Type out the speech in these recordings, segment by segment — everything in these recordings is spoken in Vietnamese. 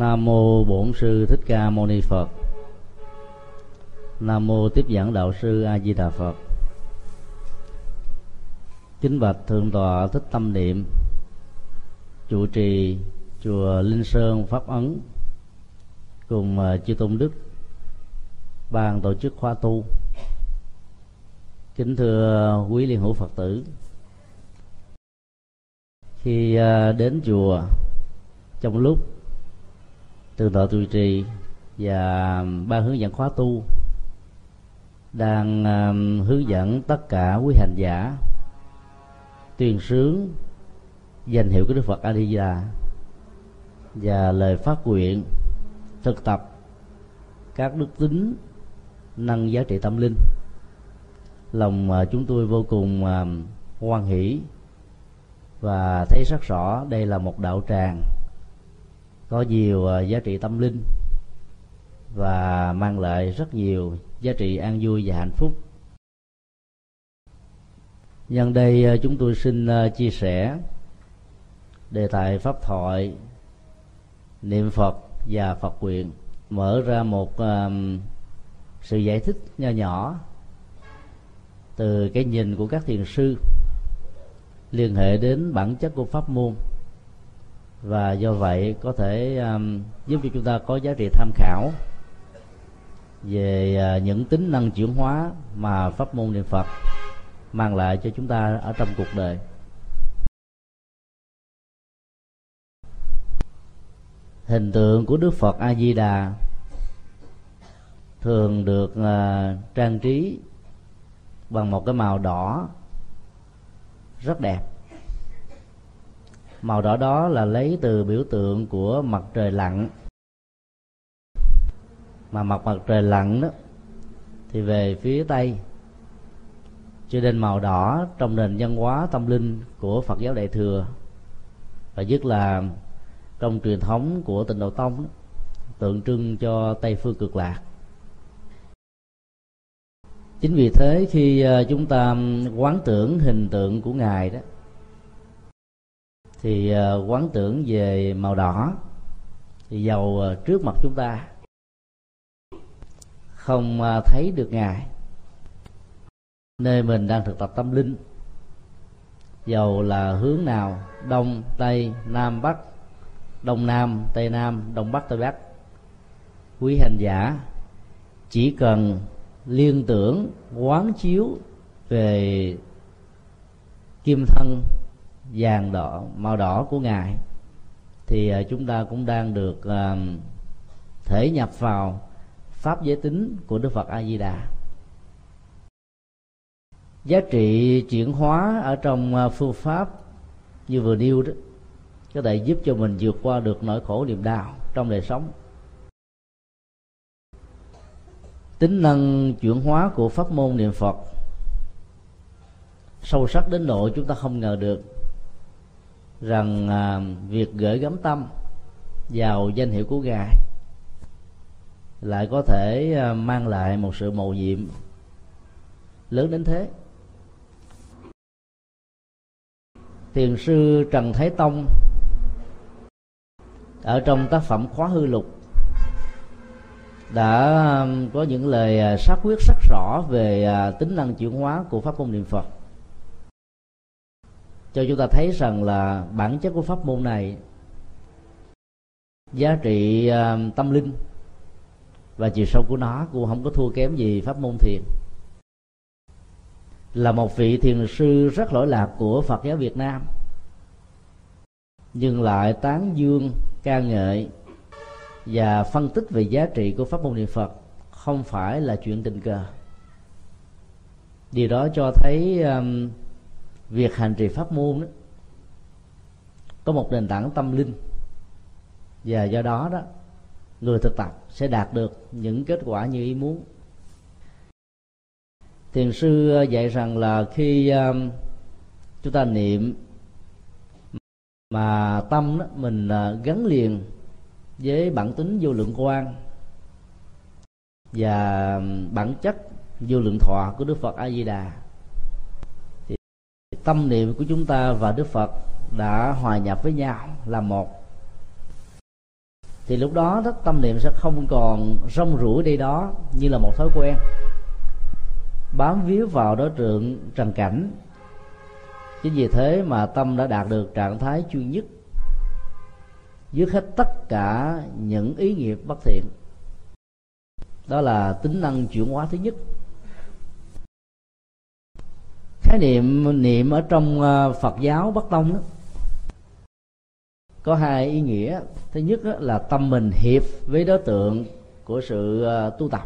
nam mô bổn sư thích ca mâu ni phật. Nam mô tiếp dẫn đạo sư a di đà phật. Kính bạch thượng tọa thích tâm niệm trụ trì chùa linh sơn pháp ấn cùng à, chư tôn đức, ban tổ chức khóa tu. Kính thưa quý liên hữu phật tử, khi à, đến chùa, trong lúc từ tọa tùy trì và um, ba hướng dẫn khóa tu đang um, hướng dẫn tất cả quý hành giả tuyên sướng danh hiệu của Đức Phật A Di Đà và lời phát nguyện thực tập các đức tính nâng giá trị tâm linh. Lòng uh, chúng tôi vô cùng uh, hoan hỷ và thấy rất rõ đây là một đạo tràng có nhiều à, giá trị tâm linh và mang lại rất nhiều giá trị an vui và hạnh phúc. Nhân đây à, chúng tôi xin à, chia sẻ đề tài pháp thoại niệm phật và phật quyền mở ra một um, sự giải thích nho nhỏ từ cái nhìn của các thiền sư liên hệ đến bản chất của pháp môn và do vậy có thể um, giúp cho chúng ta có giá trị tham khảo về uh, những tính năng chuyển hóa mà pháp môn niệm phật mang lại cho chúng ta ở trong cuộc đời. Hình tượng của đức phật a di đà thường được uh, trang trí bằng một cái màu đỏ rất đẹp màu đỏ đó là lấy từ biểu tượng của mặt trời lặn mà mặt mặt trời lặn đó, thì về phía tây cho nên màu đỏ trong nền văn hóa tâm linh của Phật giáo Đại thừa, và nhất là trong truyền thống của Tịnh Độ Tông tượng trưng cho Tây phương cực lạc. Chính vì thế khi ờ, chúng ta quán tưởng hình tượng của ngài đó thì ờ, quán tưởng về màu đỏ thì dầu ờ, trước mặt chúng ta không ờ, thấy được ngài. Nơi mình đang thực tập tâm linh, dầu là hướng nào? Đông, tây, nam, bắc. Đông nam, tây nam, đông bắc, tây bắc. Quý hành giả, chỉ cần liên tưởng, quán chiếu về kim thân vàng đỏ màu đỏ của ngài. Thì à, chúng ta cũng đang được uh, thể nhập vào pháp giới tính của đức phật a di đà giá trị chuyển hóa ở trong à, phương pháp như vừa nêu đó có thể giúp cho mình vượt qua được nỗi khổ niềm đau trong đời sống. Tính năng chuyển hóa của pháp môn niệm phật sâu sắc đến độ chúng ta không ngờ được rằng à, việc gửi gắm tâm vào danh hiệu của ngài lại có thể à, mang lại một sự mầu nhiệm lớn đến thế. Thiền sư trần thái tông ở trong tác phẩm khóa hư lục đã à, có những lời à, xác quyết sắc rõ về à, tính năng chuyển hóa của pháp môn niệm phật cho chúng ta thấy rằng là bản chất của pháp môn này giá trị ờ, tâm linh và chiều sâu của nó cũng không có thua kém gì pháp môn thiền. Là một vị thiền sư rất lỗi lạc của Phật giáo Việt Nam nhưng lại tán dương ca ngợi và phân tích về giá trị của pháp môn niệm Phật không phải là chuyện tình cờ. Điều đó cho thấy um, việc hành trì pháp môn đó có một nền tảng tâm linh. Và do đó đó người thực tập sẽ đạt được những kết quả như ý muốn. Thiền sư dạy rằng là khi um, chúng ta niệm mà tâm đó, mình à, gắn liền với bản tính vô lượng quan và um, bản chất vô lượng thọ của đức phật a di đà tâm niệm của chúng ta và đức phật đã hòa nhập với nhau là một. Thì lúc đó đó tâm niệm sẽ không còn rong rủi đây đó như là một thói quen. Bám víu vào đối tượng trần cảnh. Chính vì thế mà tâm đã đạt được trạng thái chuyên nhất, dứt hết tất cả những ý nghiệp bất thiện. Đó là tính năng chuyển hóa thứ nhất khái niệm niệm ở trong ờ, phật giáo bắc tông đó, có hai ý nghĩa. Thứ nhất là tâm mình hiệp với đối tượng của sự ờ, tu tập.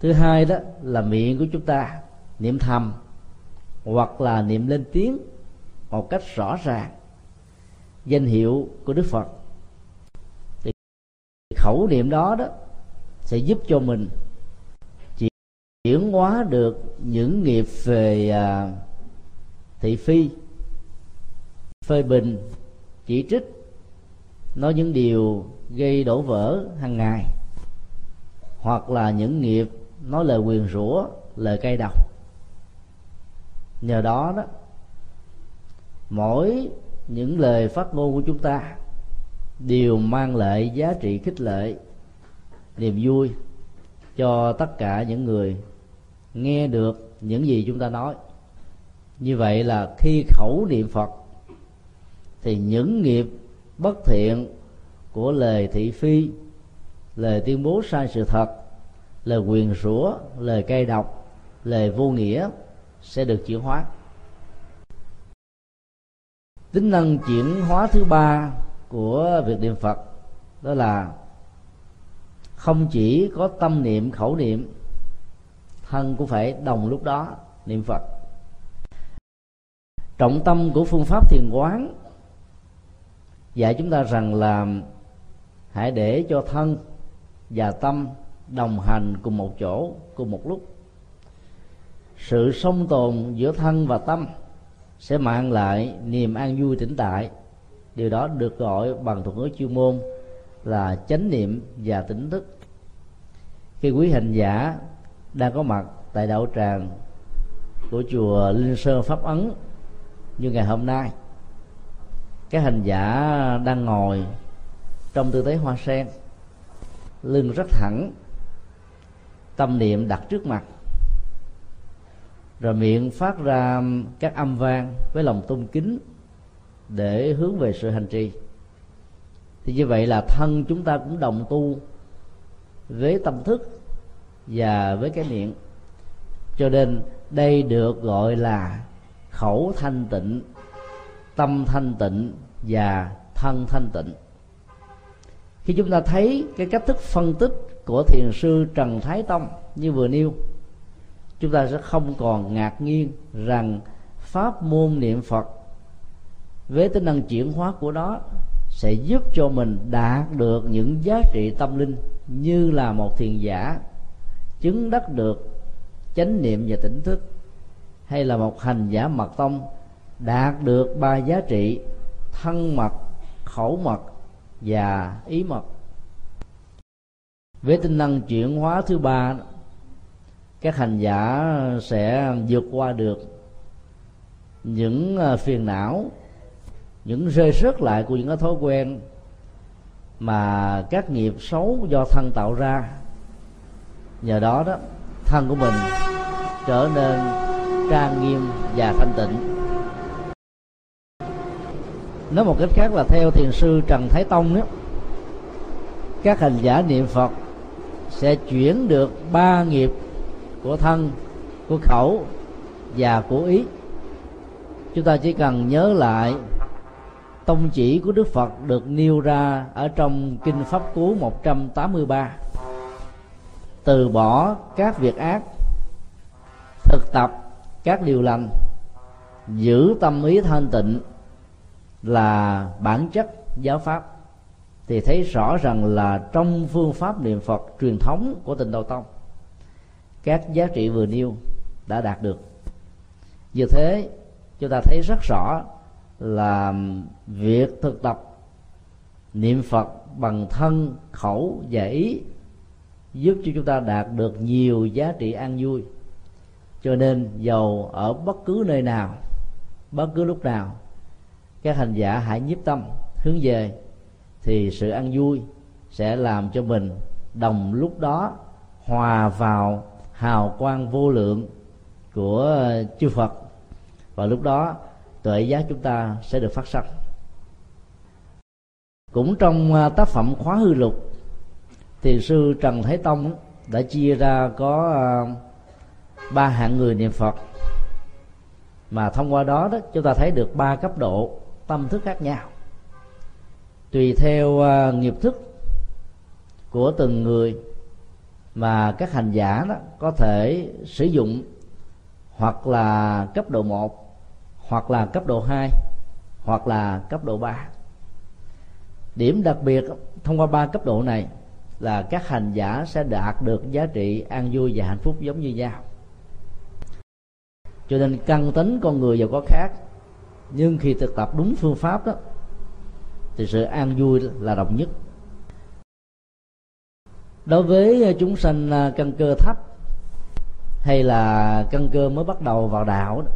Thứ hai đó là miệng của chúng ta, niệm thầm hoặc là niệm lên tiếng một cách rõ ràng. Danh hiệu của đức phật. Thì khẩu niệm đó đó sẽ giúp cho mình chuyển hóa được những nghiệp về à, thị phi phê bình chỉ trích. Nói những điều gây đổ vỡ hàng ngày hoặc là những nghiệp nói lời quyền rủa lời cay độc. Nhờ đó đó mỗi những lời phát ngôn của chúng ta đều mang lại giá trị khích lệ niềm vui cho tất cả những người nghe được những gì chúng ta nói. Như vậy là khi khẩu niệm phật, thì những nghiệp bất thiện của lời thị phi, lời tuyên bố sai sự thật, lời quyền rủa, lời cay độc, lời vô nghĩa sẽ được chuyển hóa. Tính năng chuyển hóa thứ ba của việc niệm phật đó là không chỉ có tâm niệm, khẩu niệm thân cũng phải đồng lúc đó niệm phật. Trọng tâm của phương pháp thiền quán dạy chúng ta rằng là hãy để cho thân và tâm đồng hành cùng một chỗ, cùng một lúc. Sự song tồn giữa thân và tâm sẽ mang lại niềm an vui tĩnh tại. Điều đó được gọi bằng thuật ngữ chuyên môn là chánh niệm và tỉnh thức. Khi quý hành giả đang có mặt tại đạo tràng của chùa Linh Sơn Pháp Ấn như ngày hôm nay. Cái hành giả đang ngồi trong tư thế hoa sen, lưng rất thẳng, tâm niệm đặt trước mặt, rồi miệng phát ra các âm vang với lòng tôn kính để hướng về sự hành trì. Thì như vậy là thân chúng ta cũng đồng tu với tâm thức và với cái miệng. Cho nên đây được gọi là khẩu thanh tịnh, tâm thanh tịnh và thân thanh tịnh. Khi chúng ta thấy cái cách thức phân tích của thiền sư trần thái tông như vừa nêu, chúng ta sẽ không còn ngạc nhiên rằng pháp môn niệm phật với tính năng chuyển hóa của nó sẽ giúp cho mình đạt được những giá trị tâm linh như là một thiền giả chứng đắc được chánh niệm và tỉnh thức, hay là một hành giả mật tông đạt được ba giá trị thân mật, khẩu mật và ý mật. Với tinh năng chuyển hóa thứ ba, các hành giả sẽ vượt qua được những à, phiền não, những rơi rớt lại của những cái thói quen mà các nghiệp xấu do thân tạo ra nhờ đó đó, thân của mình trở nên trang nghiêm và thanh tịnh. Nói một cách khác là theo thiền sư trần thái tông đó, các hành giả niệm phật sẽ chuyển được ba nghiệp của thân, của khẩu và của ý. Chúng ta chỉ cần nhớ lại tông chỉ của Đức Phật được nêu ra ở trong Kinh Pháp Cú 183 từ bỏ các việc ác, thực tập các điều lành, giữ tâm ý thanh tịnh là bản chất giáo pháp. Thì thấy rõ rằng là trong phương pháp niệm Phật truyền thống của Tịnh Độ Tông, các giá trị vừa nêu đã đạt được. Như thế, chúng ta thấy rất rõ là việc thực tập niệm phật bằng thân khẩu và ý giúp cho chúng ta đạt được nhiều giá trị an vui. Cho nên giàu ở bất cứ nơi nào, bất cứ lúc nào, các hành giả hãy nhiếp tâm, hướng về, thì sự an vui sẽ làm cho mình đồng lúc đó hòa vào hào quang vô lượng của chư Phật. Và lúc đó, tuệ giác chúng ta sẽ được phát sanh. Cũng trong à, tác phẩm khóa hư lục thì sư Trần Thái Tông đã chia ra có à, ba hạng người niệm Phật. Mà thông qua đó đó, chúng ta thấy được ba cấp độ tâm thức khác nhau. Tùy theo à, nghiệp thức của từng người mà các hành giả đó có thể sử dụng hoặc là cấp độ 1 hoặc là cấp độ 2 hoặc là cấp độ 3 điểm đặc biệt thông qua ba cấp độ này là các hành giả sẽ đạt được giá trị an vui và hạnh phúc giống như nhau. Cho nên căn tính con người giàu có khác. Nhưng khi thực tập đúng phương pháp đó thì sự an vui là đồng nhất. Đối với chúng sanh à, căn cơ thấp hay là căn cơ mới bắt đầu vào đạo đó,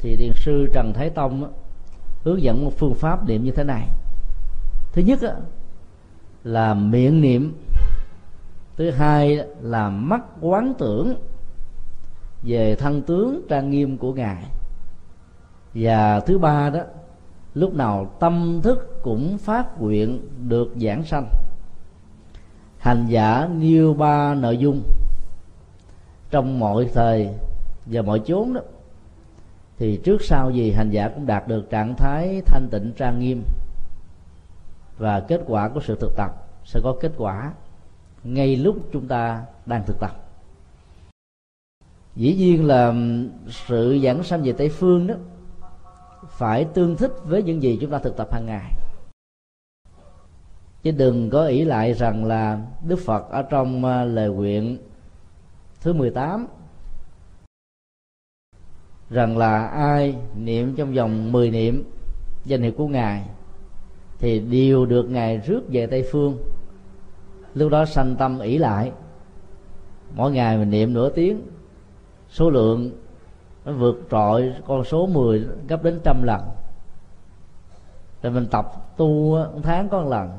thì thiền sư trần thái tông đó, hướng dẫn một phương pháp niệm như thế này. Thứ nhất đó, là miệng niệm. Thứ hai là mắt quán tưởng về thân tướng trang nghiêm của ngài. Và thứ ba đó, lúc nào tâm thức cũng phát nguyện được giảng sanh. Hành giả nêu ba nội dung. Trong mọi thời và mọi chốn đó, thì trước sau gì hành giả cũng đạt được trạng thái thanh tịnh trang nghiêm và kết quả của sự thực tập sẽ có kết quả ngay lúc chúng ta đang thực tập. Dĩ nhiên là sự giảng sanh về tây phương đó phải tương thích với những gì chúng ta thực tập hàng ngày. Chứ đừng có ý lại rằng là Đức Phật ở trong à, lời nguyện thứ 18 rằng là ai niệm trong vòng 10 niệm danh hiệu của ngài thì đều được ngài rước về tây phương. Lúc đó sanh tâm ỷ lại. Mỗi ngày mình niệm nửa tiếng. Số lượng nó vượt trội, con số 10 gấp đến trăm lần. Rồi mình tập tu một tháng có một lần.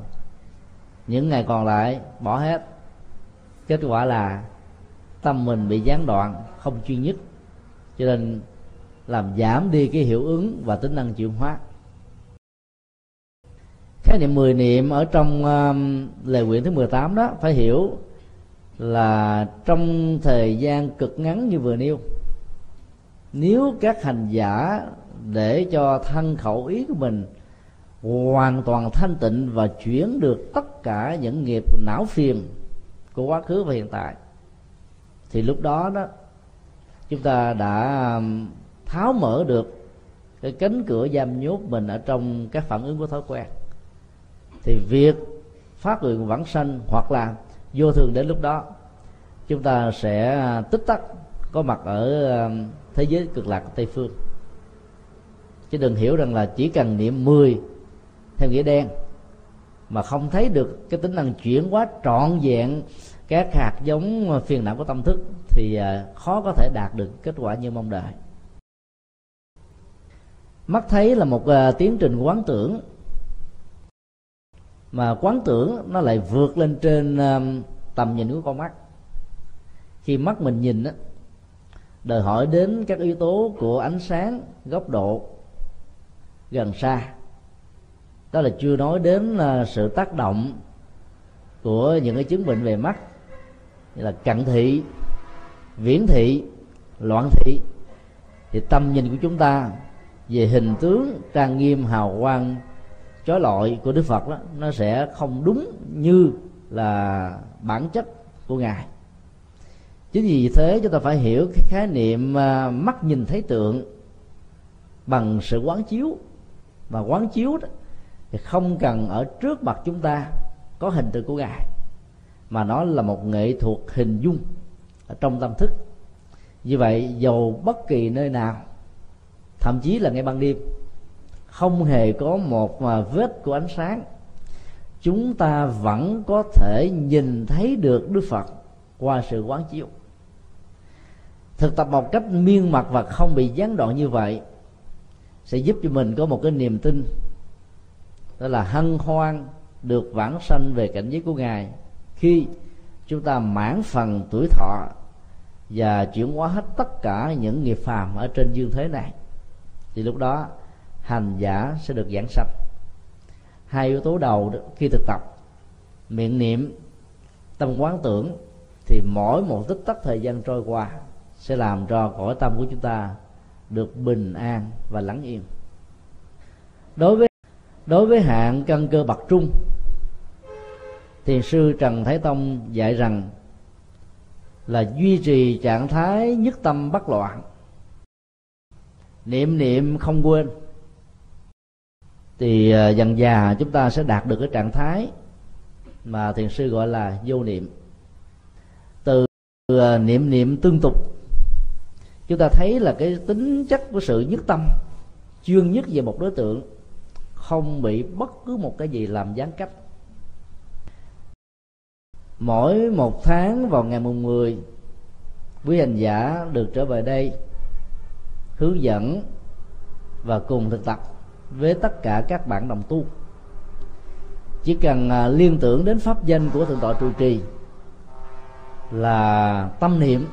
Những ngày còn lại, bỏ hết. Kết quả là tâm mình bị gián đoạn, không chuyên nhất. Cho nên làm giảm đi cái hiệu ứng và tính năng chuyển hóa khái niệm 10 niệm ở trong uh, lời nguyện thứ 18 đó phải hiểu là trong thời gian cực ngắn như vừa nêu nếu các hành giả để cho thân khẩu ý của mình hoàn toàn thanh tịnh và chuyển được tất cả những nghiệp não phiền của quá khứ và hiện tại thì lúc đó đó chúng ta đã um, tháo mở được cái cánh cửa giam nhốt mình ở trong các phản ứng của thói quen thì việc phát nguyện vãng sanh hoặc là vô thường đến lúc đó, chúng ta sẽ à, tích tắc có mặt ở à, thế giới cực lạc tây phương. Chứ đừng hiểu rằng là chỉ cần niệm 10 theo nghĩa đen mà không thấy được cái tính năng chuyển hóa trọn vẹn các hạt giống phiền não của tâm thức thì à, khó có thể đạt được kết quả như mong đợi. Mắt thấy là một tiến trình quán tưởng mà quán tưởng nó lại vượt lên trên um, tầm nhìn của con mắt. Khi mắt mình nhìn á, đòi hỏi đến các yếu tố của ánh sáng, góc độ gần xa. Đó là chưa nói đến là sự tác động của những cái chứng bệnh về mắt, như là cận thị, viễn thị, loạn thị. Thì tâm nhìn của chúng ta về hình tướng, trang nghiêm, hào quang chói lọi của đức phật đó, nó sẽ không đúng như là bản chất của ngài. Chính vì thế chúng ta phải hiểu cái khái niệm à, mắt nhìn thấy tượng bằng sự quán chiếu. Và quán chiếu đó thì không cần ở trước mặt chúng ta có hình tượng của ngài, mà nó là một nghệ thuật hình dung ở trong tâm thức. Như vậy, dầu bất kỳ nơi nào, thậm chí là ngay ban đêm không hề có một mà vết của ánh sáng. Chúng ta vẫn có thể nhìn thấy được đức phật qua sự quán chiếu. Thực tập một cách miên mật và không bị gián đoạn như vậy sẽ giúp cho mình có một cái niềm tin, đó là hân hoan được vãng sanh về cảnh giới của ngài khi chúng ta mãn phần tuổi thọ và chuyển hóa hết tất cả những nghiệp phàm ở trên dương thế này. Thì lúc đó hành giả sẽ được giảng sanh. Hai yếu tố đầu khi thực tập, miệng niệm, tâm quán tưởng, thì mỗi một tích tắc thời gian trôi qua sẽ làm cho cõi tâm của chúng ta được bình an và lắng yên. Đối với đối với hạng căn cơ bậc trung thiền sư trần thái tông dạy rằng là duy trì trạng thái nhất tâm bất loạn. Niệm niệm không quên thì ờ, dần già chúng ta sẽ đạt được cái trạng thái mà thiền sư gọi là vô niệm. Từ ờ, niệm niệm tương tục, chúng ta thấy là cái tính chất của sự nhất tâm, chuyên nhất về một đối tượng không bị bất cứ một cái gì làm gián cách. Mỗi một tháng vào ngày mùng 10 quý hành giả được trở về đây hướng dẫn và cùng thực tập với tất cả các bạn đồng tu. Chỉ cần à, liên tưởng đến pháp danh của thượng tọa trụ trì là tâm niệm,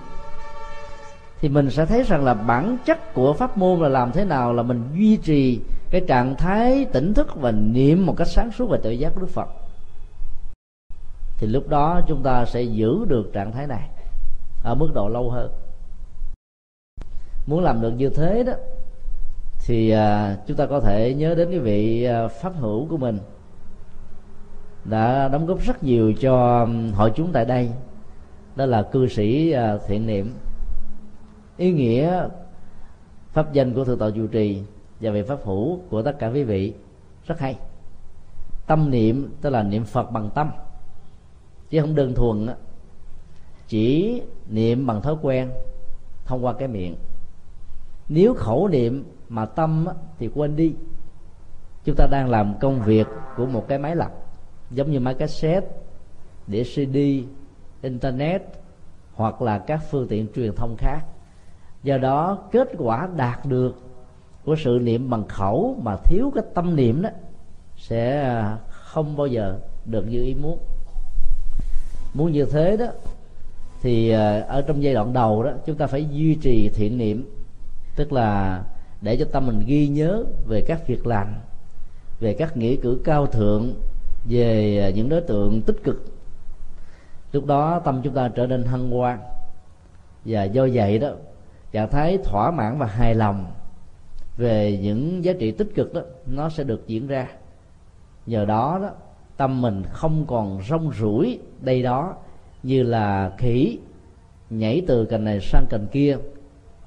thì mình sẽ thấy rằng là bản chất của pháp môn là làm thế nào là mình duy trì cái trạng thái tỉnh thức và niệm một cách sáng suốt và tự giác của đức phật. Thì lúc đó chúng ta sẽ giữ được trạng thái này ở mức độ lâu hơn. Muốn làm được như thế đó thì à, chúng ta có thể nhớ đến cái vị à, pháp hữu của mình. Đã đóng góp rất nhiều cho hội chúng tại đây. Đó là cư sĩ à, thiện niệm. Ý nghĩa pháp danh của thượng tọa chủ trì và vị pháp hữu của tất cả quý vị rất hay. Tâm niệm tức là niệm phật bằng tâm. Chứ không đơn thuần chỉ niệm bằng thói quen thông qua cái miệng. Nếu khẩu niệm mà tâm thì quên đi. Chúng ta đang làm công việc của một cái máy lọc, giống như máy cassette đĩa cd internet hoặc là các phương tiện truyền thông khác. Do đó, kết quả đạt được của sự niệm bằng khẩu mà thiếu cái tâm niệm đó sẽ à, không bao giờ được như ý muốn. Muốn như thế đó, thì à, ở trong giai đoạn đầu đó, chúng ta phải duy trì thiện niệm, tức là để cho tâm mình ghi nhớ về các việc lành về các nghĩa cử cao thượng, về à, những đối tượng tích cực. Lúc đó tâm chúng ta trở nên hân hoan và do vậy đó, trạng thái thỏa mãn và hài lòng về những giá trị tích cực đó, nó sẽ được diễn ra. Nhờ đó đó, tâm mình không còn rong rủi đây đó như là khỉ nhảy từ cành này sang cành kia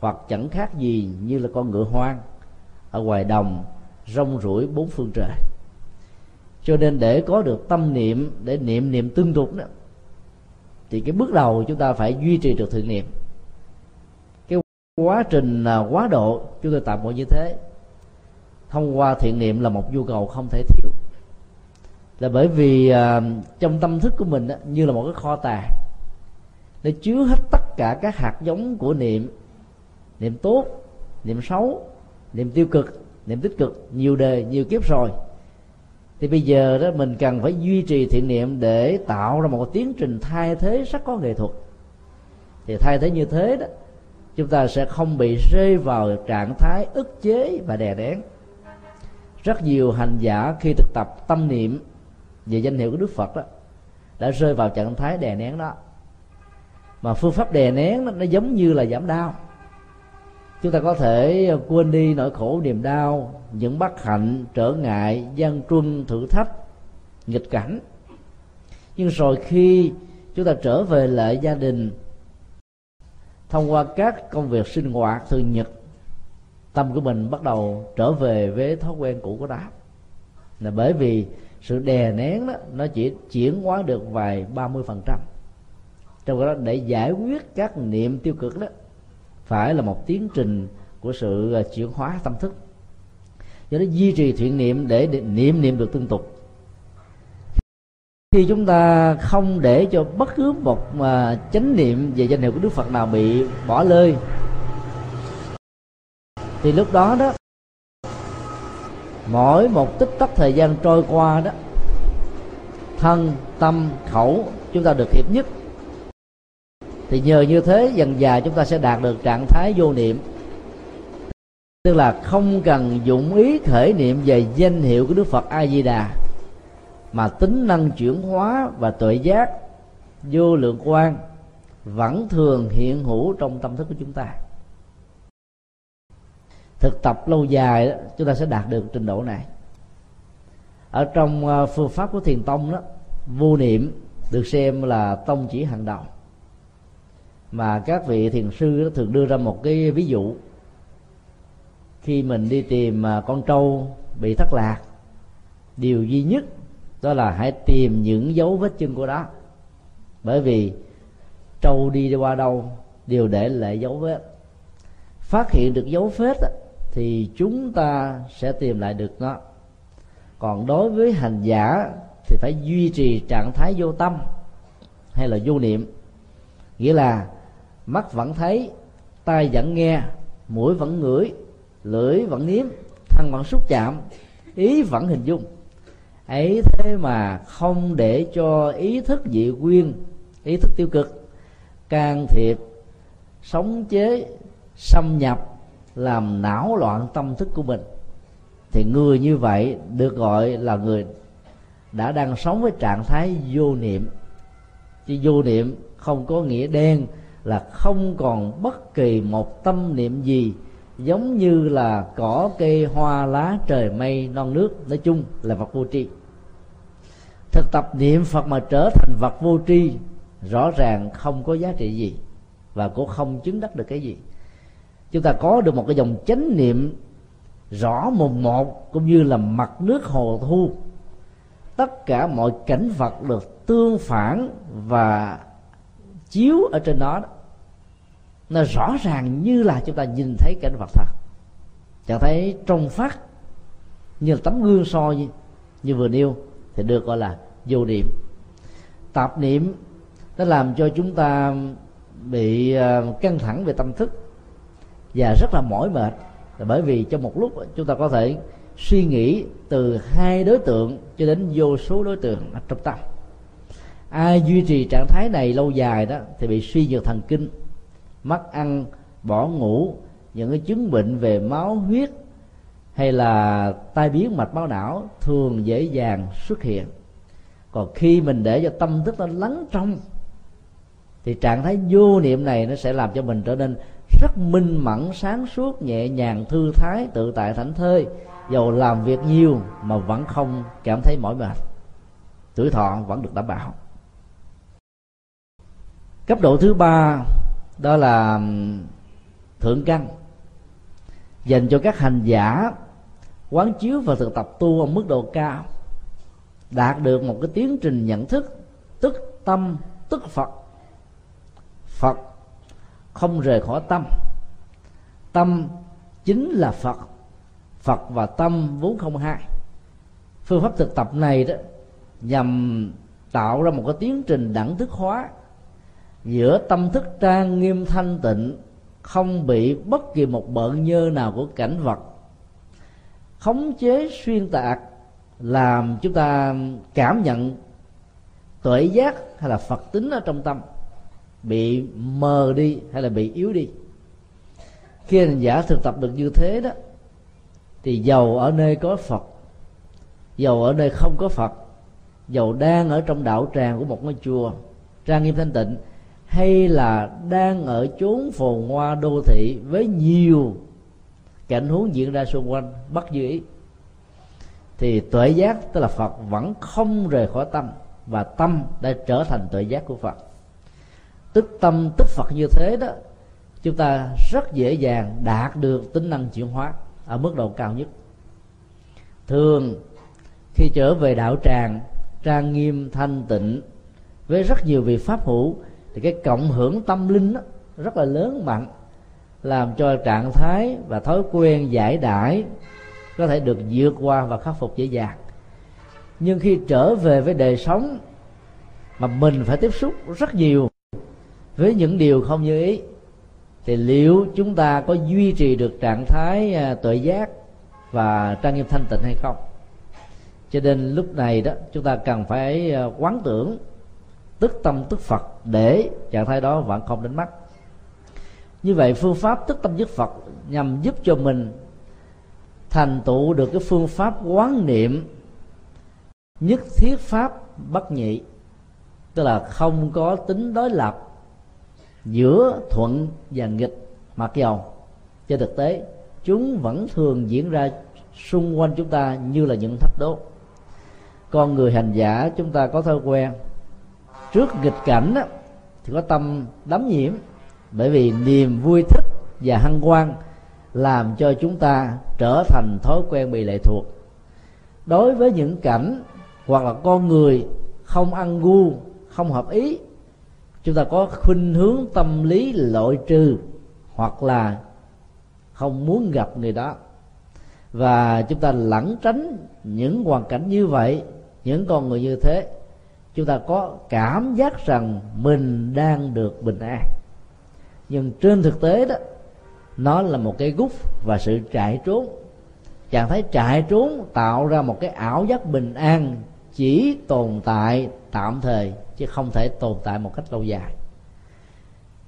hoặc chẳng khác gì như là con ngựa hoang ở ngoài đồng rong ruổi bốn phương trời. Cho nên để có được tâm niệm để niệm niệm tương tục đó thì cái bước đầu chúng ta phải duy trì được thiện niệm. Cái quá trình à, quá độ chúng tôi tạm gọi như thế. Thông qua thiện niệm là một nhu cầu không thể thiếu. Là bởi vì uh, trong tâm thức của mình đó, như là một cái kho tàng nó chứa hết tất cả các hạt giống của niệm niệm tốt niệm xấu niệm tiêu cực niệm tích cực nhiều đời nhiều kiếp rồi. Thì bây giờ đó mình cần phải duy trì thiện niệm để tạo ra một tiến trình thay thế rất có nghệ thuật. Thì thay thế như thế đó chúng ta sẽ không bị rơi vào trạng thái ức chế và đè nén. Rất nhiều hành giả khi thực tập tâm niệm về danh hiệu của đức phật đó đã rơi vào trạng thái đè nén đó. Mà phương pháp đè nén đó, nó giống như là giảm đau chúng ta có thể quên đi nỗi khổ niềm đau, những bất hạnh, trở ngại, gian truân, thử thách, nghịch cảnh. Nhưng rồi khi chúng ta trở về lại gia đình, thông qua các công việc sinh hoạt thường nhật, tâm của mình bắt đầu trở về với thói quen cũ của đó là bởi vì sự đè nén đó, nó chỉ chuyển hóa được vài ba mươi phần trăm. Trong đó để giải quyết các niệm tiêu cực đó phải là một tiến trình của sự à, chuyển hóa tâm thức. Do đó duy trì thiện niệm để niệm niệm được tương tục. Khi chúng ta không để cho bất cứ một mà chánh niệm về danh hiệu của đức phật nào bị bỏ lơi, thì lúc đó đó, mỗi một tích tắc thời gian trôi qua đó, thân, tâm, khẩu chúng ta được hiệp nhất thì nhờ như thế dần dài chúng ta sẽ đạt được trạng thái vô niệm. Tức là không cần dụng ý khởi niệm về danh hiệu của đức phật a di đà mà tính năng chuyển hóa và tuệ giác vô lượng quan vẫn thường hiện hữu trong tâm thức của chúng ta. Thực tập lâu dài đó, chúng ta sẽ đạt được trình độ này. Ở trong ờ, phương pháp của thiền tông đó vô niệm được xem là tông chỉ hàng đầu mà các vị thiền sư thường đưa ra một cái ví dụ. Khi mình đi tìm à, con trâu bị thất lạc điều duy nhất đó là hãy tìm những dấu vết chân của nó, bởi vì trâu đi qua đâu đều để lại dấu vết. Phát hiện được dấu vết thì chúng ta sẽ tìm lại được nó. Còn đối với hành giả thì phải duy trì trạng thái vô tâm hay là vô niệm. Nghĩa là mắt vẫn thấy, tai vẫn nghe, mũi vẫn ngửi, lưỡi vẫn nếm, thân vẫn xúc chạm, ý vẫn hình dung. Ấy thế mà không để cho ý thức dị quyên ý thức tiêu cực, can thiệp, sống chế, xâm nhập, làm não loạn tâm thức của mình. Thì người như vậy được gọi là người đã đang sống với trạng thái vô niệm. Chứ vô niệm không có nghĩa đen là không còn bất kỳ một tâm niệm gì giống như là cỏ cây hoa lá trời mây non nước. Nói chung là vật vô tri. Thực tập niệm phật mà trở thành vật vô tri, rõ ràng không có giá trị gì và cũng không chứng đắc được cái gì. Chúng ta có được một cái dòng chánh niệm rõ mùng một cũng như là mặt nước hồ thu. Tất cả mọi cảnh vật được tương phản và chiếu ở trên đó nó rõ ràng như là chúng ta nhìn thấy cảnh vật thật. Chẳng thấy trong phát như là tấm gương soi như, như vừa nêu thì được gọi là vô niệm. Tạp niệm nó làm cho chúng ta bị ờ, căng thẳng về tâm thức và rất là mỏi mệt. Là bởi vì trong một lúc chúng ta có thể suy nghĩ từ hai đối tượng cho đến vô số đối tượng trong tâm ai duy trì trạng thái này lâu dài đó thì bị suy nhược thần kinh, mất ăn, bỏ ngủ, những cái chứng bệnh về máu huyết hay là tai biến mạch máu não thường dễ dàng xuất hiện. Còn khi mình để cho tâm thức nó lắng trong, thì trạng thái vô niệm này nó sẽ làm cho mình trở nên rất minh mẫn, sáng suốt, nhẹ nhàng, thư thái, tự tại thảnh thơi. Dầu làm việc nhiều mà vẫn không cảm thấy mỏi mệt. Tuổi thọ vẫn được đảm bảo cấp độ thứ ba, đó là thượng căn. Dành cho các hành giả quán chiếu và thực tập tu ở mức độ cao, đạt được một cái tiến trình nhận thức, tức tâm, tức phật. Phật không rời khỏi tâm. Tâm chính là phật. Phật và tâm vốn không hai. Phương pháp thực tập này đó nhằm tạo ra một cái tiến trình đẳng thức hóa giữa tâm thức trang nghiêm thanh tịnh, không bị bất kỳ một bợn nhơ nào của cảnh vật. Khống chế xuyên tạc làm chúng ta cảm nhận tuệ giác hay là phật tính ở trong tâm, bị mờ đi hay là bị yếu đi. Khi hành giả thực tập được như thế đó, thì giàu ở nơi có phật, giàu ở nơi không có phật, giàu đang ở trong đạo tràng của một ngôi chùa trang nghiêm thanh tịnh hay là đang ở chốn phồn hoa đô thị với nhiều cảnh huống diễn ra xung quanh, bất dư ý. Thì tuệ giác tức là phật vẫn không rời khỏi tâm và tâm đã trở thành tuệ giác của phật. Tức tâm tức phật như thế đó, chúng ta rất dễ dàng đạt được tính năng chuyển hóa ở mức độ cao nhất. Thường, khi trở về đạo tràng, trang nghiêm thanh tịnh với rất nhiều vị pháp hữu thì cái cộng hưởng tâm linh đó, rất là lớn mạnh làm cho trạng thái và thói quen giải đãi có thể được vượt qua và khắc phục dễ dàng. Nhưng khi trở về với đời sống mà mình phải tiếp xúc rất nhiều với những điều không như ý thì liệu chúng ta có duy trì được trạng thái à, tuệ giác và trang nghiêm thanh tịnh hay không? Cho nên lúc này đó chúng ta cần phải à, quán tưởng tức tâm, tức phật, để trạng thái đó vẫn không đến mắt. Như vậy, phương pháp tức tâm dứt phật nhằm giúp cho mình thành tựu được cái phương pháp quán niệm nhất thiết pháp bất nhị, tức là không có tính đối lập giữa thuận và nghịch, mặc dầu trên thực tế chúng vẫn thường diễn ra xung quanh chúng ta như là những thách đố. Con người hành giả, chúng ta có thói quen trước nghịch cảnh đó, thì có tâm đắm nhiễm. Bởi vì niềm vui thích và hăng quan làm cho chúng ta trở thành thói quen bị lệ thuộc. Đối với những cảnh hoặc là con người không ăn gu không hợp ý chúng ta có khuynh hướng tâm lý loại trừ hoặc là không muốn gặp người đó. Và chúng ta lẩn tránh những hoàn cảnh như vậy những con người như thế chúng ta có cảm giác rằng mình đang được bình an. Nhưng trên thực tế đó, nó là một cái gút và sự chạy trốn. Trạng thái chạy trốn tạo ra một cái ảo giác bình an chỉ tồn tại tạm thời, chứ không thể tồn tại một cách lâu dài.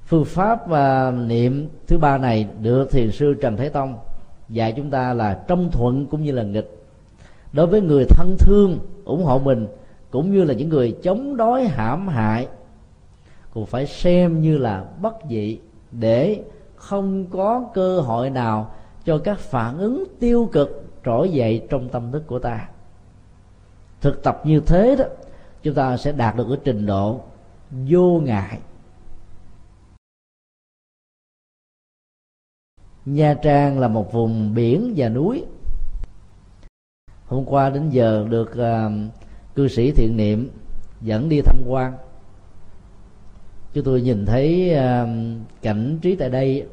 Phương pháp và niệm thứ ba này được thiền sư trần thế tông dạy chúng ta là trong thuận cũng như là nghịch. Đối với người thân thương ủng hộ mình cũng như là những người chống đối hãm hại cũng phải xem như là bất dị để không có cơ hội nào cho các phản ứng tiêu cực trỗi dậy trong tâm thức của ta. Thực tập như thế đó chúng ta sẽ đạt được cái trình độ vô ngại. Nha trang là một vùng biển và núi. Hôm qua đến giờ được uh, cư sĩ thiện niệm dẫn đi tham quan. Chúng tôi nhìn thấy cảnh trí tại đây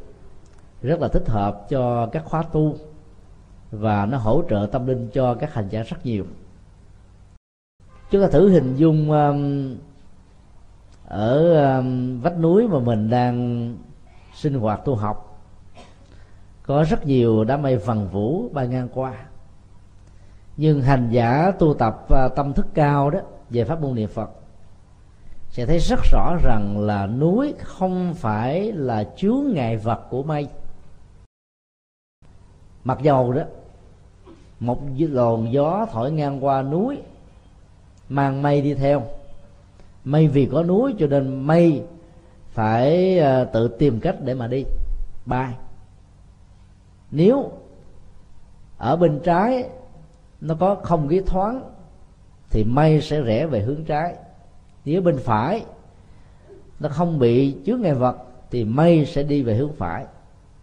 rất là thích hợp cho các khóa tu và nó hỗ trợ tâm linh cho các hành giả rất nhiều. Chúng ta thử hình dung ở vách núi mà mình đang sinh hoạt tu học, có rất nhiều đám mây vần vũ bay ngang qua nhưng hành giả tu tập à, tâm thức cao đó, về pháp môn niệm phật, sẽ thấy rất rõ rằng là núi không phải là chướng ngại vật của mây. Mặc dầu đó, một lồn gió thổi ngang qua núi, mang mây đi theo. Mây vì có núi cho nên mây phải à, tự tìm cách để mà đi, bay. Nếu ở bên trái nó có không khí thoáng, thì mây sẽ rẽ về hướng trái. Nếu bên phải, nó không bị chướng ngại vật, thì mây sẽ đi về hướng phải.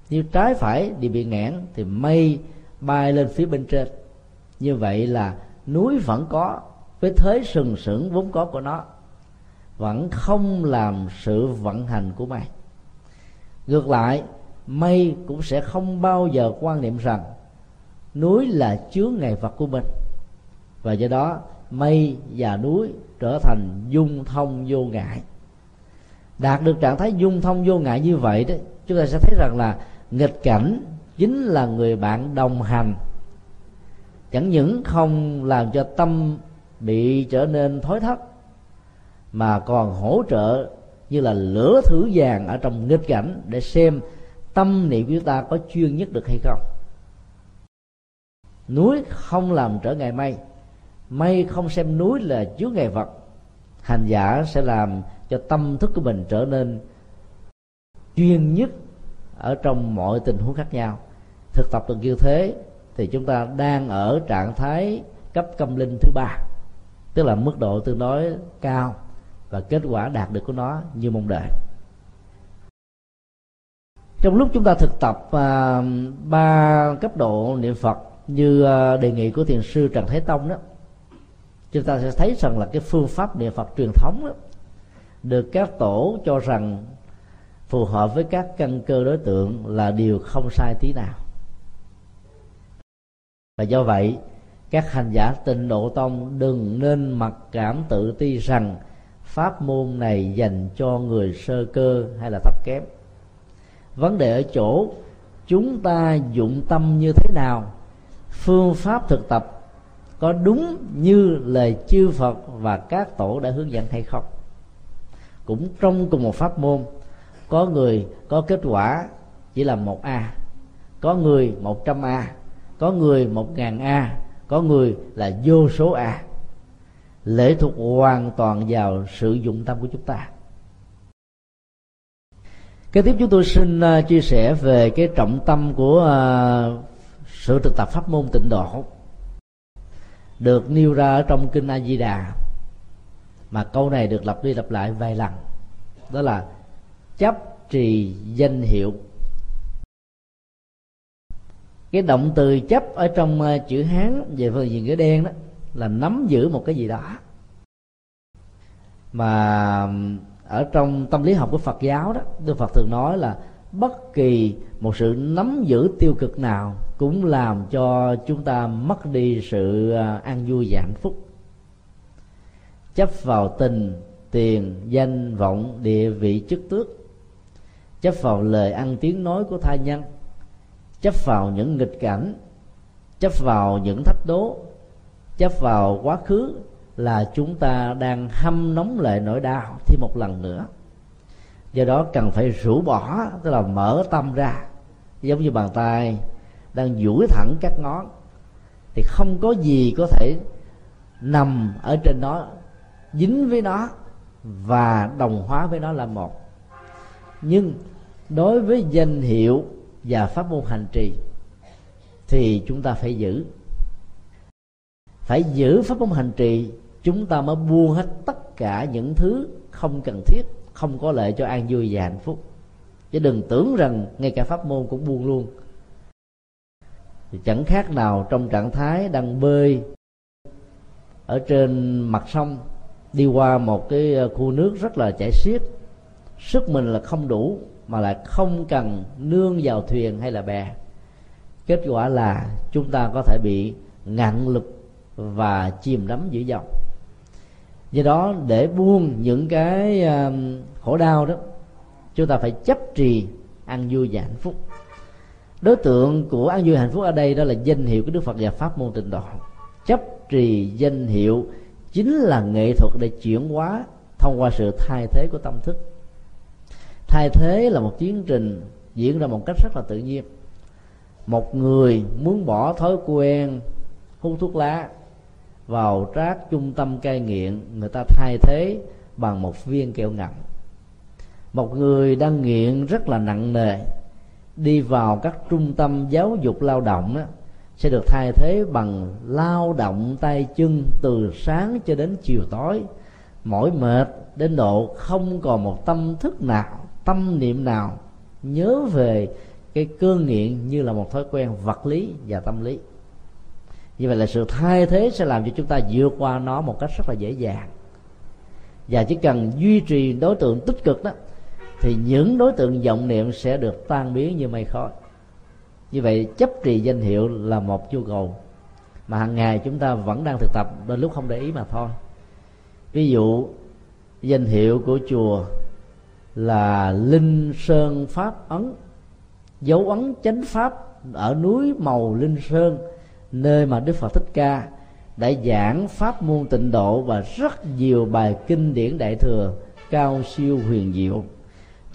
Nếu trái phải thì bị ngãn thì mây bay lên phía bên trên. Như vậy là núi vẫn có, với thế sừng sững vốn có của nó, vẫn không làm sự vận hành của mây. Ngược lại, mây cũng sẽ không bao giờ quan niệm rằng núi là chứa ngày vật của mình. Và do đó, mây và núi trở thành dung thông vô ngại. Đạt được trạng thái dung thông vô ngại như vậy đó, chúng ta sẽ thấy rằng là nghịch cảnh chính là người bạn đồng hành. Chẳng những không làm cho tâm bị trở nên thối thất, mà còn hỗ trợ như là lửa thử vàng ở trong nghịch cảnh để xem tâm niệm của chúng ta có chuyên nhất được hay không núi không làm trở ngại mây mây không xem núi là chứa ngại vật. Hành giả sẽ làm cho tâm thức của mình trở nên chuyên nhất ở trong mọi tình huống khác nhau. Thực tập được như thế thì chúng ta đang ở trạng thái cấp tâm linh thứ ba tức là mức độ tương đối cao và kết quả đạt được của nó như mong đợi. Trong lúc chúng ta thực tập à, ba cấp độ niệm phật như ờ, đề nghị của thiền sư trần thế tông đó, chúng ta sẽ thấy rằng là cái phương pháp niệm phật truyền thống đó được các tổ cho rằng phù hợp với các căn cơ đối tượng là điều không sai tí nào. Và do vậy, các hành giả tịnh độ tông đừng nên mặc cảm tự ti rằng pháp môn này dành cho người sơ cơ hay là thấp kém. Vấn đề ở chỗ, chúng ta dụng tâm như thế nào phương pháp thực tập có đúng như lời chư Phật và các tổ đã hướng dẫn hay không? Cũng trong cùng một pháp môn, có người có kết quả chỉ là một a, có người một trăm a, có người một ngàn a, có người là vô số a. Lệ thuộc hoàn toàn vào sự dụng tâm của chúng ta. Kế tiếp chúng tôi xin à, chia sẻ về cái trọng tâm của à, sự thực tập pháp môn tịnh độ được nêu ra ở trong kinh A Di Đà mà câu này được lặp đi lặp lại vài lần. Đó là chấp trì danh hiệu. Cái động từ chấp ở trong ờ, chữ hán về phần diện cái đen đó, là nắm giữ một cái gì đó. Mà ở trong tâm lý học của Phật giáo đó, Đức Phật thường nói là bất kỳ một sự nắm giữ tiêu cực nào cũng làm cho chúng ta mất đi sự à, an vui và hạnh phúc. Chấp vào tình, tiền, danh, vọng, địa vị, chức tước. Chấp vào lời ăn tiếng nói của tha nhân. Chấp vào những nghịch cảnh. Chấp vào những thách đố. Chấp vào quá khứ là chúng ta đang hâm nóng lại nỗi đau thêm một lần nữa. Do đó cần phải rũ bỏ, tức là mở tâm ra. Giống như bàn tay đang duỗi thẳng các ngón, thì không có gì có thể nằm ở trên nó, dính với nó và đồng hóa với nó là một. Nhưng đối với danh hiệu và pháp môn hành trì thì chúng ta phải giữ. Phải giữ pháp môn hành trì, chúng ta mới buông hết tất cả những thứ không cần thiết, không có lợi cho an vui và hạnh phúc. Chứ đừng tưởng rằng ngay cả pháp môn cũng buông luôn thì chẳng khác nào trong trạng thái đang bơi ở trên mặt sông, đi qua một cái ờ, khu nước rất là chảy xiết. Sức mình là không đủ mà lại không cần nương vào thuyền hay là bè. Kết quả là chúng ta có thể bị ngạn lực và chìm đắm giữa dòng do đó để buông những cái khổ đau đó, chúng ta phải chấp trì ăn vui và hạnh phúc đối tượng của an vui hạnh phúc ở đây đó là danh hiệu của đức phật và pháp môn tịnh độ. Chấp trì danh hiệu chính là nghệ thuật để chuyển hóa thông qua sự thay thế của tâm thức. Thay thế là một tiến trình diễn ra một cách rất là tự nhiên. Một người muốn bỏ thói quen hút thuốc lá vào trác trung tâm cai nghiện, người ta thay thế bằng một viên kẹo ngậm. Một người đang nghiện rất là nặng nề đi vào các trung tâm giáo dục lao động đó, sẽ được thay thế bằng lao động tay chân từ sáng cho đến chiều tối. Mỏi mệt đến độ không còn một tâm thức nào tâm niệm nào nhớ về cái cơn nghiện như là một thói quen vật lý và tâm lý. Như vậy là sự thay thế sẽ làm cho chúng ta vượt qua nó một cách rất là dễ dàng. Và chỉ cần duy trì đối tượng tích cực đó thì những đối tượng vọng niệm sẽ được tan biến như mây khói. Như vậy, chấp trì danh hiệu là một nhu cầu mà hàng ngày chúng ta vẫn đang thực tập đôi lúc không để ý mà thôi. Ví dụ, danh hiệu của chùa là linh sơn pháp ấn. Dấu ấn chánh pháp ở núi màu linh sơn, nơi mà đức phật thích ca đã giảng pháp môn tịnh độ và rất nhiều bài kinh điển đại thừa cao siêu huyền diệu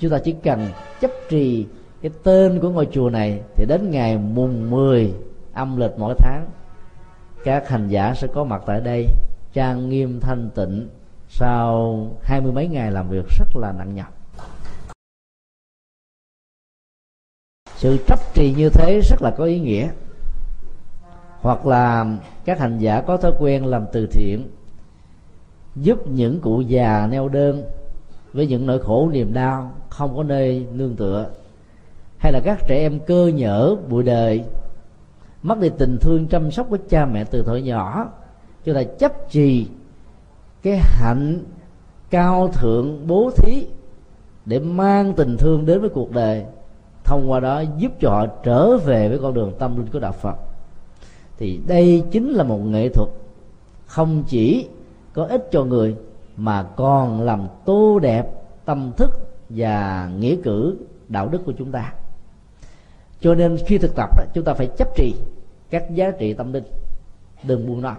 chúng ta chỉ cần chấp trì cái tên của ngôi chùa này thì đến ngày mùng 10 âm lịch mỗi tháng, các hành giả sẽ có mặt tại đây trang nghiêm thanh tịnh sau hai mươi mấy ngày làm việc rất là nặng nhọc. Sự chấp trì như thế rất là có ý nghĩa. Hoặc là các hành giả có thói quen làm từ thiện, giúp những cụ già neo đơn với những nỗi khổ niềm đau không có nơi nương tựa, hay là các trẻ em cơ nhở bụi đời, mất đi tình thương chăm sóc của cha mẹ từ thuở nhỏ, chúng ta chấp trì cái hạnh cao thượng bố thí để mang tình thương đến với cuộc đời, thông qua đó giúp cho họ trở về với con đường tâm linh của đạo phật. Thì đây chính là một nghệ thuật không chỉ có ích cho người mà còn làm tô đẹp tâm thức và nghĩa cử đạo đức của chúng ta. Cho nên khi thực tập chúng ta phải chấp trì các giá trị tâm linh. Đừng buông nó.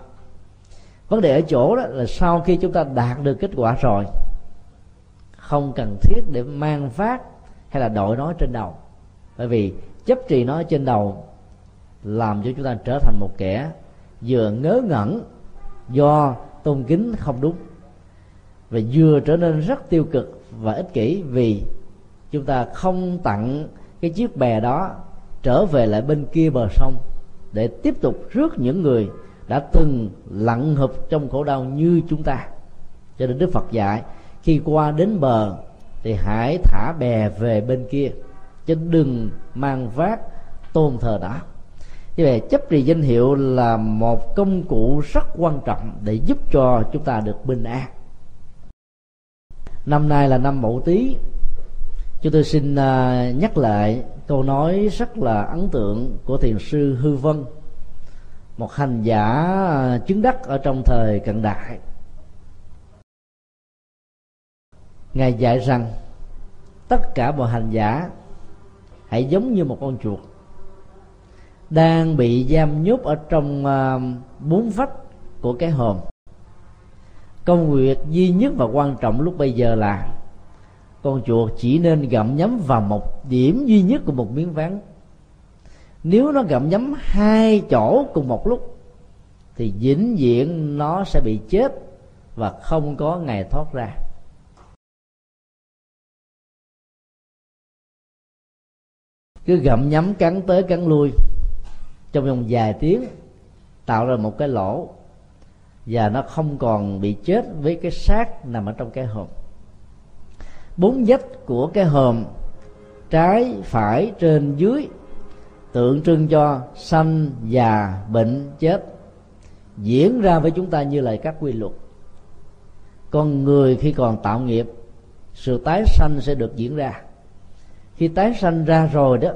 Vấn đề ở chỗ đó là sau khi chúng ta đạt được kết quả rồi, không cần thiết để mang phát hay là đội nó trên đầu. Bởi vì chấp trì nó trên đầu làm cho chúng ta trở thành một kẻ vừa ngớ ngẩn do tôn kính không đúng và vừa trở nên rất tiêu cực và ích kỷ vì chúng ta không tặng cái chiếc bè đó trở về lại bên kia bờ sông để tiếp tục rước những người đã từng lặn hụp trong khổ đau như chúng ta. Cho nên đức phật dạy, khi qua đến bờ thì hãy thả bè về bên kia, chứ đừng mang vác tôn thờ đó như vậy, chấp trì danh hiệu là một công cụ rất quan trọng để giúp cho chúng ta được bình an năm nay là năm mậu tý. Chúng tôi xin à, nhắc lại câu nói rất là ấn tượng của thiền sư hư vân, một hành giả à, chứng đắc ở trong thời cận đại. Ngài dạy rằng, tất cả mọi hành giả hãy giống như một con chuột đang bị giam nhốt ở trong à, bốn vách của cái hòm công việc duy nhất và quan trọng lúc bây giờ là, con chuột chỉ nên gặm nhấm vào một điểm duy nhất của một miếng ván. Nếu nó gặm nhấm hai chỗ cùng một lúc, thì vĩnh viễn nó sẽ bị chết và không có ngày thoát ra. Cứ gặm nhấm cắn tới cắn lui. Trong vòng vài tiếng, tạo ra một cái lỗ và nó không còn bị chết với cái xác nằm ở trong cái hòm. Bốn vách của cái hòm, trái phải trên dưới, tượng trưng cho sanh già bệnh chết, diễn ra với chúng ta như là các quy luật. Con người khi còn tạo nghiệp, sự tái sanh sẽ được diễn ra. Khi tái sanh ra rồi đó,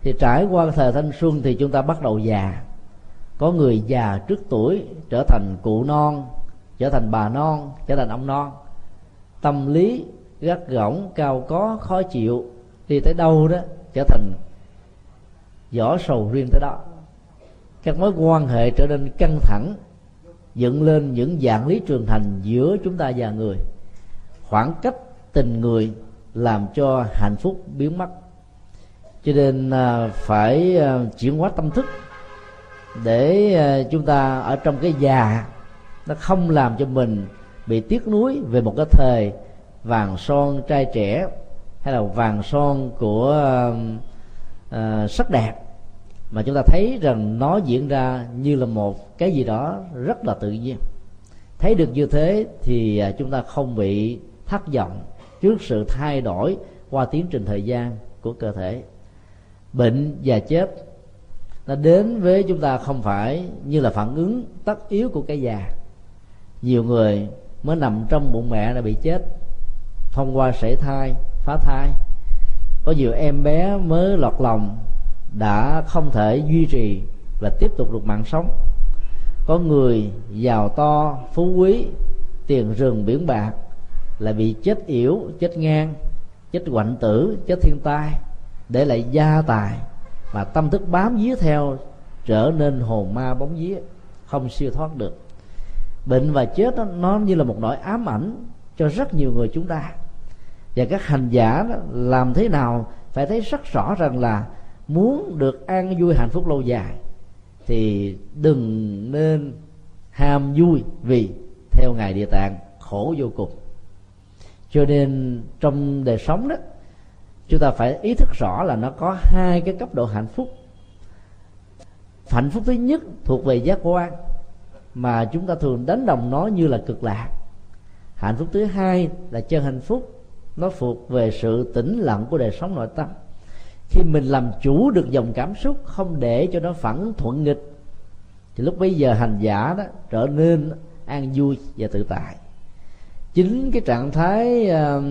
thì trải qua thời thanh xuân thì chúng ta bắt đầu già có người già trước tuổi trở thành cụ non, trở thành bà non, trở thành ông non. Tâm lý gắt gỏng, cao có, khó chịu, đi tới đâu đó trở thành vỏ sầu riêng tới đó. Các mối quan hệ trở nên căng thẳng, dựng lên những dạng lý trường thành giữa chúng ta và người. Khoảng cách tình người làm cho hạnh phúc biến mất. Cho nên à, phải à, chuyển hóa tâm thức để ờ, chúng ta ở trong cái già nó không làm cho mình bị tiếc nuối về một cái thời vàng son trai trẻ hay là vàng son của uh, sắc đẹp. Mà chúng ta thấy rằng nó diễn ra như là một cái gì đó rất là tự nhiên. Thấy được như thế thì ờ, chúng ta không bị thất vọng trước sự thay đổi qua tiến trình thời gian của cơ thể. Bệnh và chết nó đến với chúng ta không phải như là phản ứng tất yếu của cái già. Nhiều người mới nằm trong bụng mẹ đã bị chết, thông qua sảy thai, phá thai. Có nhiều em bé mới lọt lòng, đã không thể duy trì và tiếp tục được mạng sống. Có người giàu to, phú quý, tiền rừng biển bạc lại bị chết yểu, chết ngang, chết hoạnh tử, chết thiên tai, để lại gia tài mà tâm thức bám víu theo trở nên hồn ma bóng vía không siêu thoát được. Bệnh và chết đó, nó như là một nỗi ám ảnh cho rất nhiều người chúng ta. Và các hành giả đó, làm thế nào phải thấy rất rõ rằng là muốn được an vui hạnh phúc lâu dài thì đừng nên ham vui vì theo ngài địa tạng khổ vô cùng. Cho nên trong đời sống đó chúng ta phải ý thức rõ là nó có hai cái cấp độ hạnh phúc. Hạnh phúc thứ nhất thuộc về giác quan mà chúng ta thường đánh đồng nó như là cực lạc. Hạnh phúc thứ hai là chân hạnh phúc nó thuộc về sự tĩnh lặng của đời sống nội tâm. Khi mình làm chủ được dòng cảm xúc không để cho nó phản thuận nghịch thì lúc bây giờ hành giả đó trở nên an vui và tự tại. Chính cái trạng thái uh,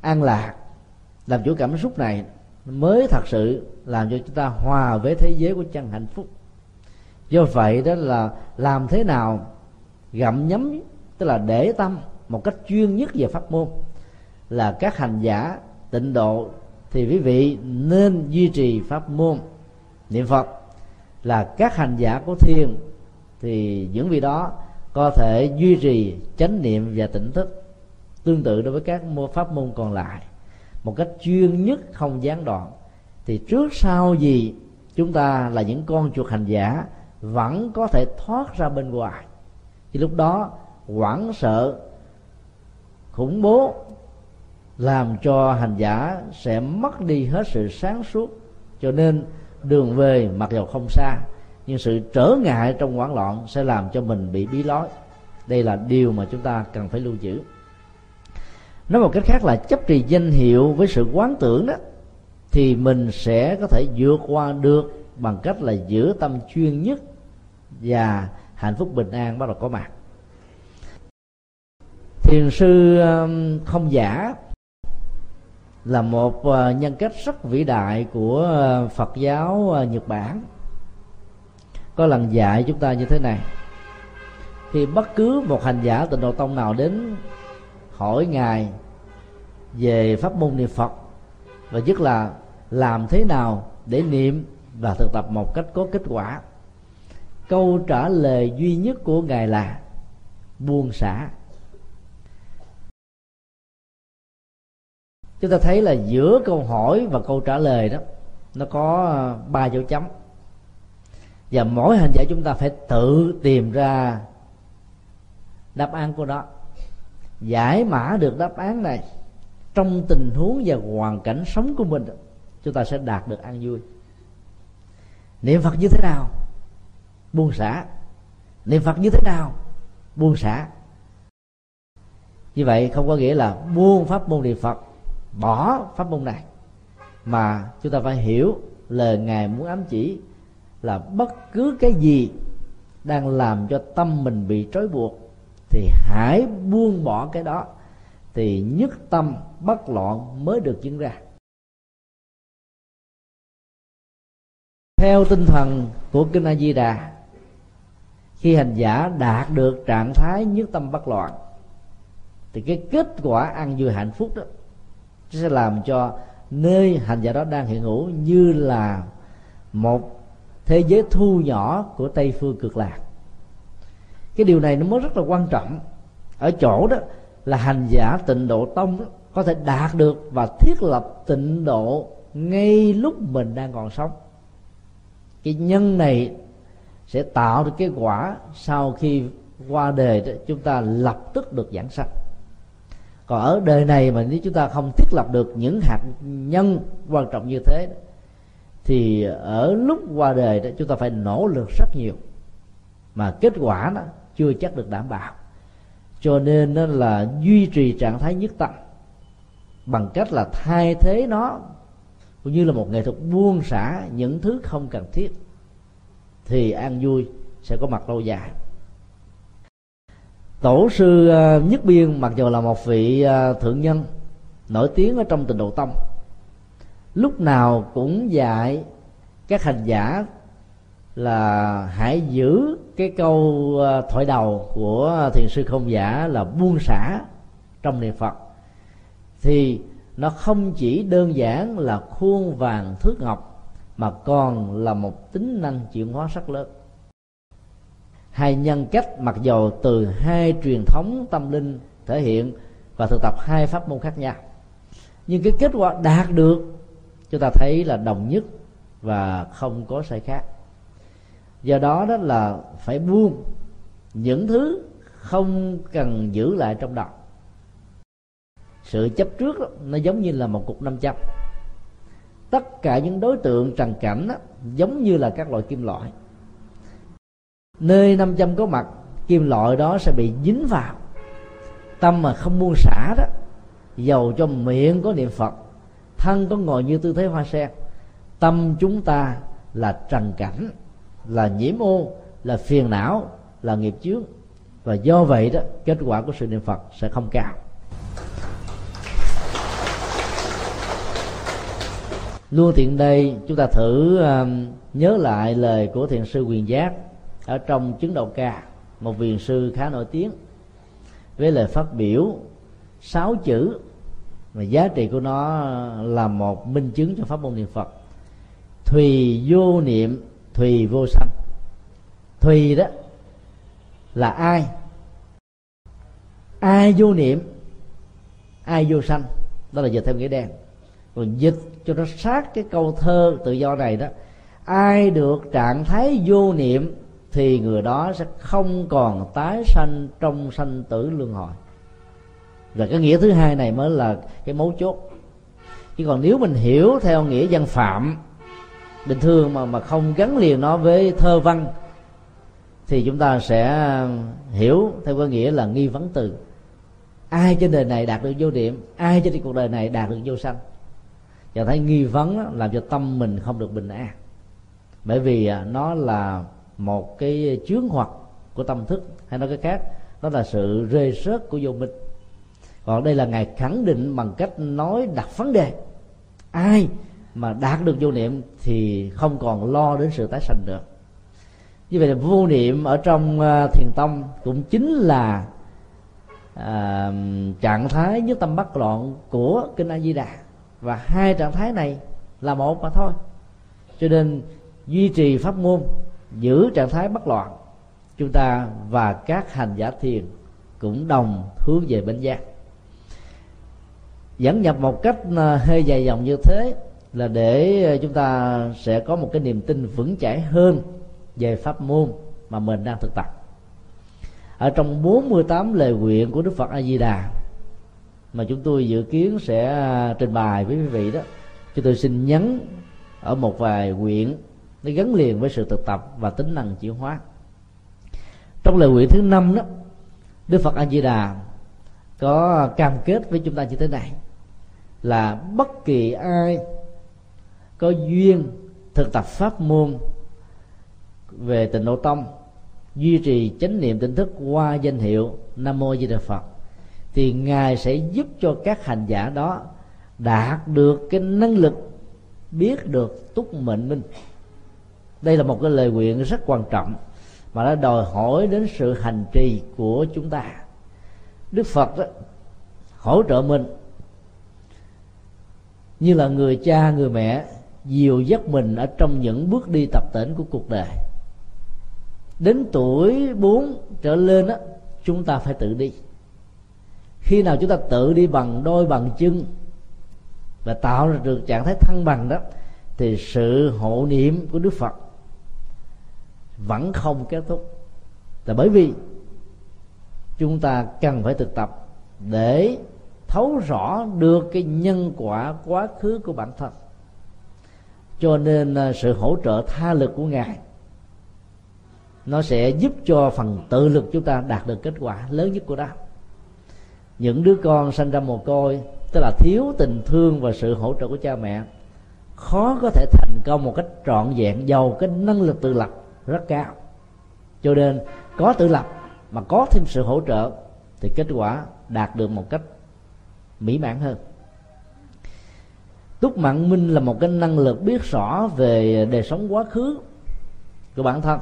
an lạc làm chủ cảm xúc này mới thật sự làm cho chúng ta hòa với thế giới của chân hạnh phúc. Do vậy đó là làm thế nào gặm nhấm, tức là để tâm một cách chuyên nhất về pháp môn là các hành giả tịnh độ, thì quý vị nên duy trì pháp môn. Niệm phật là các hành giả của thiền, thì những vị đó có thể duy trì chánh niệm và tỉnh thức tương tự đối với các môn pháp môn còn lại một cách chuyên nhất không gián đoạn, thì trước sau gì chúng ta là những con chuột hành giả vẫn có thể thoát ra bên ngoài. Thì lúc đó hoảng sợ, khủng bố làm cho hành giả sẽ mất đi hết sự sáng suốt. Cho nên đường về mặc dù không xa, nhưng sự trở ngại trong hoảng loạn sẽ làm cho mình bị bí lối. Đây là điều mà chúng ta cần phải lưu giữ nói một cách khác là chấp trì danh hiệu với sự quán tưởng đó, thì mình sẽ có thể vượt qua được bằng cách là giữ tâm chuyên nhất và hạnh phúc bình an bắt đầu có mặt. Thiền sư không giả là một ờ, nhân cách rất vĩ đại của ờ, phật giáo ờ, nhật bản. Có lần dạy chúng ta như thế này. Khi bất cứ một hành giả tịnh độ tông nào đến hỏi ngài về pháp môn niệm phật và nhất là làm thế nào để niệm và thực tập một cách có kết quả. Câu trả lời duy nhất của ngài là buông xả. Chúng ta thấy là giữa câu hỏi và câu trả lời đó, nó có ba dấu chấm. Và mỗi hành giả chúng ta phải tự tìm ra đáp án của nó giải mã được đáp án này trong tình huống và hoàn cảnh sống của mình, chúng ta sẽ đạt được an vui. Niệm phật như thế nào? Buông xả. Niệm phật như thế nào? Buông xả. Như vậy không có nghĩa là buông pháp môn niệm phật, bỏ pháp môn này, mà chúng ta phải hiểu lời ngài muốn ám chỉ là bất cứ cái gì đang làm cho tâm mình bị trói buộc thì hãy buông bỏ cái đó. Thì nhất tâm bất loạn mới được diễn ra. Theo tinh thần của kinh a di đà, khi hành giả đạt được trạng thái nhất tâm bất loạn, thì cái kết quả ăn vui hạnh phúc đó sẽ làm cho nơi hành giả đó đang hiện hữu như là một thế giới thu nhỏ của tây phương cực lạc cái điều này nó mới rất là quan trọng. Ở chỗ đó là hành giả tịnh độ tông đó, có thể đạt được và thiết lập tịnh độ ngay lúc mình đang còn sống. Cái nhân này sẽ tạo được cái quả sau khi qua đời đó, chúng ta lập tức được giảng sanh. Còn ở đời này mà nếu chúng ta không thiết lập được những hạt nhân quan trọng như thế thì ở lúc qua đời đó chúng ta phải nỗ lực rất nhiều. Mà kết quả đó chưa chắc được đảm bảo. Cho nên nó là duy trì trạng thái nhất tâm bằng cách là thay thế nó, cũng như là một nghệ thuật buông xả những thứ không cần thiết, thì an vui sẽ có mặt lâu dài. Tổ sư à, nhất biên mặc dù là một vị à, thượng nhân nổi tiếng ở trong tình độ tông, lúc nào cũng dạy các hành giả là hãy giữ cái câu ờ, thoại đầu của thiền sư không giả là buông xả trong niệm phật. Thì nó không chỉ đơn giản là khuôn vàng thước ngọc, mà còn là một tính năng chuyển hóa rất lớn. Hai nhân cách mặc dầu từ hai truyền thống tâm linh thể hiện và thực tập hai pháp môn khác nhau. Nhưng cái kết quả đạt được, chúng ta thấy là đồng nhất và không có sai khác do đó đó là phải buông những thứ không cần giữ lại trong đầu sự chấp trước đó, nó giống như là một cục nam châm. Tất cả những đối tượng trần cảnh đó, giống như là các loại kim loại. Nơi nam châm có mặt kim loại đó sẽ bị dính vào. Tâm mà không buông xả đó dầu cho miệng có niệm phật thân có ngồi như tư thế hoa sen. Tâm chúng ta là trần cảnh là nhiễm ô là phiền não là nghiệp chướng. Và do vậy đó kết quả của sự niệm phật sẽ không cao. Luôn tiện đây chúng ta thử um, nhớ lại lời của thiền sư quyền giác ở trong chứng đầu ca một viền sư khá nổi tiếng với lời phát biểu sáu chữ mà giá trị của nó là một minh chứng cho pháp môn niệm phật. Thùy vô niệm thùy vô sanh. Thùy đó là ai? Ai vô niệm? Ai vô sanh? Đó là dịch theo nghĩa đen. Còn dịch cho nó sát cái câu thơ tự do này đó. Ai được trạng thái vô niệm thì người đó sẽ không còn tái sanh trong sanh tử luân hồi. Và cái nghĩa thứ hai này mới là cái mấu chốt. Chứ còn nếu mình hiểu theo nghĩa dân phạm bình thường mà mà không gắn liền nó với thơ văn thì chúng ta sẽ hiểu theo có nghĩa là nghi vấn từ. Ai trên đời này đạt được vô điểm ai trên cuộc đời này đạt được vô sanh? Và thấy nghi vấn đó, làm cho tâm mình không được bình an. Bởi vì à, nó là một cái chướng hoặc của tâm thức hay nói cái khác đó là sự rơi rớt của vô minh. Còn đây là ngài khẳng định bằng cách nói đặt vấn đề. Ai mà đạt được vô niệm thì không còn lo đến sự tái sanh nữa. Như vậy là vô niệm ở trong à, thiền tông cũng chính là à, trạng thái nhất tâm bất loạn của kinh a di đà. Và hai trạng thái này là một mà thôi. Cho nên duy trì pháp môn giữ trạng thái bất loạn chúng ta và các hành giả thiền cũng đồng hướng về bên giác. Dẫn nhập một cách à, hơi dài dòng như thế là để ờ, chúng ta sẽ có một cái niềm tin vững chãi hơn về pháp môn mà mình đang thực tập. Ở trong 48 lời nguyện của Đức Phật A Di Đà mà chúng tôi dự kiến sẽ à, trình bày với quý vị đó chúng tôi xin nhấn ở một vài nguyện nó gắn liền với sự thực tập và tính năng chuyển hóa. Trong lời nguyện thứ năm đó, Đức Phật A Di Đà có cam kết với chúng ta như thế này, là bất kỳ ai có duyên thực tập pháp môn về tịnh độ tông duy trì chánh niệm tỉnh thức qua danh hiệu nam mô di đà phật thì ngài sẽ giúp cho các hành giả đó đạt được cái năng lực biết được túc mệnh minh. Đây là một cái lời nguyện rất quan trọng mà nó đòi hỏi đến sự hành trì của chúng ta. Đức phật đó, hỗ trợ mình. Như là người cha người mẹ dìu dắt mình ở trong những bước đi tập tễnh của cuộc đời. Đến tuổi 4 trở lên á, chúng ta phải tự đi. Khi nào chúng ta tự đi bằng đôi, bằng chân và tạo ra được trạng thái thăng bằng đó, thì sự hộ niệm của đức phật vẫn không kết thúc. Là bởi vì chúng ta cần phải thực tập để thấu rõ được cái nhân quả, quá khứ của bản thân cho nên à, sự hỗ trợ tha lực của ngài, nó sẽ giúp cho phần tự lực chúng ta đạt được kết quả lớn nhất của đó những đứa con sanh ra mồ côi, tức là thiếu tình thương và sự hỗ trợ của cha mẹ, khó có thể thành công một cách trọn vẹn, giàu cái năng lực tự lập rất cao. Cho nên, có tự lập mà có thêm sự hỗ trợ, thì kết quả đạt được một cách mỹ mãn hơn túc mạng minh là một cái năng lực biết rõ về đời sống quá khứ của bản thân.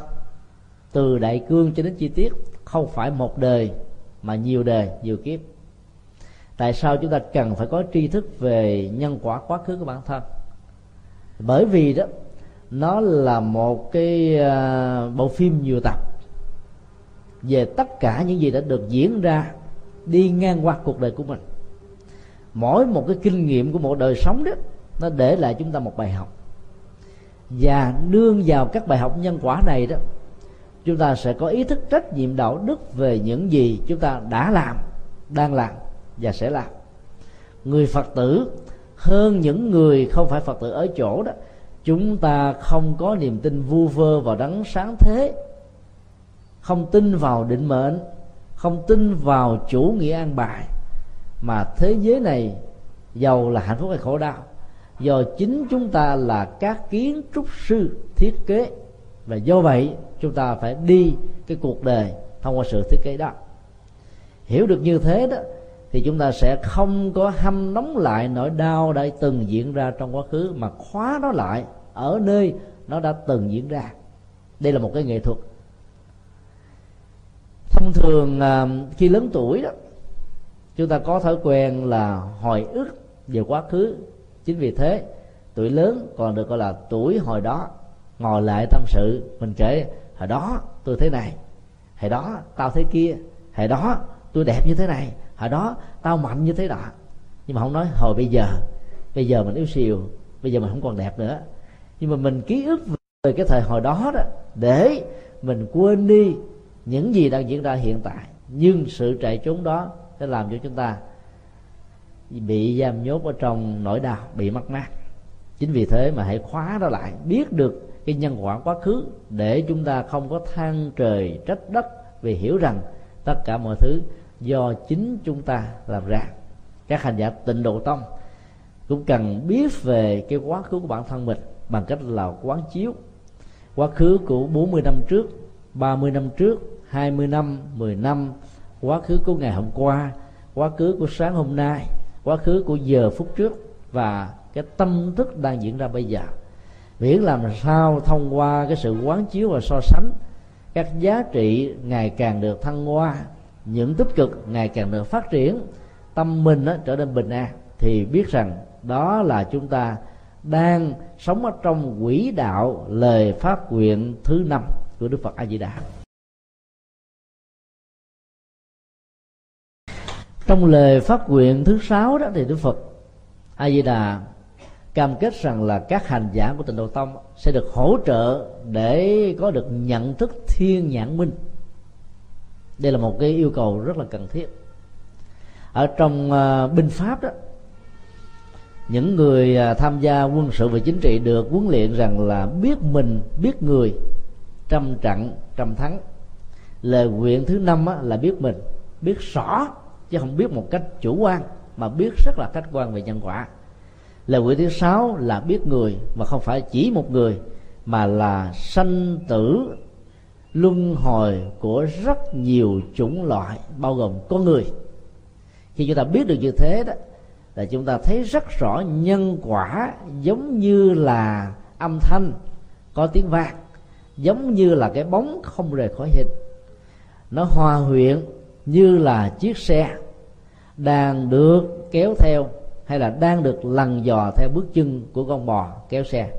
Từ đại cương cho đến chi tiết, không phải một đời, mà nhiều đời, nhiều kiếp. Tại sao chúng ta cần phải có tri thức về nhân quả quá khứ của bản thân? Bởi vì đó, nó là một cái à, bộ phim nhiều tập về tất cả những gì đã được diễn ra đi ngang qua cuộc đời của mình. Mỗi một cái kinh nghiệm của một đời sống đó nó để lại chúng ta một bài học. Và nương vào các bài học nhân quả này đó, chúng ta sẽ có ý thức trách nhiệm đạo đức về những gì chúng ta đã làm, đang làm và sẽ làm. Người phật tử hơn những người không phải phật tử ở chỗ đó, chúng ta không có niềm tin vu vơ vào đấng sáng thế, không tin vào định mệnh, không tin vào chủ nghĩa an bài, mà thế giới này giàu là hạnh phúc hay khổ đau do chính chúng ta là các kiến trúc sư thiết kế. Và do vậy, chúng ta phải đi cái cuộc đời thông qua sự thiết kế đó. Hiểu được như thế đó, thì chúng ta sẽ không có hâm nóng lại nỗi đau đã từng diễn ra trong quá khứ, mà khóa nó lại ở nơi nó đã từng diễn ra. Đây là một cái nghệ thuật. Thông thường à, khi lớn tuổi đó, chúng ta có thói quen là hồi ức về quá khứ chính vì thế, tuổi lớn còn được gọi là tuổi hồi đó. Ngồi lại tâm sự, mình kể, hồi đó tôi thế này, hồi đó tao thế kia, hồi đó tôi đẹp như thế này, hồi đó tao mạnh như thế đó nhưng mà không nói hồi bây giờ. Bây giờ mình yếu xìu, bây giờ mình không còn đẹp nữa. Nhưng mà mình ký ức về cái thời hồi đó đó, để mình quên đi những gì đang diễn ra hiện tại. Nhưng sự chạy trốn đó sẽ làm cho chúng ta bị giam nhốt ở trong nỗi đau, bị mất mát. Chính vì thế mà hãy khóa nó lại, biết được cái nhân quả quá khứ, để chúng ta không có than trời trách đất vì hiểu rằng tất cả mọi thứ do chính chúng ta làm ra. Các hành giả tịnh độ tông cũng cần biết về cái quá khứ của bản thân mình bằng cách là quán chiếu. Quá khứ của 40 năm trước 30 năm trước 20 năm 10 năm, quá khứ của ngày hôm qua, quá khứ của sáng hôm nay quá khứ của giờ phút trước và cái tâm thức đang diễn ra bây giờ miễn làm sao thông qua cái sự quán chiếu và so sánh các giá trị ngày càng được thăng hoa những tích cực ngày càng được phát triển tâm mình đó, trở nên bình an thì biết rằng đó là chúng ta đang sống ở trong quỹ đạo lời phát nguyện thứ năm của Đức Phật A Di Đà. Trong lời phát nguyện thứ sáu đó thì Đức Phật A Di Đà cam kết rằng là các hành giả của tịnh độ tông sẽ được hỗ trợ để có được nhận thức thiên nhãn minh. Đây là một cái yêu cầu rất là cần thiết. Ở trong uh, binh pháp đó những người uh, tham gia quân sự và chính trị được huấn luyện rằng là biết mình biết người trăm trận trăm thắng. Lời nguyện thứ năm á, là biết mình biết rõ chứ không biết một cách chủ quan, mà biết rất là khách quan về nhân quả. Lời nguyện thứ sáu là biết người, mà không phải chỉ một người, mà là sanh tử luân hồi của rất nhiều chủng loại, bao gồm con người. Khi chúng ta biết được như thế đó, là chúng ta thấy rất rõ nhân quả giống như là âm thanh, có tiếng vang, giống như là cái bóng không rời khỏi hình. Nó hòa huyện như là chiếc xe đang được kéo theo hay là đang được lằn dò theo bước chân của con bò kéo xe.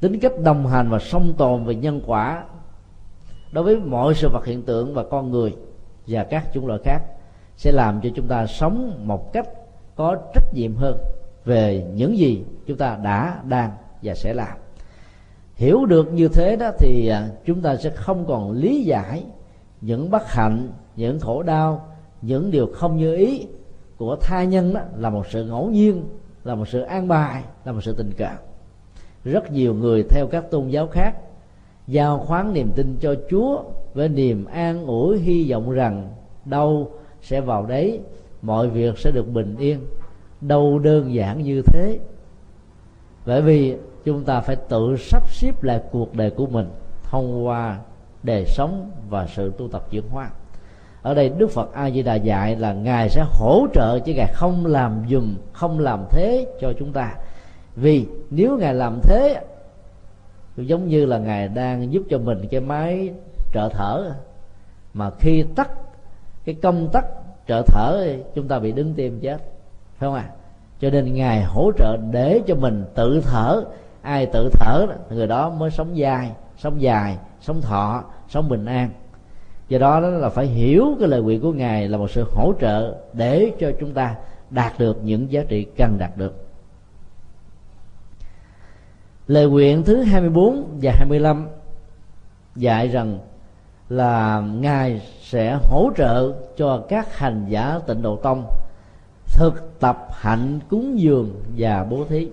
Tính cách đồng hành và song tồn về nhân quả đối với mọi sự vật hiện tượng và con người và các chủng loại khác sẽ làm cho chúng ta sống một cách có trách nhiệm hơn về những gì chúng ta đã, đang và sẽ làm. Hiểu được như thế đó thì à, chúng ta sẽ không còn lý giải những bất hạnh, những khổ đau những điều không như ý của tha nhân đó là một sự ngẫu nhiên, là một sự an bài, là một sự tình cảm. Rất nhiều người theo các tôn giáo khác giao khoán niềm tin cho chúa với niềm an ủi, hy vọng rằng đâu sẽ vào đấy, mọi việc sẽ được bình yên. Đâu đơn giản như thế. Bởi vì chúng ta phải tự sắp xếp lại cuộc đời của mình thông qua đời sống và sự tu tập chuyển hóa ở đây đức phật a di đà dạy là ngài sẽ hỗ trợ chứ ngài không làm dùm, không làm thế cho chúng ta. Vì nếu ngài làm thế, giống như là ngài đang giúp cho mình cái máy trợ thở, mà khi tắt, cái công tắc trợ thở, chúng ta bị đứng tim chết. Phải không ạ? À? cho nên ngài hỗ trợ để cho mình tự thở. Ai tự thở người đó mới sống dài sống dài, sống thọ, sống bình an do đó là phải hiểu cái lời nguyện của ngài là một sự hỗ trợ để cho chúng ta đạt được những giá trị cần đạt được. Lời nguyện thứ 24 và 25 dạy rằng là ngài sẽ hỗ trợ cho các hành giả tịnh độ tông thực tập hạnh cúng dường và bố thí.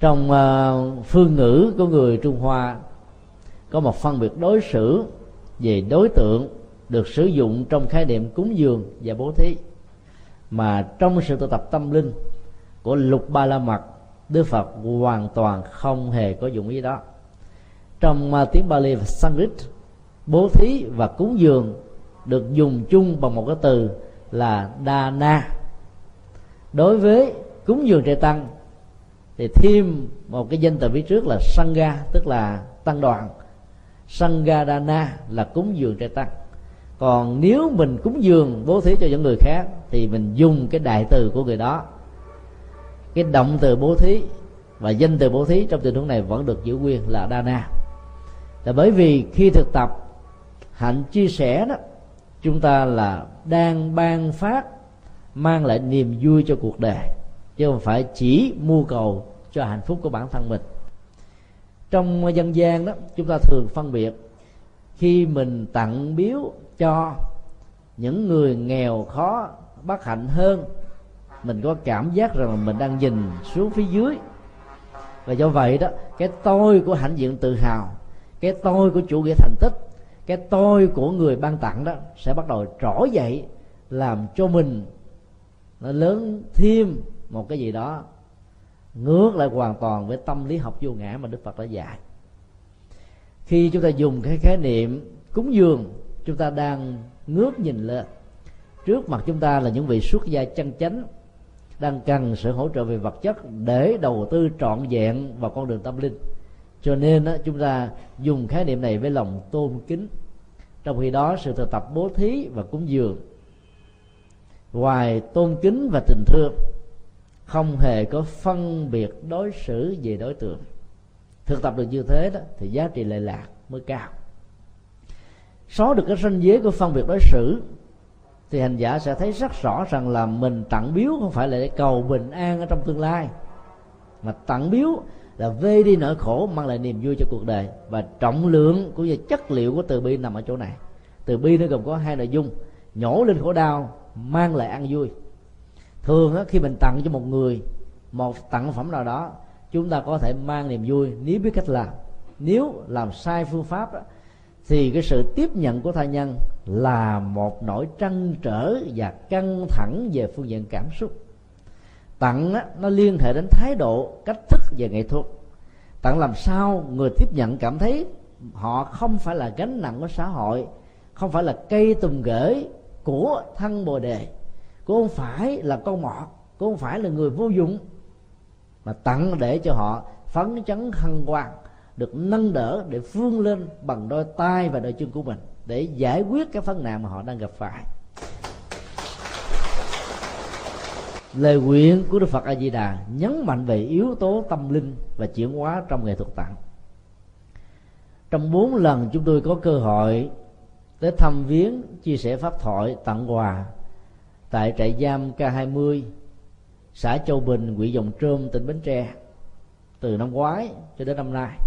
Trong uh, phương ngữ của người trung hoa có một phân biệt đối xử về đối tượng được sử dụng trong khái niệm cúng dường và bố thí. Mà trong sự tu tập tâm linh của lục ba la mật, đức phật hoàn toàn không hề có dụng ý đó. Trong tiếng bali và sanskrit, bố thí và cúng dường được dùng chung bằng một cái từ là đa na. Đối với cúng dường trẻ tăng thì thêm một cái danh từ phía trước là sangha, tức là tăng đoàn sangadana là cúng dường trai tăng. Còn nếu mình cúng dường bố thí cho những người khác, thì mình dùng cái đại từ của người đó. Cái động từ bố thí và danh từ bố thí trong tình huống này vẫn được giữ nguyên là dana. Là bởi vì khi thực tập hạnh chia sẻ đó, chúng ta là đang ban phát, mang lại niềm vui cho cuộc đời, chứ không phải chỉ mưu cầu cho hạnh phúc của bản thân mình trong dân gian đó, chúng ta thường phân biệt khi mình tặng biếu cho những người nghèo khó bất hạnh hơn, mình có cảm giác rằng mình đang nhìn xuống phía dưới. Và do vậy đó, cái tôi của hãnh diện tự hào, cái tôi của chủ nghĩa thành tích, cái tôi của người ban tặng đó sẽ bắt đầu trỗi dậy, làm cho mình nó lớn thêm một cái gì đó ngược lại hoàn toàn với tâm lý học vô ngã mà đức phật đã dạy. Khi chúng ta dùng cái khái niệm cúng dường chúng ta đang ngước nhìn lên. Trước mặt chúng ta là những vị xuất gia chân chánh đang cần sự hỗ trợ về vật chất để đầu tư trọn vẹn vào con đường tâm linh. Cho nên đó, chúng ta dùng khái niệm này với lòng tôn kính. Trong khi đó sự thực tập bố thí và cúng dường ngoài tôn kính và tình thương không hề có phân biệt đối xử về đối tượng. Thực tập được như thế đó thì giá trị lệ lạc mới cao. Xóa được cái ranh giới của phân biệt đối xử, thì hành giả sẽ thấy rất rõ rằng là mình tặng biếu không phải là để cầu bình an ở trong tương lai, mà tặng biếu là vê đi nỗi khổ mang lại niềm vui cho cuộc đời và trọng lượng cũng như chất liệu của từ bi nằm ở chỗ này. Từ bi nó gồm có hai nội dung, nhổ lên khổ đau, mang lại ăn vui thường á, khi mình tặng cho một người một tặng phẩm nào đó chúng ta có thể mang niềm vui. Nếu biết cách làm nếu làm sai phương pháp đó, thì cái sự tiếp nhận của thai nhân là một nỗi trăn trở và căng thẳng về phương diện cảm xúc. Tặng á, nó liên hệ đến thái độ cách thức về nghệ thuật. Tặng làm sao người tiếp nhận cảm thấy họ không phải là gánh nặng của xã hội không phải là cây tùm gửi của thân bồ đề cô không phải là con mọt, cô không phải là người vô dụng, mà tặng để cho họ phấn chấn hân hoan, được nâng đỡ để vươn lên bằng đôi tay và đôi chân của mình để giải quyết cái vấn nạn mà họ đang gặp phải. Lời nguyện của đức phật a di đà nhấn mạnh về yếu tố tâm linh và chuyển hóa trong nghệ thuật tặng. Trong bốn lần chúng tôi có cơ hội tới thăm viếng, chia sẻ pháp thoại, tặng quà tại trại giam K20 xã Châu Bình, huyện Dòng Trôm, tỉnh Bến Tre, từ năm ngoái cho đến năm nay,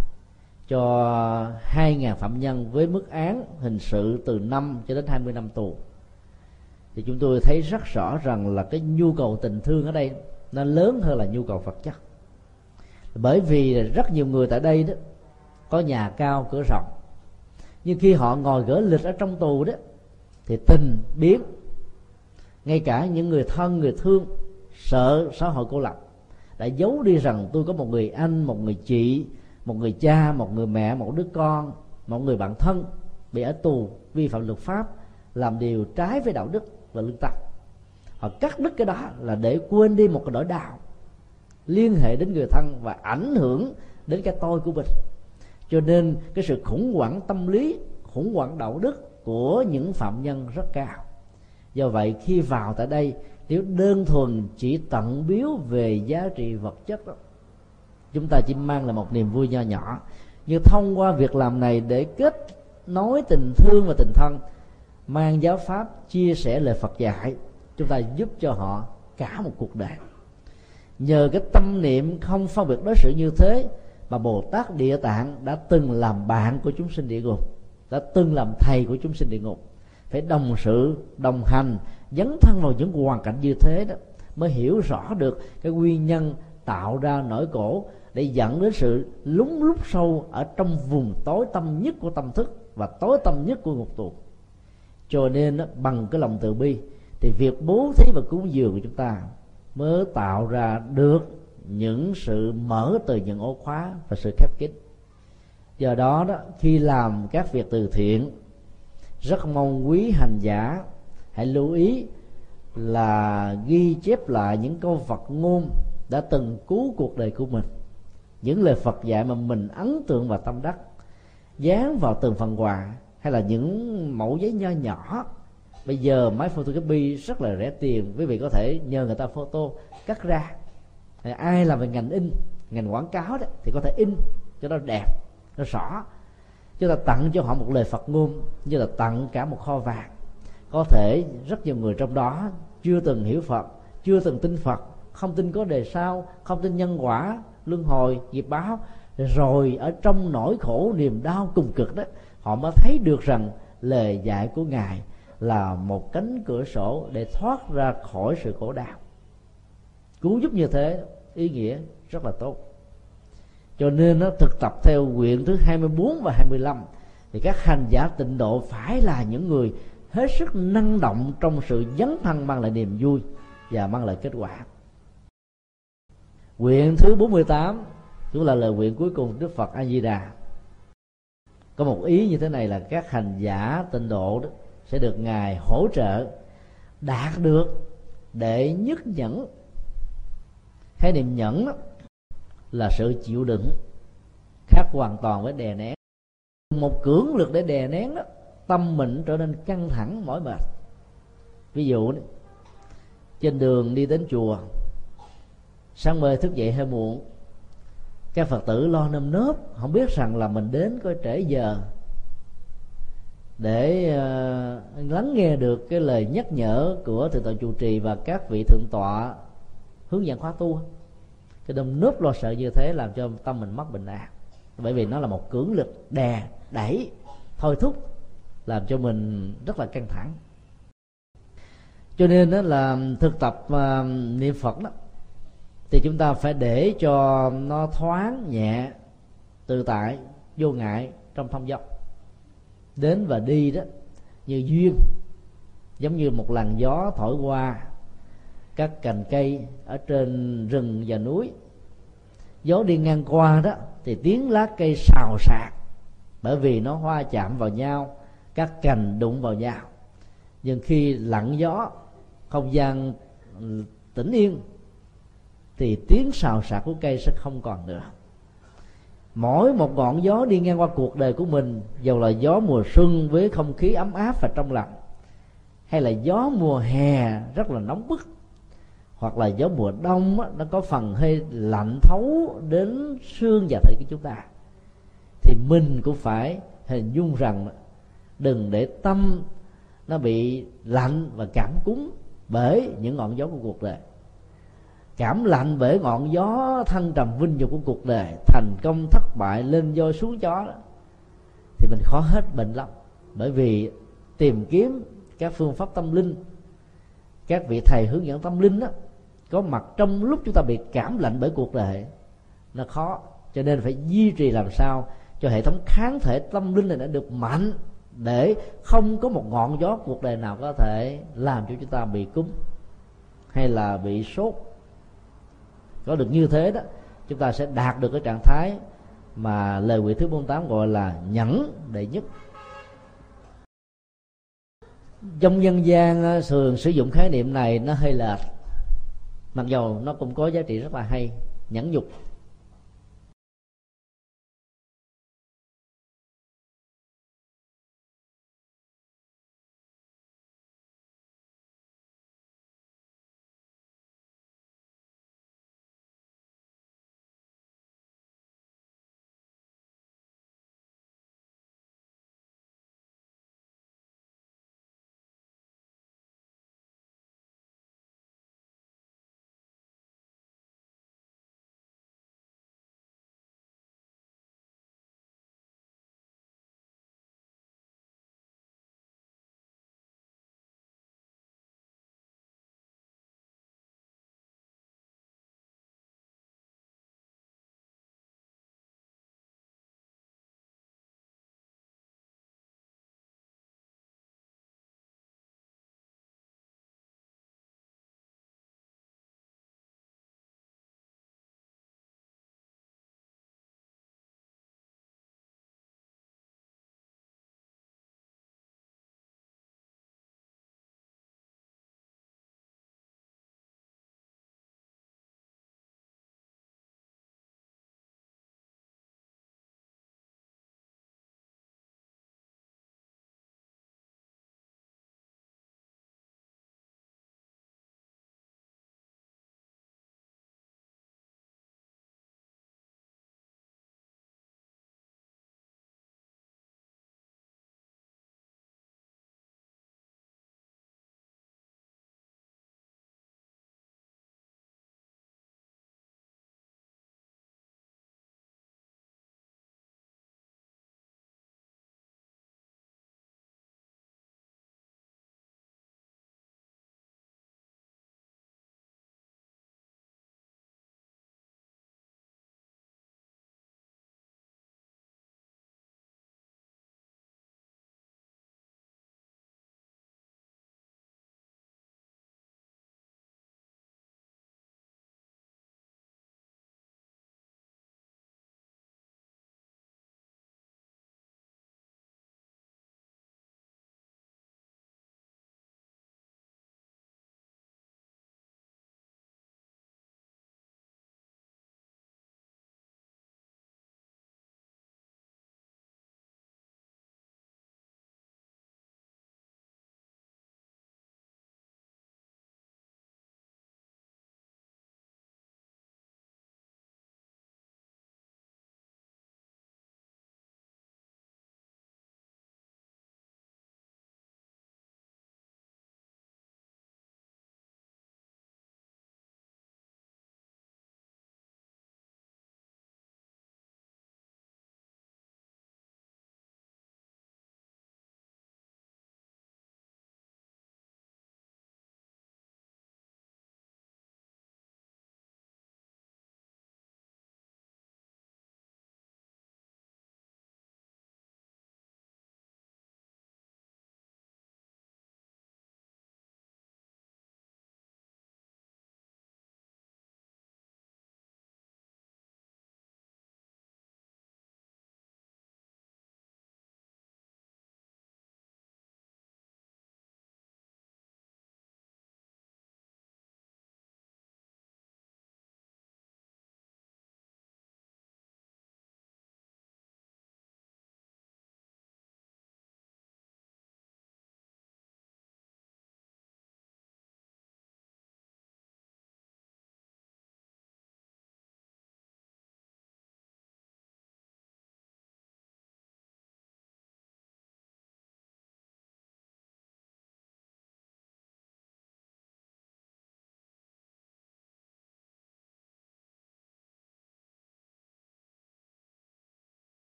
cho 2.000 phạm nhân với mức án hình sự từ 5 cho đến 20 năm tù. Thì chúng tôi thấy rất rõ rằng là cái nhu cầu tình thương ở đây nó lớn hơn là nhu cầu vật chất. Bởi vì rất nhiều người tại đây đó, có nhà cao, cửa rộng, nhưng khi họ ngồi gỡ lịch ở trong tù đó, thì tình biến ngay cả những người thân, người thương, sợ, xã hội cô lập, đã giấu đi rằng tôi có một người anh, một người chị, một người cha, một người mẹ, một đứa con, một người bạn thân bị ở tù vi phạm luật pháp, làm điều trái với đạo đức và lương tâm. Họ cắt đứt cái đó là để quên đi một cái nỗi đau liên hệ đến người thân và ảnh hưởng đến cái tôi của mình. Cho nên cái sự khủng hoảng tâm lý, khủng hoảng đạo đức của những phạm nhân rất cao do vậy, khi vào tại đây, nếu đơn thuần chỉ tận biếu về giá trị vật chất đó, chúng ta chỉ mang là một niềm vui nho nhỏ. Nhưng thông qua việc làm này để kết nối tình thương và tình thân, mang giáo pháp, chia sẻ lời Phật dạy, chúng ta giúp cho họ cả một cuộc đời. Nhờ cái tâm niệm không phân biệt đối xử như thế mà Bồ Tát Địa Tạng đã từng làm bạn của chúng sinh địa ngục, đã từng làm thầy của chúng sinh địa ngục phải đồng sự đồng hành dấn thân vào những hoàn cảnh như thế đó mới hiểu rõ được cái nguyên nhân tạo ra nỗi khổ để dẫn đến sự lúng lúc sâu ở trong vùng tối tâm nhất của tâm thức và tối tâm nhất của ngục tù. Cho nên đó, bằng cái lòng từ bi thì việc bố thí và cúng dường của chúng ta mới tạo ra được những sự mở từ những ổ khóa và sự khép kín. Do đó đó khi làm các việc từ thiện rất mong quý hành giả hãy lưu ý là ghi chép lại những câu Phật ngôn đã từng cứu cuộc đời của mình. Những lời Phật dạy mà mình ấn tượng và tâm đắc, dán vào từng phần quà hay là những mẫu giấy nho nhỏ. Bây giờ máy photocopy rất là rẻ tiền, quý vị có thể nhờ người ta photo cắt ra. Ai làm về ngành in, ngành quảng cáo đó, thì có thể in cho nó đẹp, nó rõ chúng ta tặng cho họ một lời phật ngôn, như là tặng cả một kho vàng. Có thể rất nhiều người trong đó chưa từng hiểu phật, chưa từng tin phật, không tin có đề sau không tin nhân quả, luân hồi, nghiệp báo. Rồi ở trong nỗi khổ, niềm đau cùng cực đó, họ mới thấy được rằng lời dạy của ngài là một cánh cửa sổ để thoát ra khỏi sự khổ đau. Cứu giúp như thế, ý nghĩa rất là tốt cho nên nó thực tập theo quyển thứ 24 và 25 thì các hành giả tịnh độ phải là những người hết sức năng động trong sự dấn thân mang lại niềm vui và mang lại kết quả. Quyển thứ 48 cũng là lời nguyện cuối cùng Đức Phật A Di Đà có một ý như thế này là các hành giả tịnh độ đó sẽ được ngài hỗ trợ đạt được để nhất nhẫn. Hay niềm nhẫn đó, là sự chịu đựng khác hoàn toàn với đè nén. Một cưỡng lực để đè nén đó tâm mình trở nên căng thẳng mỏi mệt. Ví dụ trên đường đi đến chùa sáng mơ thức dậy hơi muộn các phật tử lo nơm nớp không biết rằng là mình đến có trễ giờ. Để uh, lắng nghe được cái lời nhắc nhở của thượng tọa chủ trì và các vị thượng tọa hướng dẫn khóa tu cái đâm nớp lo sợ như thế làm cho tâm mình mất bình an bởi vì nó là một cưỡng lực đè đẩy thôi thúc làm cho mình rất là căng thẳng. Cho nên đó là thực tập uh, niệm phật đó thì chúng ta phải để cho nó thoáng nhẹ tự tại vô ngại trong thông dong đến và đi đó như duyên giống như một làn gió thổi qua các cành cây ở trên rừng và núi. Gió đi ngang qua đó thì tiếng lá cây xào xạc, bởi vì nó hoa chạm vào nhau, các cành đụng vào nhau. Nhưng khi lặng gió, không gian tĩnh yên, thì tiếng xào xạc của cây sẽ không còn nữa. Mỗi một ngọn gió đi ngang qua cuộc đời của mình, dầu là gió mùa xuân với không khí ấm áp và trong lành, hay là gió mùa hè rất là nóng bức hoặc là gió mùa đông á, nó có phần hơi lạnh thấu đến xương và thịt của chúng ta. Thì mình cũng phải hình dung rằng đừng để tâm nó bị lạnh và cảm cúm bởi những ngọn gió của cuộc đời. Cảm lạnh bởi ngọn gió thăng trầm vinh dục của cuộc đời thành công thất bại lên voi xuống chó đó thì mình khó hết bệnh lắm. Bởi vì tìm kiếm các phương pháp tâm linh các vị thầy hướng dẫn tâm linh đó có mặt trong lúc chúng ta bị cảm lạnh bởi cuộc đời nó khó, cho nên phải duy trì làm sao cho hệ thống kháng thể tâm linh này đã được mạnh để không có một ngọn gió cuộc đời nào có thể làm cho chúng ta bị cúm hay là bị sốt. Có được như thế đó, chúng ta sẽ đạt được cái trạng thái mà lời nguyện thứ 48 gọi là nhẫn đệ nhất. Trong dân gian ờ, thường sử dụng khái niệm này nó hơi lệch mặc dầu nó cũng có giá trị rất là hay nhẫn nhục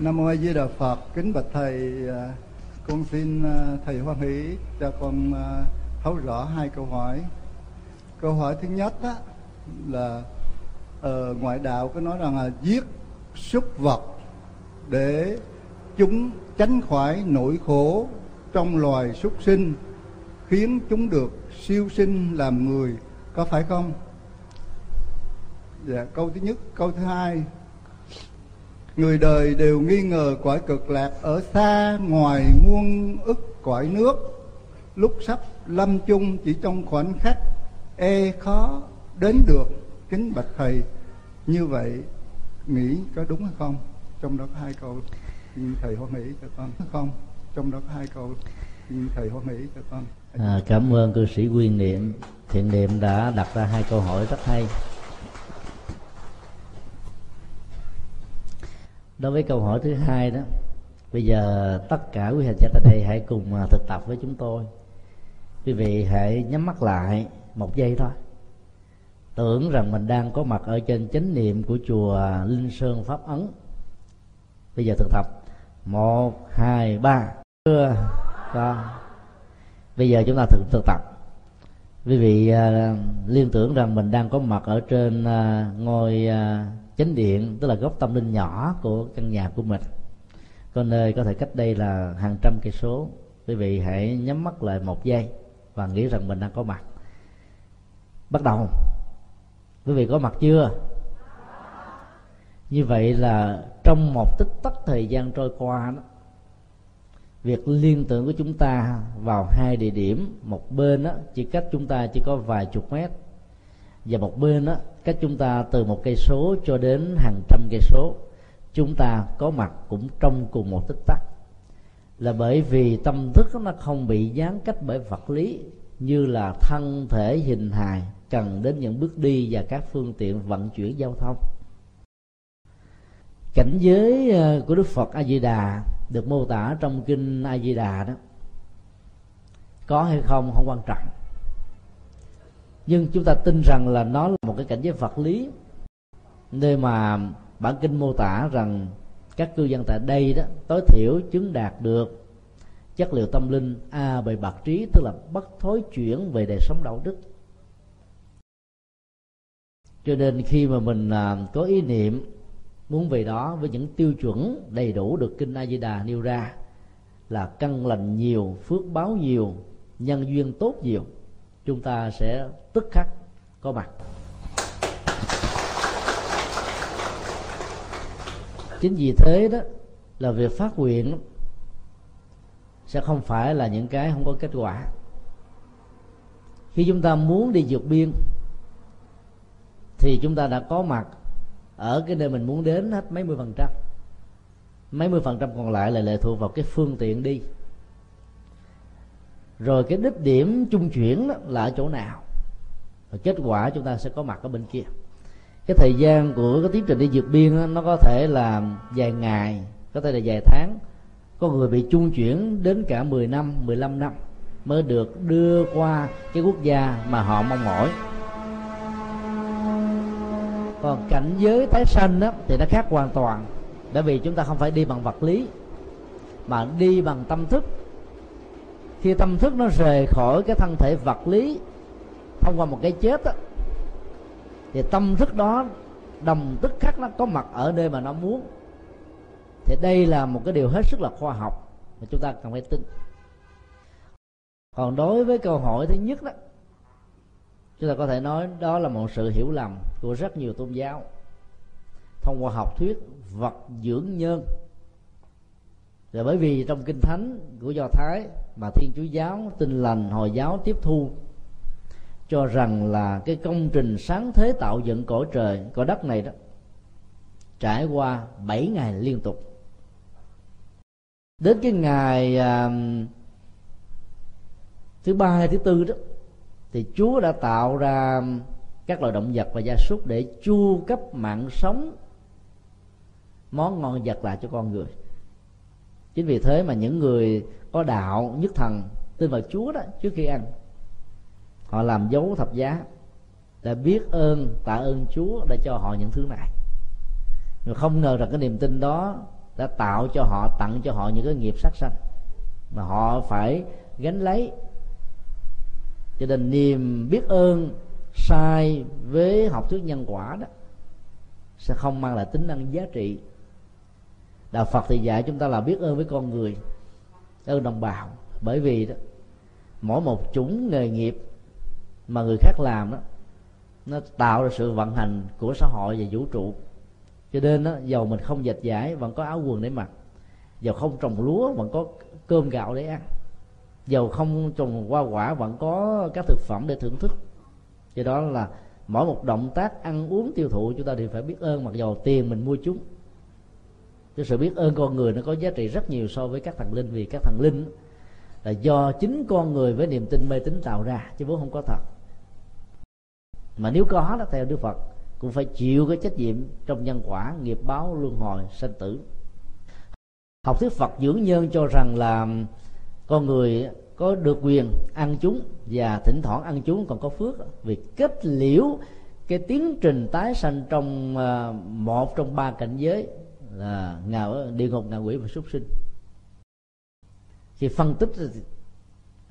Nam mô A Di Đà Phật, kính bạch thầy, à, con xin à, thầy hoan hỷ cho con à, thấu rõ hai câu hỏi. Câu hỏi thứ nhất đó là ờ, ngoại đạo có nói rằng là giết súc vật để chúng tránh khỏi nỗi khổ trong loài súc sinh khiến chúng được siêu sinh làm người có phải không? Dạ, câu thứ nhất, câu thứ hai Người đời đều nghi ngờ cõi cực lạc ở xa ngoài muôn ức cõi nước. Lúc sắp lâm chung chỉ trong khoảnh khắc e khó đến được Kính bạch thầy. Như vậy nghĩ có đúng hay không? Trong đó có hai câu thầy hoan nghĩ cho con không? Trong đó có hai câu thầy hoan nghĩ cho con. À, Cảm ơn cư sĩ Quyên Niệm. Thiện Niệm đã đặt ra hai câu hỏi rất hay. Đối với câu hỏi thứ hai đó bây giờ tất cả quý hành giả tại đây hãy cùng à, thực tập với chúng tôi. Quý vị hãy nhắm mắt lại một giây thôi. Tưởng rằng mình đang có mặt ở trên chánh niệm của chùa linh sơn pháp ấn. Bây giờ thực tập. Một hai ba. Chưa. Con bây giờ chúng ta thực thực tập. Quý vị uh, liên tưởng rằng mình đang có mặt ở trên uh, ngôi uh, chánh điện tức là góc tâm linh nhỏ của căn nhà của mình. Có nơi có thể cách đây là hàng trăm cây số. Quý vị hãy nhắm mắt lại một giây và nghĩ rằng mình đang có mặt. Bắt đầu. Quý vị có mặt chưa? Như vậy là trong một tích tắc thời gian trôi qua đó việc liên tưởng của chúng ta vào hai địa điểm. Một bên đó, chỉ cách chúng ta chỉ có vài chục mét. Và một bên đó, cách chúng ta từ một cây số cho đến hàng trăm cây số, chúng ta có mặt cũng trong cùng một tích tắc. Là bởi vì tâm thức nó không bị gián cách bởi vật lý, như là thân thể hình hài cần đến những bước đi và các phương tiện vận chuyển giao thông. Cảnh giới ờ, của đức phật a di đà được mô tả trong kinh a di đà đó. Có hay không không quan trọng nhưng chúng ta tin rằng là nó là một cái cảnh giới vật lý. Nơi mà bản kinh mô tả rằng các cư dân tại đây đó tối thiểu chứng đạt được chất liệu tâm linh a bề bạc trí tức là bất thối chuyển về đời sống đạo đức. Cho nên khi mà mình à, có ý niệm muốn về đó với những tiêu chuẩn đầy đủ được kinh a di đà nêu ra là căn lành nhiều phước báo nhiều nhân duyên tốt nhiều chúng ta sẽ tức khắc có mặt. Chính vì thế đó là việc phát nguyện sẽ không phải là những cái không có kết quả. Khi chúng ta muốn đi vượt biên, thì chúng ta đã có mặt ở cái nơi mình muốn đến hết mấy mươi phần trăm. Mấy mươi phần trăm còn lại là lệ thuộc vào cái phương tiện đi. Rồi cái đích điểm trung chuyển đó là ở chỗ nào? Và kết quả chúng ta sẽ có mặt ở bên kia. Cái thời gian của cái tiến trình đi vượt biên đó, nó có thể là vài ngày có thể là vài tháng. Có người bị trung chuyển đến cả 10 năm 15 năm mới được đưa qua cái quốc gia mà họ mong mỏi. Còn cảnh giới tái sanh đó thì nó khác hoàn toàn. Bởi vì chúng ta không phải đi bằng vật lý mà đi bằng tâm thức. Khi tâm thức nó rời khỏi cái thân thể vật lý thông qua một cái chết đó, thì tâm thức đó đồng tức khắc nó có mặt ở nơi mà nó muốn. Thì đây là một cái điều hết sức là khoa học mà chúng ta cần phải tin. Còn đối với câu hỏi thứ nhất đó chúng ta có thể nói đó là một sự hiểu lầm của rất nhiều tôn giáo. Thông qua học thuyết vật dưỡng nhân. Rồi bởi vì trong kinh thánh của do thái mà thiên chúa giáo tin lành hồi giáo tiếp thu cho rằng là cái công trình sáng thế tạo dựng cõi trời cõi đất này đó trải qua 7 ngày liên tục. Đến cái ngày à, thứ ba hay thứ tư đó thì Chúa đã tạo ra các loài động vật và gia súc để chu cấp mạng sống món ngon vật lại cho con người. Chính vì thế mà những người có đạo nhất thần tin vào chúa đó trước khi ăn họ làm dấu thập giá để biết ơn, tạ ơn chúa đã cho họ những thứ này. Mà không ngờ rằng cái niềm tin đó đã tạo cho họ, tặng cho họ những cái nghiệp sát sanh. Mà họ phải gánh lấy. Cho nên niềm biết ơn sai với học thuyết nhân quả đó sẽ không mang lại tính năng giá trị. Đạo phật thì dạy chúng ta là biết ơn với con người, ơn đồng bào. Bởi vì đó, mỗi một chủng nghề nghiệp mà người khác làm đó nó tạo ra sự vận hành của xã hội và vũ trụ. Cho nên đó, dầu mình không dệt giải vẫn có áo quần để mặc. Dầu không trồng lúa vẫn có cơm gạo để ăn. Dầu không trồng hoa quả vẫn có các thực phẩm để thưởng thức. Do đó là mỗi một động tác ăn uống tiêu thụ chúng ta đều phải biết ơn mặc dầu tiền mình mua chúng. Cái sự biết ơn con người nó có giá trị rất nhiều so với các thần linh vì các thần linh là do chính con người với niềm tin mê tín tạo ra chứ vốn không có thật mà nếu có đó, theo đức phật, cũng phải chịu cái trách nhiệm trong nhân quả, nghiệp báo, luân hồi, sanh tử. Học thuyết phật dưỡng nhân cho rằng là con người có được quyền ăn chúng và thỉnh thoảng ăn chúng còn có phước. Vì kết liễu cái tiến trình tái sanh trong à, một trong ba cảnh giới là ngạo địa ngục ngạ quỷ và súc sinh. Khi phân tích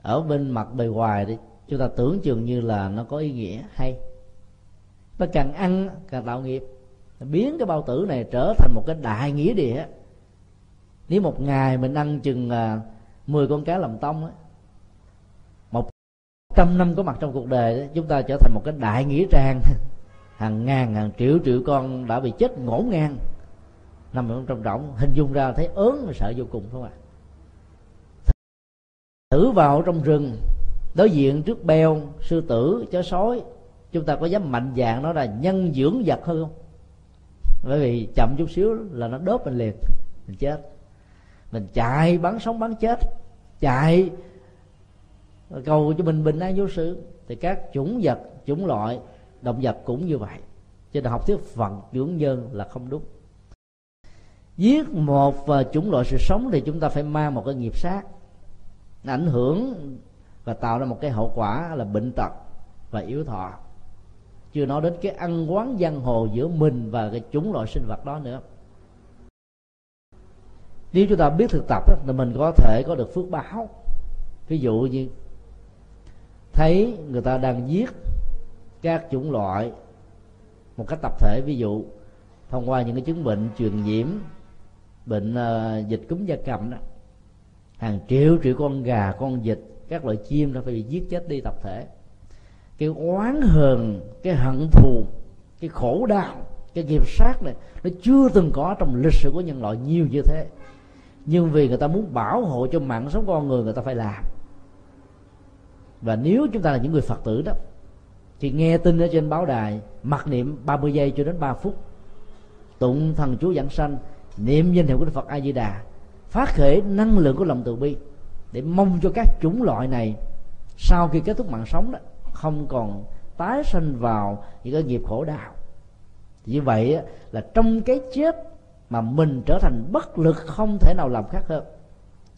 ở bên mặt bề ngoài thì chúng ta tưởng chừng như là nó có ý nghĩa hay ta càng ăn càng tạo nghiệp. Biến cái bao tử này trở thành một cái đại nghĩa địa. Nếu một ngày mình ăn chừng à, 10 con cá làm tông á, một trăm năm có mặt trong cuộc đời chúng ta trở thành một cái đại nghĩa trang. Hàng ngàn, hàng triệu triệu con đã bị chết ngổn ngang. Nằm trong rỗng, hình dung ra thấy ớn và sợ vô cùng không ạ? À? thử vào trong rừng, đối diện trước beo, sư tử, chó sói chúng ta có dám mạnh dạng nó là nhân dưỡng vật hơn không? Bởi vì chậm chút xíu là nó đốt mình liền, mình chết. Mình chạy, bắn sống bắn chết. Chạy. Cầu cho mình bình an vô sự. Thì các chủng vật, chủng loại, động vật cũng như vậy. Cho nên học thuyết phận dưỡng nhân là không đúng. Giết một và chủng loại sự sống thì chúng ta phải mang một cái nghiệp sát. Ảnh hưởng và tạo ra một cái hậu quả là bệnh tật và yếu thọ chưa nói đến cái ăn quán giang hồ giữa mình và cái chúng loại sinh vật đó nữa. Nếu chúng ta biết thực tập đó, thì mình có thể có được phước báo. Ví dụ như thấy người ta đang giết các chủng loại một cách tập thể ví dụ thông qua những cái chứng bệnh truyền nhiễm bệnh uh, dịch cúm da cầm đó hàng triệu triệu con gà con vịt các loại chim nó phải bị giết chết đi tập thể cái oán hờn, cái hận thù, cái khổ đau, cái nghiệp sát này, nó chưa từng có trong lịch sử của nhân loại nhiều như thế. Nhưng vì người ta muốn bảo hộ cho mạng sống con người người ta phải làm. Và nếu chúng ta là những người phật tử đó, thì nghe tin ở trên báo đài, mặc niệm 30 giây cho đến 3 phút, tụng thần chú giảng sanh, niệm danh hiệu của đức phật a di đà phát khởi năng lượng của lòng từ bi, để mong cho các chủng loại này sau khi kết thúc mạng sống đó không còn tái sanh vào những cái nghiệp khổ đau. Như vậy là trong cái chết mà mình trở thành bất lực không thể nào làm khác hơn.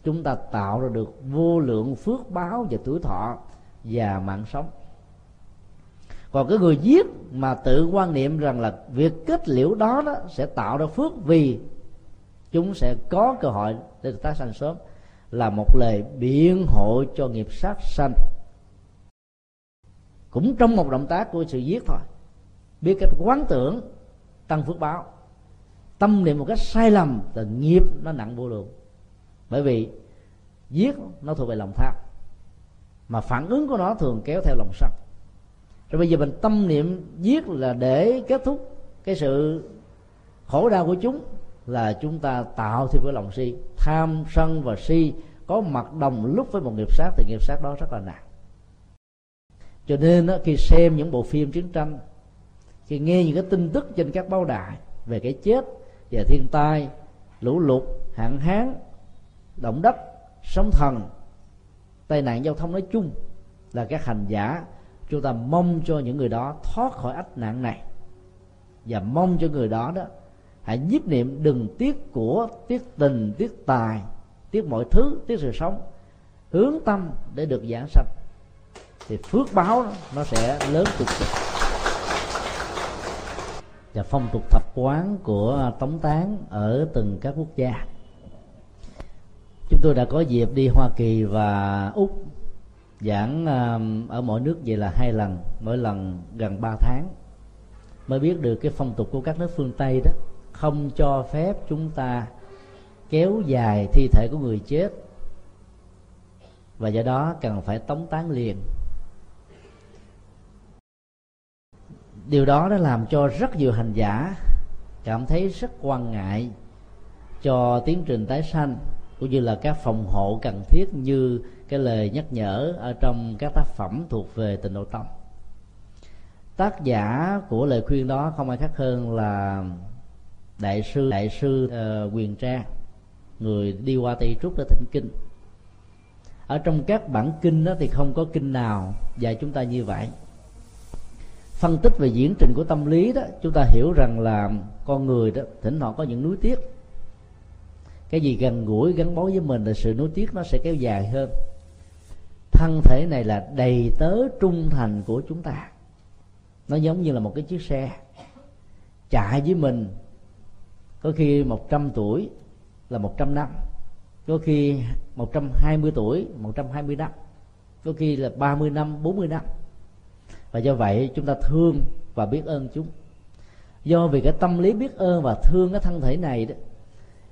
Chúng ta tạo ra được vô lượng phước báo và tuổi thọ và mạng sống. Còn cái người giết mà tự quan niệm rằng là việc kết liễu đó, đó sẽ tạo ra phước vì chúng sẽ có cơ hội để tái sanh sớm là một lời biện hộ cho nghiệp sát sanh cũng trong một động tác của sự giết thôi. Biết cách quán tưởng, tăng phước báo. Tâm niệm một cách sai lầm thì nghiệp nó nặng vô lượng. Bởi vì giết nó thuộc về lòng tham. Mà phản ứng của nó thường kéo theo lòng sân. Rồi bây giờ mình tâm niệm giết là để kết thúc cái sự khổ đau của chúng, là chúng ta tạo thêm cái lòng si. Tham sân và si có mặt đồng lúc với một nghiệp sát, thì nghiệp sát đó rất là nặng cho nên đó, khi xem những bộ phim chiến tranh khi nghe những cái tin tức trên các báo đài về cái chết về thiên tai lũ lụt hạn hán động đất sóng thần tai nạn giao thông nói chung là các hành giả chúng ta mong cho những người đó thoát khỏi ách nạn này. Và mong cho người đó đó hãy nhiếp niệm đừng tiếc của tiếc tình tiếc tài tiếc mọi thứ tiếc sự sống hướng tâm để được giảng sanh thì phước báo nó sẽ lớn cực kỳ và phong tục thập quán của à, tống tán ở từng các quốc gia. Chúng tôi đã có dịp đi hoa kỳ và úc giảng à, ở mỗi nước vậy là hai lần, mỗi lần gần 3 tháng. Mới biết được cái phong tục của các nước phương tây đó, không cho phép chúng ta kéo dài thi thể của người chết. Và do đó cần phải tống tán liền. Điều đó đã làm cho rất nhiều hành giả cảm thấy rất quan ngại cho tiến trình tái sanh cũng như là các phòng hộ cần thiết như cái lời nhắc nhở ở trong các tác phẩm thuộc về tình độ tâm tác giả của lời khuyên đó không ai khác hơn là đại sư đại sư uh, quyền trang người đi qua tây trúc để thỉnh kinh. Ở trong các bản kinh đó thì không có kinh nào dạy chúng ta như vậy phân tích về diễn trình của tâm lý đó, chúng ta hiểu rằng là con người đó, thỉnh thoảng có những nuối tiếc. Cái gì gần gũi, gắn bó với mình là sự nuối tiếc nó sẽ kéo dài hơn. Thân thể này là đầy tớ trung thành của chúng ta. Nó giống như là một cái chiếc xe chạy với mình. Có khi 100 tuổi là 100 năm. Có khi 120 tuổi 120 năm. Có khi là 30 năm 40 năm và do vậy chúng ta thương và biết ơn chúng do vì cái tâm lý biết ơn và thương cái thân thể này đó,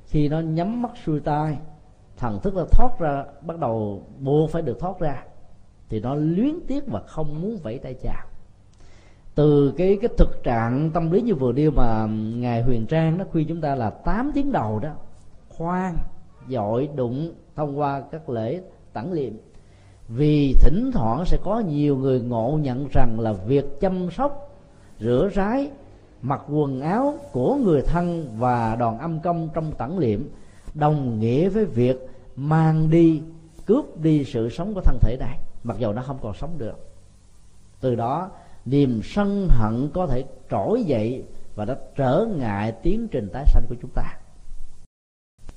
khi nó nhắm mắt xuôi tai, thần thức nó thoát ra, bắt đầu buộc phải được thoát ra, thì nó luyến tiếc và không muốn vẫy tay chào. Từ cái cái thực trạng tâm lý như vừa điêu mà ngài huyền trang nó khuyên chúng ta là 8 tiếng đầu đó, khoan dội đụng thông qua các lễ tẳng liệm vì thỉnh thoảng sẽ có nhiều người ngộ nhận rằng là việc chăm sóc, rửa rái, mặc quần áo của người thân và đoàn âm công trong tẩn liệm đồng nghĩa với việc mang đi, cướp đi sự sống của thân thể này. Mặc dù nó không còn sống được. Từ đó, niềm sân hận có thể trỗi dậy và nó trở ngại tiến trình tái sanh của chúng ta.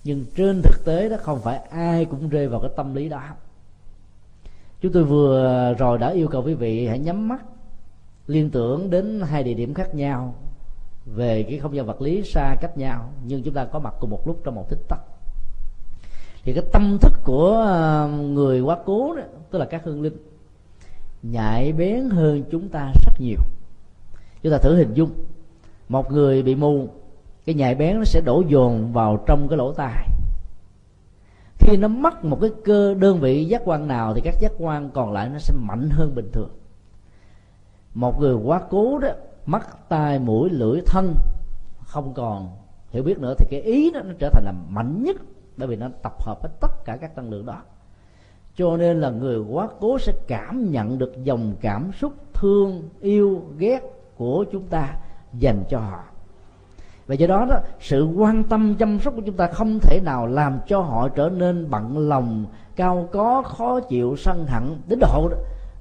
Nhưng trên thực tế đó không phải ai cũng rơi vào cái tâm lý đó chúng tôi vừa à, rồi đã yêu cầu quý vị hãy nhắm mắt, liên tưởng đến hai địa điểm khác nhau về cái không gian vật lý xa cách nhau, nhưng chúng ta có mặt cùng một lúc trong một tích tắc. Thì cái tâm thức của à, người quá cố đó, tức là các hương linh, nhạy bén hơn chúng ta rất nhiều. Chúng ta thử hình dung, một người bị mù, cái nhạy bén nó sẽ đổ dồn vào trong cái lỗ tai khi nó mất một cái cơ đơn vị giác quan nào thì các giác quan còn lại nó sẽ mạnh hơn bình thường. Một người quá cố đó, mắt, tai, mũi, lưỡi, thân không còn hiểu biết nữa thì cái ý đó nó trở thành là mạnh nhất bởi vì nó tập hợp với tất cả các năng lượng đó. Cho nên là người quá cố sẽ cảm nhận được dòng cảm xúc thương yêu, ghét của chúng ta dành cho họ và do đó, đó sự quan tâm chăm sóc của chúng ta không thể nào làm cho họ trở nên bận lòng cao có khó chịu sân hận đến độ đó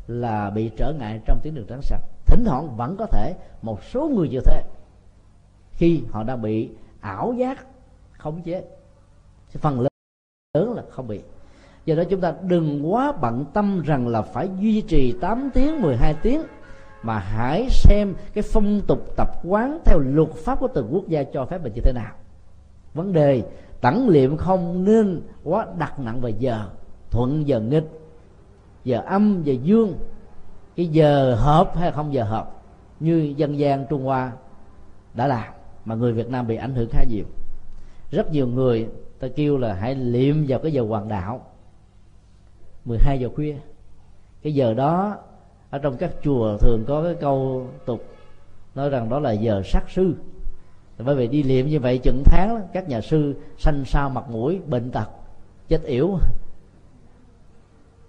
là bị trở ngại trong tiến đường trắng sạch. Thỉnh thoảng vẫn có thể một số người như thế khi họ đang bị ảo giác khống chế. Phần lớn là không bị. Do đó chúng ta đừng quá bận tâm rằng là phải duy trì 8 tiếng 12 tiếng mà hãy xem cái phong tục tập quán theo luật pháp của từng quốc gia cho phép mình như thế nào. Vấn đề tẩn liệm không nên quá đặt nặng về giờ. Thuận giờ nghịch, giờ âm, giờ dương. Cái giờ hợp hay không giờ hợp, như dân gian trung hoa đã làm, mà người việt nam bị ảnh hưởng khá nhiều. Rất nhiều người ta kêu là hãy liệm vào cái giờ hoàng đạo. 12 giờ khuya. Cái giờ đó ở trong các chùa thường có cái câu tục nói rằng đó là giờ sát sư. Bởi vì đi liệm như vậy chừng tháng các nhà sư sanh sao mặt mũi, bệnh tật, chết yểu.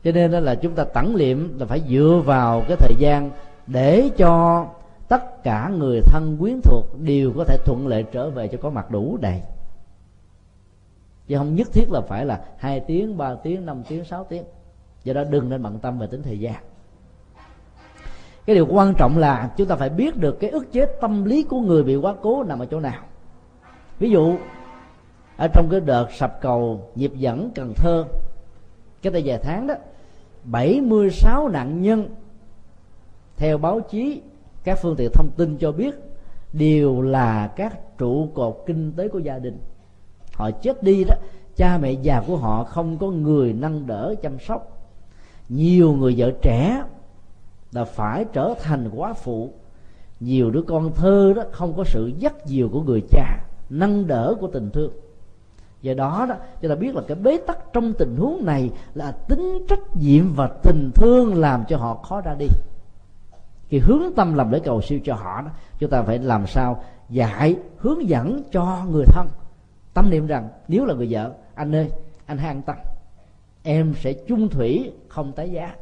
Cho nên đó là chúng ta tẩn liệm là phải dựa vào cái thời gian để cho tất cả người thân quyến thuộc đều có thể thuận lợi trở về cho có mặt đủ đầy. Chứ không nhất thiết là phải là hai tiếng, ba tiếng, năm tiếng, sáu tiếng. Do đó đừng nên bận tâm về tính thời gian cái điều quan trọng là chúng ta phải biết được cái ức chế tâm lý của người bị quá cố nằm ở chỗ nào. Ví dụ, ở trong cái đợt sập cầu nhịp dẫn, cần thơ, cái đây vài tháng đó 76 nạn nhân, theo báo chí, các phương tiện thông tin cho biết, đều là các trụ cột kinh tế của gia đình. Họ chết đi đó, cha mẹ già của họ không có người nâng đỡ chăm sóc. Nhiều người vợ trẻ là phải trở thành quá phụ. Nhiều đứa con thơ đó không có sự dắt dìu của người cha, nâng đỡ của tình thương. Do đó đó, chúng ta biết là cái bế tắc trong tình huống này là tính trách nhiệm và tình thương làm cho họ khó ra đi. Khi hướng tâm làm lễ cầu siêu cho họ đó, chúng ta phải làm sao dạy, hướng dẫn cho người thân. Tâm niệm rằng, nếu là người vợ, anh ơi, anh hãy an tâm em sẽ chung thủy không tái giá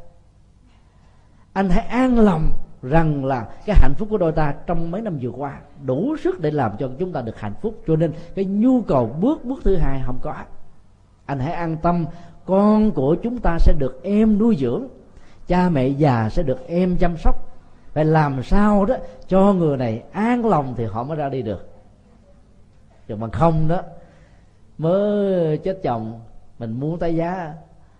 anh hãy an lòng rằng là cái hạnh phúc của đôi ta trong mấy năm vừa qua đủ sức để làm cho chúng ta được hạnh phúc. Cho nên cái nhu cầu bước bước thứ hai không có. Anh hãy an tâm, con của chúng ta sẽ được em nuôi dưỡng, cha mẹ già sẽ được em chăm sóc. Phải làm sao đó cho người này an lòng thì họ mới ra đi được. Chứ mà không đó, mới chết chồng, mình muốn tái giá.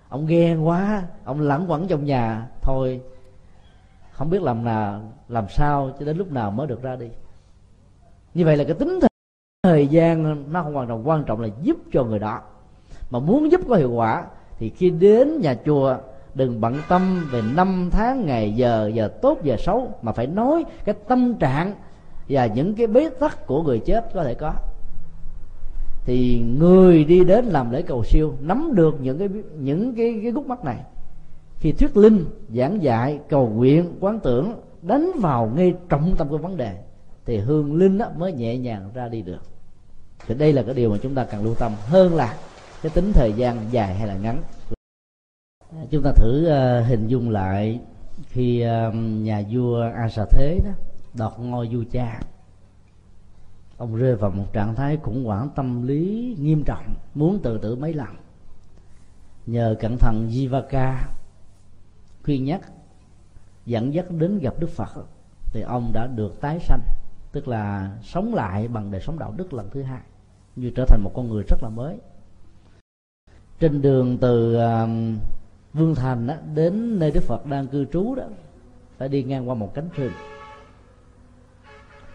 Ông ghen quá, ông lẳng quẩn trong nhà. Thôi không biết làm nào, làm sao cho đến lúc nào mới được ra đi. Như vậy là cái tính thời gian nó không hoàn toàn quan trọng là giúp cho người đó. Mà muốn giúp có hiệu quả thì khi đến nhà chùa, đừng bận tâm về năm tháng, ngày giờ giờ tốt, giờ xấu, mà phải nói cái tâm trạng và những cái bế tắc của người chết có thể có. Thì người đi đến làm lễ cầu siêu nắm được những cái những cái cái gút mắt này khi thuyết linh giảng dạy cầu nguyện quán tưởng đánh vào ngay trọng tâm của vấn đề thì hương linh đó mới nhẹ nhàng ra đi được. Thì đây là cái điều mà chúng ta cần lưu tâm hơn là cái tính thời gian dài hay là ngắn. À, chúng ta thử uh, hình dung lại khi uh, nhà vua a xà thế đó đoạt ngôi vua cha. Ông rơi vào một trạng thái khủng hoảng tâm lý nghiêm trọng muốn tự tử mấy lần. Nhờ cẩn thận Jivaka khuyên nhắc dẫn dắt đến gặp Đức Phật thì ông đã được tái sanh tức là sống lại bằng đời sống đạo đức lần thứ hai như trở thành một con người rất là mới. Trên đường từ um, Vương Thành đó, đến nơi Đức Phật đang cư trú đó phải đi ngang qua một cánh rừng.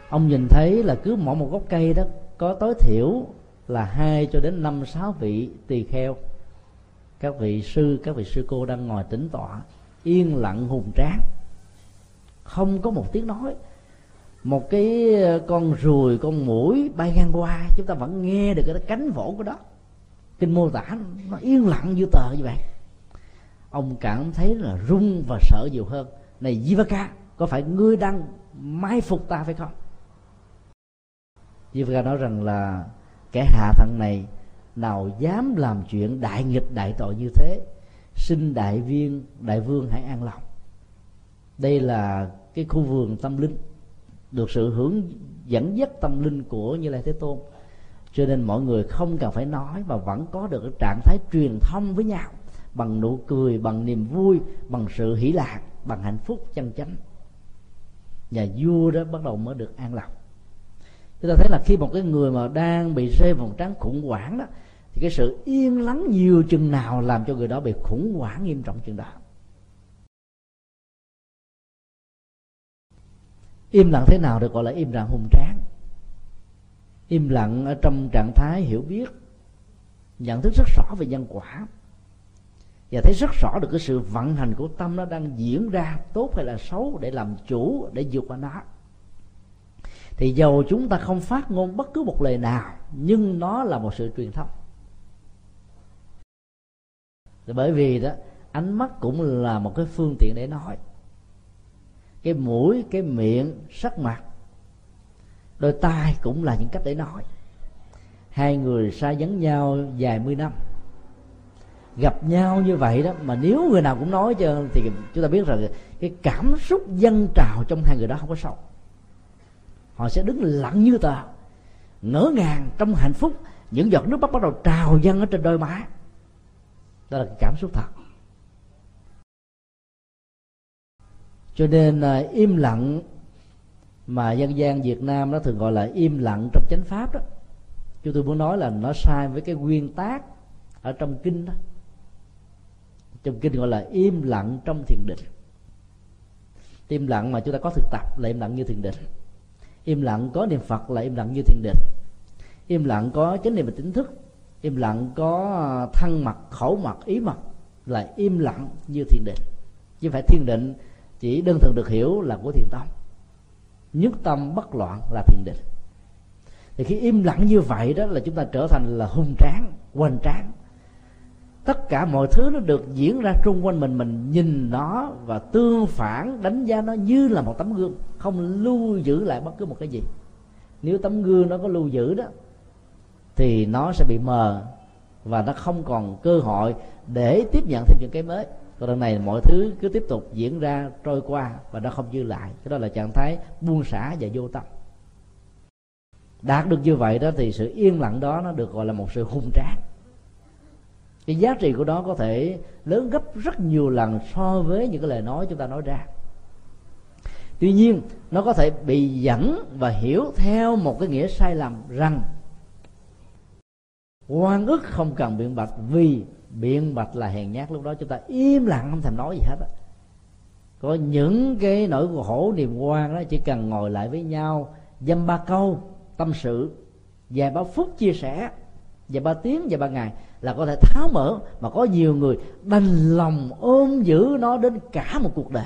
Ông nhìn thấy là cứ mỗi một gốc cây đó có tối thiểu là hai cho đến năm sáu vị tỳ kheo. Các vị sư các vị sư cô đang ngồi tĩnh tọa yên lặng hùng tráng. Không có một tiếng nói. Một cái ờ, con ruồi, con mũi bay ngang qua, chúng ta vẫn nghe được cái cánh vỗ của đó. Kinh mô tả nó yên lặng như tờ như vậy. Ông cảm thấy là run và sợ nhiều hơn. Này Jivaka có phải ngươi đang mai phục ta phải không? Jivaka nói rằng là kẻ hạ thần này nào dám làm chuyện đại nghịch đại tội như thế xin đại viên, đại vương hãy an lòng. Đây là cái khu vườn tâm linh, được sự hướng dẫn dắt tâm linh của như lai thế tôn. Cho nên mọi người không cần phải nói mà vẫn có được cái trạng thái truyền thông với nhau, bằng nụ cười, bằng niềm vui, bằng sự hỷ lạc, bằng hạnh phúc chân chánh. Nhà vua đó bắt đầu mới được an lòng. Chúng ta thấy là khi một cái người mà đang bị rơi vào trắng khủng hoảng đó thì cái sự yên lắng nhiều chừng nào làm cho người đó bị khủng hoảng nghiêm trọng chừng đó. Im lặng thế nào được gọi là im lặng hùng tráng? Im lặng ở trong trạng thái hiểu biết, nhận thức rất rõ về nhân quả. Và thấy rất rõ được cái sự vận hành của tâm nó đang diễn ra tốt hay là xấu để làm chủ, để vượt qua nó. Thì dầu chúng ta không phát ngôn bất cứ một lời nào, nhưng nó là một sự truyền thông bởi vì đó, ánh mắt cũng là một cái phương tiện để nói. Cái mũi, cái miệng, sắc mặt, đôi tai cũng là những cách để nói. Hai người xa vắng nhau vài mươi năm. Gặp nhau như vậy đó, mà nếu người nào cũng nói cho, thì chúng ta biết rằng cái cảm xúc dân trào trong hai người đó không có sâu. Họ sẽ đứng lặng như tờ, ngỡ ngàng trong hạnh phúc. Những giọt nước mắt bắt đầu trào dâng ở trên đôi má đó là cảm xúc thật. Cho nên à, im lặng mà dân gian Việt Nam nó thường gọi là im lặng trong chánh pháp đó. Chúng tôi muốn nói là nó sai với cái nguyên tác ở trong kinh đó. Trong kinh gọi là im lặng trong thiền định. Im lặng mà chúng ta có thực tập là im lặng như thiền định. Im lặng có niệm phật là im lặng như thiền định. Im lặng có chánh niệm và tỉnh thức im lặng có à, thân mặt, khẩu mặt, ý mặt, là im lặng như thiền định. Chứ phải thiền định chỉ đơn thuần được hiểu là của thiền tông nhất tâm bất loạn là thiền định. Thì khi im lặng như vậy đó là chúng ta trở thành là hung tráng, hoành tráng. Tất cả mọi thứ nó được diễn ra xung quanh mình mình nhìn nó và tương phản, đánh giá nó như là một tấm gương, không lưu giữ lại bất cứ một cái gì. Nếu tấm gương nó có lưu giữ đó thì nó sẽ bị mờ và nó không còn cơ hội để tiếp nhận thêm những cái mới. Còn lần này mọi thứ cứ tiếp tục diễn ra, trôi qua và nó không dư lại. Cái đó là trạng thái buông xả và vô tâm. Đạt được như vậy đó thì sự yên lặng đó nó được gọi là một sự hung tráng. Cái giá trị của nó có thể lớn gấp rất nhiều lần so với những cái lời nói chúng ta nói ra. Tuy nhiên, nó có thể bị dẫn và hiểu theo một cái nghĩa sai lầm rằng quan ức không cần biện bạch, vì biện bạch là hèn nhát lúc đó, chúng ta im lặng, không thèm nói gì hết á. Có những cái nỗi khổ niềm quan đó, chỉ cần ngồi lại với nhau, dăm ba câu, tâm sự, vài ba phút chia sẻ, vài ba tiếng, vài ba ngày, là có thể tháo mở. Mà có nhiều người đành lòng ôm giữ nó đến cả một cuộc đời.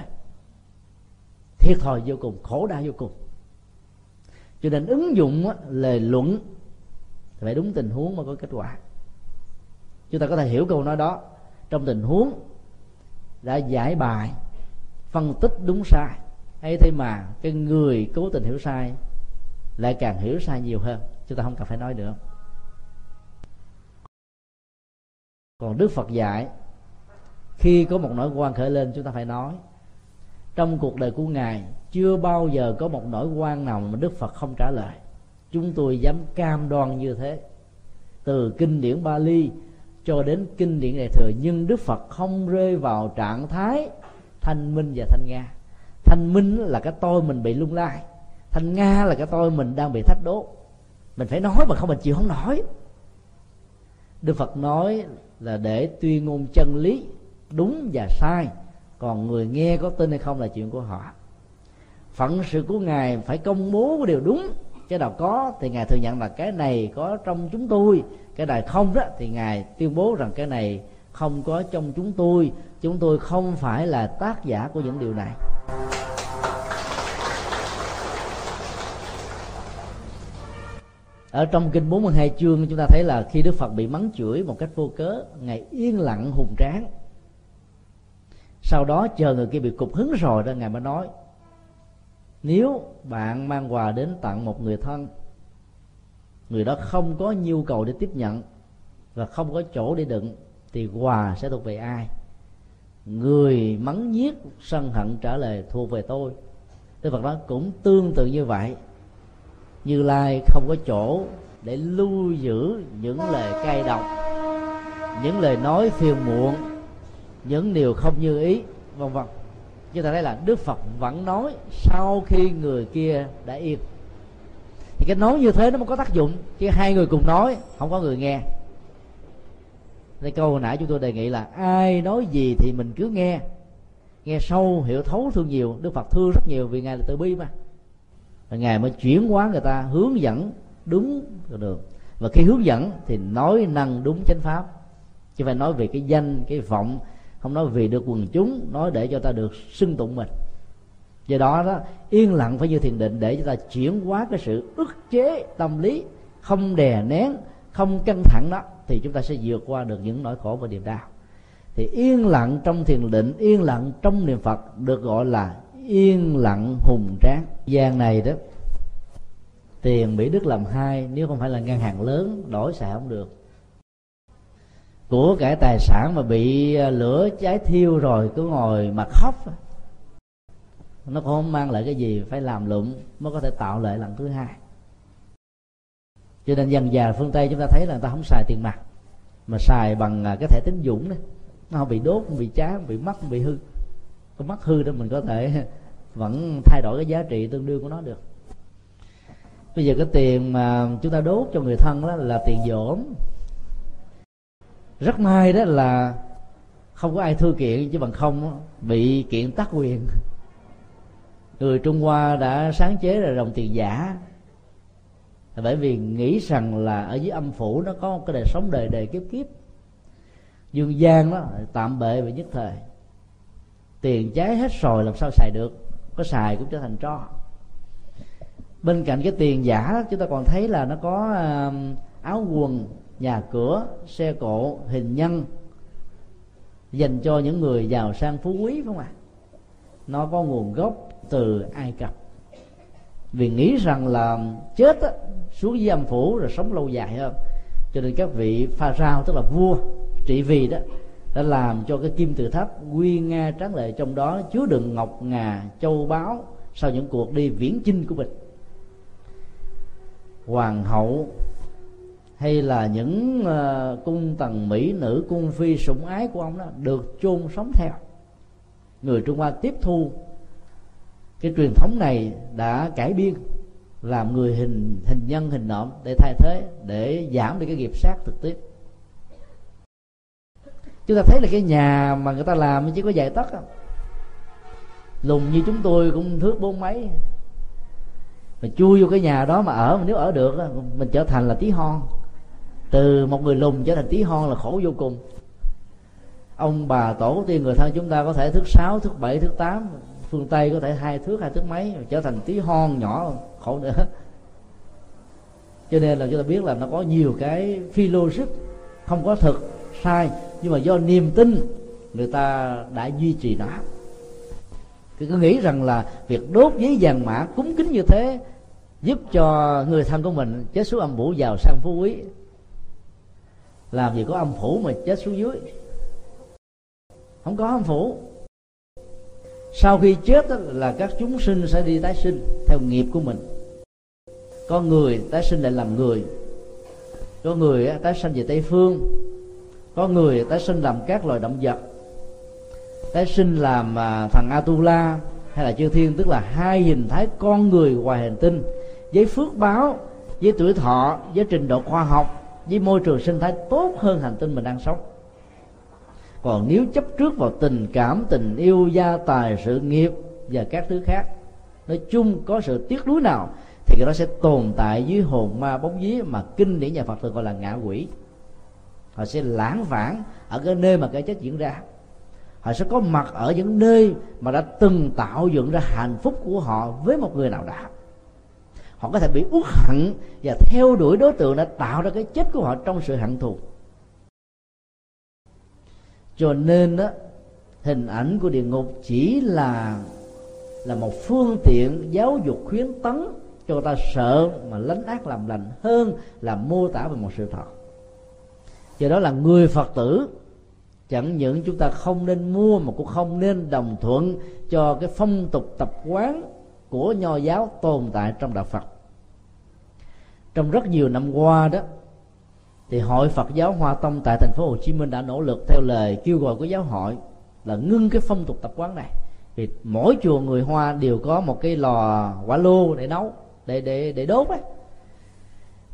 Thiệt thòi vô cùng, khổ đau vô cùng. Cho nên ứng dụng lời luận phải đúng tình huống mới có kết quả. Chúng ta có thể hiểu câu nói đó. Trong tình huống đã giải bài, phân tích đúng sai hay thế mà cái người cố tình hiểu sai lại càng hiểu sai nhiều hơn. Chúng ta không cần phải nói nữa. Còn đức phật dạy, khi có một nỗi quan khởi lên, chúng ta phải nói, trong cuộc đời của ngài, chưa bao giờ có một nỗi quan nào mà đức phật không trả lời chúng tôi dám cam đoan như thế. Từ kinh điển Bali cho đến kinh điển đại thừa, nhưng Đức Phật không rơi vào trạng thái thanh minh và thanh nga. Thanh minh là cái tôi mình bị lung lai, thanh nga là cái tôi mình đang bị thách đố. Mình phải nói mà không, mình chịu không nói Đức Phật nói là để tuyên ngôn chân lý đúng và sai, còn người nghe có tin hay không là chuyện của họ. Phận sự của ngài phải công bố cái điều đúng cái nào có, thì ngài thừa nhận là cái này có trong chúng tôi. Cái này không đó, thì ngài tuyên bố rằng cái này không có trong chúng tôi. Chúng tôi không phải là tác giả của những điều này. Ở trong kinh 42 chương, chúng ta thấy là khi Đức Phật bị mắng chửi một cách vô cớ, ngài yên lặng hùng tráng. Sau đó, chờ người kia bị cục hứng rồi đó, ngài mới nói nếu bạn mang quà đến tặng một người thân, người đó không có nhu cầu để tiếp nhận và không có chỗ để đựng, thì quà sẽ thuộc về ai? Người mắng nhiếc, sân hận trả lời, thuộc về tôi. Đức Phật nói cũng tương tự như vậy. Như Lai không có chỗ để lưu giữ những lời cay độc, Những lời nói phiền muộn, Những điều không như ý, vân vân chúng ta thấy là đức phật vẫn nói sau khi người kia đã yên. Thì cái nói như thế nó mới có tác dụng, chứ hai người cùng nói, không có người nghe. Nên câu hồi nãy chúng tôi đề nghị là ai nói gì thì mình cứ nghe. Nghe sâu, hiểu thấu thương nhiều, đức phật thương rất nhiều vì ngài là từ bi mà. Và ngài mới chuyển hóa người ta hướng dẫn đúng đường. Và khi hướng dẫn thì nói năng đúng chánh pháp. Chứ phải nói về cái danh, cái vọng không nói vì được quần chúng, nói để cho ta được xưng tụng mình. Do đó đó, yên lặng phải như thiền định để cho ta chuyển hóa cái sự ức chế tâm lý, không đè nén, không căng thẳng đó, thì chúng ta sẽ vượt qua được những nỗi khổ và niềm đau. Thì yên lặng trong thiền định, yên lặng trong niệm phật được gọi là yên lặng hùng tráng. Gian này đó, tiền bị đức làm hai, nếu không phải là ngân hàng lớn, đổi xài không được của cải tài sản mà bị ờ, lửa cháy thiêu rồi cứ ngồi mà khóc nó cũng không mang lại cái gì phải làm lụng mới có thể tạo lợi lần thứ hai. Cho nên dần già phương tây chúng ta thấy là người ta không xài tiền mặt, mà xài bằng à, cái thẻ tín dụng đó. Nó không bị đốt, không bị cháy, không bị mất, không bị hư. Có mất hư đó mình có thể vẫn thay đổi cái giá trị tương đương của nó được. Bây giờ cái tiền mà chúng ta đốt cho người thân đó là tiền dỗm rất may đó là không có ai thư kiện, chứ bằng không bị kiện tác quyền. Người trung hoa đã sáng chế ra đồng tiền giả. Bởi vì nghĩ rằng là ở dưới âm phủ nó có một cái đời sống đời đời kiếp kiếp. Dương gian đó, tạm bệ và nhất thời. Tiền cháy hết rồi, làm sao xài được? Có xài cũng trở thành tro. Bên cạnh cái tiền giả, chúng ta còn thấy là nó có áo quần nhà cửa xe cộ hình nhân dành cho những người giàu sang phú quý phải không ạ? Nó có nguồn gốc từ ai cập. Vì nghĩ rằng là chết á, xuống dưới âm phủ rồi sống lâu dài hơn cho nên các vị pha rao tức là vua trị vì đó đã làm cho cái kim tự tháp quy nga tráng lệ trong đó chứa đựng ngọc ngà châu báu sau những cuộc đi viễn chinh của mình. Hoàng hậu hay là những uh, cung tần mỹ nữ cung phi sủng ái của ông đó được chôn sống theo. Người trung hoa tiếp thu. Cái truyền thống này đã cải biên làm người hình hình nhân hình nộm để thay thế để giảm đi cái nghiệp sát thực tiếp. Chúng ta thấy là cái nhà mà người ta làm chỉ có vài tấc lùng như chúng tôi cũng thước bốn mấy. Mà chui vô cái nhà đó mà ở mà nếu ở được mình trở thành là tí hon từ một người lùn trở thành tí hon là khổ vô cùng. Ông bà tổ tiên người thân chúng ta có thể thước sáu thước bảy thước tám, phương tây có thể hai thước hai thước mấy trở thành tí hon nhỏ, khổ nữa. Cho nên là chúng ta biết là nó có nhiều cái phi logic, không có thực, sai, nhưng mà do niềm tin người ta đã duy trì nó. Thì cứ nghĩ rằng là việc đốt giấy vàng mã cúng kính như thế giúp cho người thân của mình chết xuống âm phủ giàu sang phú quý làm gì có âm phủ mà chết xuống dưới. Không có âm phủ. Sau khi chết đó, là các chúng sinh sẽ đi tái sinh theo nghiệp của mình. Có người tái sinh lại làm người. Có người tái sinh về tây phương. Có người tái sinh làm các loài động vật. Tái sinh làm à, thằng atula hay là chư thiên tức là hai hình thái con người ngoài hành tinh. Với phước báo với tuổi thọ với trình độ khoa học với môi trường sinh thái tốt hơn hành tinh mình đang sống. Còn nếu chấp trước vào tình cảm, tình yêu, gia tài, sự nghiệp và các thứ khác, nói chung có sự tiếc nuối nào thì cái đó sẽ tồn tại dưới hồn ma bóng vía mà kinh điển nhà Phật thường gọi là ngạ quỷ. Họ sẽ lãng vãng ở cái nơi mà cái chết diễn ra. Họ sẽ có mặt ở những nơi mà đã từng tạo dựng ra hạnh phúc của họ với một người nào đó họ có thể bị uất hận và theo đuổi đối tượng đã tạo ra cái chết của họ trong sự hận thù. Cho nên đó hình ảnh của địa ngục chỉ là là một phương tiện giáo dục khuyến tấn cho người ta sợ mà lánh ác làm lành hơn là mô tả về một sự thật. Do đó là người phật tử, chẳng những chúng ta không nên mua mà cũng không nên đồng thuận cho cái phong tục tập quán của nho giáo tồn tại trong đạo phật. Trong rất nhiều năm qua đó, thì hội Phật giáo Hoa Tông tại thành phố Hồ Chí Minh đã nỗ lực theo lời kêu gọi của giáo hội là ngưng cái phong tục tập quán này. Vì mỗi chùa người Hoa đều có một cái lò quả lô để nấu, để để để đốt ấy.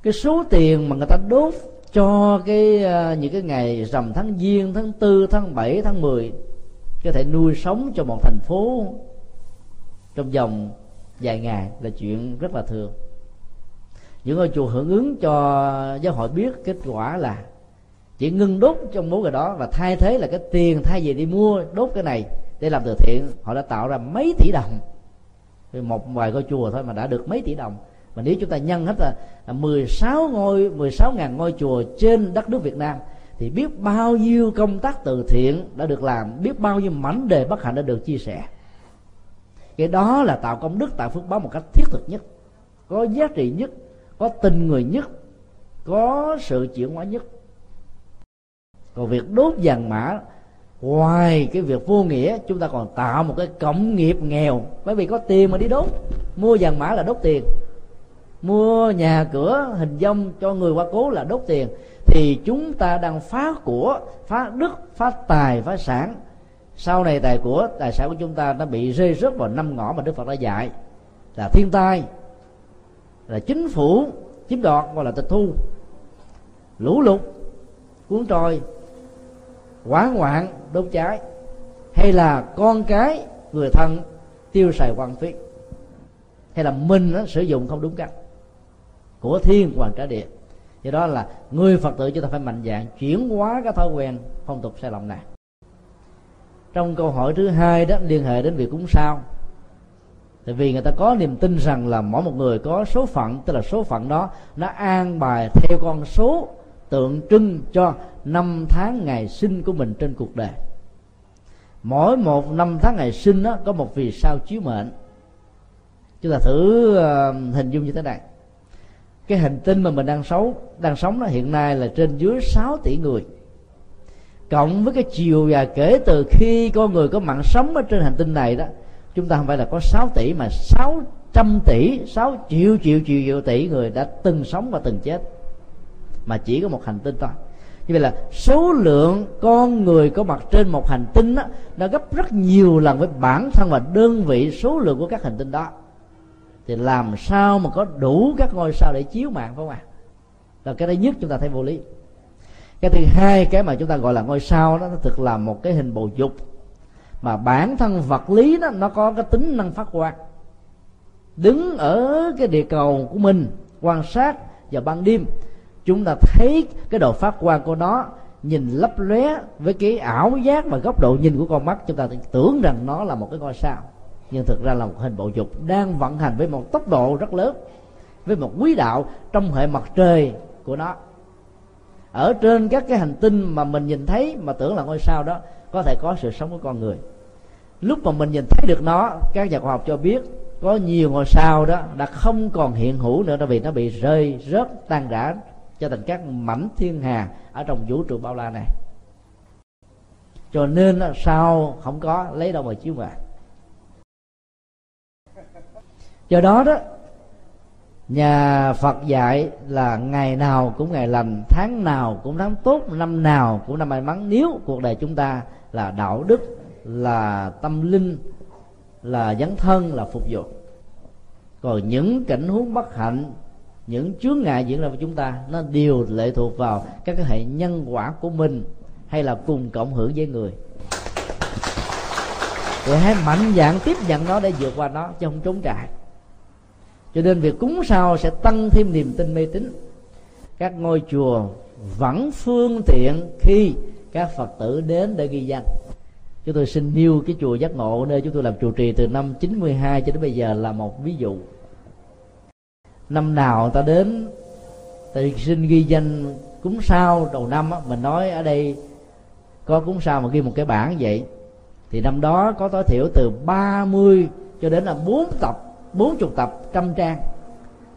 Cái số tiền mà người ta đốt cho cái ờ, những cái ngày rằm tháng giêng, tháng tư, tháng 7 tháng 10 có thể nuôi sống cho một thành phố trong vòng vài ngày là chuyện rất là thường. Những ngôi chùa hưởng ứng cho giáo hội biết kết quả là chỉ ngưng đốt trong mối người đó và thay thế là cái tiền thay vì đi mua đốt cái này để làm từ thiện, họ đã tạo ra mấy tỷ đồng. Một vài ngôi chùa thôi mà đã được mấy tỷ đồng. Mà nếu chúng ta nhân hết là 16 ngôi 16 ngàn ngôi chùa trên đất nước Việt Nam, thì biết bao nhiêu công tác từ thiện đã được làm, biết bao nhiêu mảnh đề bất hạnh đã được chia sẻ cái đó là tạo công đức, tạo phước báo một cách thiết thực nhất, có giá trị nhất, có tình người nhất, có sự chuyển hóa nhất. Còn việc đốt vàng mã, ngoài cái việc vô nghĩa, chúng ta còn tạo một cái cộng nghiệp nghèo. Bởi vì có tiền mà đi đốt. Mua vàng mã là đốt tiền. Mua nhà cửa, hình dông cho người qua cố là đốt tiền. Thì chúng ta đang phá của, phá đức, phá tài, phá sản sau này tài của tài sản của chúng ta nó bị rơi rớt vào năm ngõ mà đức phật đã dạy. Là thiên tai là chính phủ chiếm đoạt gọi là tịch thu lũ lụt cuốn trôi quá ngoạn đốt cháy hay là con cái người thân tiêu xài quan phí hay là mình đó, sử dụng không đúng cách của thiên hoàng trả địa. Do đó là người phật tử chúng ta phải mạnh dạng chuyển hóa cái thói quen phong tục sai lầm này trong câu hỏi thứ hai đó liên hệ đến việc cúng sao. Tại vì người ta có niềm tin rằng là mỗi một người có số phận tức là số phận đó nó an bài theo con số tượng trưng cho năm tháng ngày sinh của mình trên cuộc đời. Mỗi một năm tháng ngày sinh đó có một vì sao chiếu mệnh. Chúng ta thử uh, hình dung như thế này. Cái hành tinh mà mình đang sống đang sống đó hiện nay là trên dưới 6 tỷ người cộng với cái chiều dài kể từ khi con người có mạng sống ở trên hành tinh này đó chúng ta không phải là có 6 tỷ mà 600 tỷ 6 triệu triệu triệu triệu tỷ người đã từng sống và từng chết. Mà chỉ có một hành tinh thôi. Như vậy là số lượng con người có mặt trên một hành tinh đó, đã gấp rất nhiều lần với bản thân và đơn vị số lượng của các hành tinh đó. Thì làm sao mà có đủ các ngôi sao để chiếu mạng phải không ạ? Là cái đấy nhất chúng ta thấy vô lý cái thứ hai, cái mà chúng ta gọi là ngôi sao đó, nó thực là một cái hình bầu dục. Mà bản thân vật lý đó, nó có cái tính năng phát quang. Đứng ở cái địa cầu của mình, quan sát vào ban đêm, chúng ta thấy cái độ phát quang của nó nhìn lấp lóe với cái ảo giác và góc độ nhìn của con mắt. Chúng ta tưởng rằng nó là một cái ngôi sao, nhưng thực ra là một hình bầu dục đang vận hành với một tốc độ rất lớn, với một quý đạo trong hệ mặt trời của nó ở trên các cái hành tinh mà mình nhìn thấy mà tưởng là ngôi sao đó, có thể có sự sống của con người. Lúc mà mình nhìn thấy được nó, các nhà khoa học cho biết có nhiều ngôi sao đó đã không còn hiện hữu nữa vì nó bị rơi, rớt, tan rã cho thành các mảnh thiên hà ở trong vũ trụ bao la này. Cho nên sao không có lấy đâu mà chiếu mạng do đó đó nhà phật dạy là ngày nào cũng ngày lành, tháng nào cũng tháng tốt, năm nào cũng năm may mắn. Nếu cuộc đời chúng ta là đạo đức, là tâm linh, là dấn thân, là phục vụ. Còn những cảnh huống bất hạnh, những chướng ngại diễn ra với chúng ta, nó đều lệ thuộc vào các cái hệ nhân quả của mình hay là cùng cộng hưởng với người. Rồi hãy mạnh dạng tiếp nhận nó để vượt qua nó, chứ không trốn trại cho nên việc cúng sao sẽ tăng thêm niềm tin mê tín. Các ngôi chùa vẫn phương tiện khi các phật tử đến để ghi danh. Chúng tôi xin nêu cái chùa giác ngộ nơi chúng tôi làm trụ trì từ năm 92 cho đến bây giờ là một ví dụ. Năm nào ta đến ta xin ghi danh cúng sao đầu năm á, mình nói ở đây có cúng sao mà ghi một cái bảng vậy. Thì năm đó có tối thiểu từ 30 cho đến là 4 tập 40 tập trăm trang.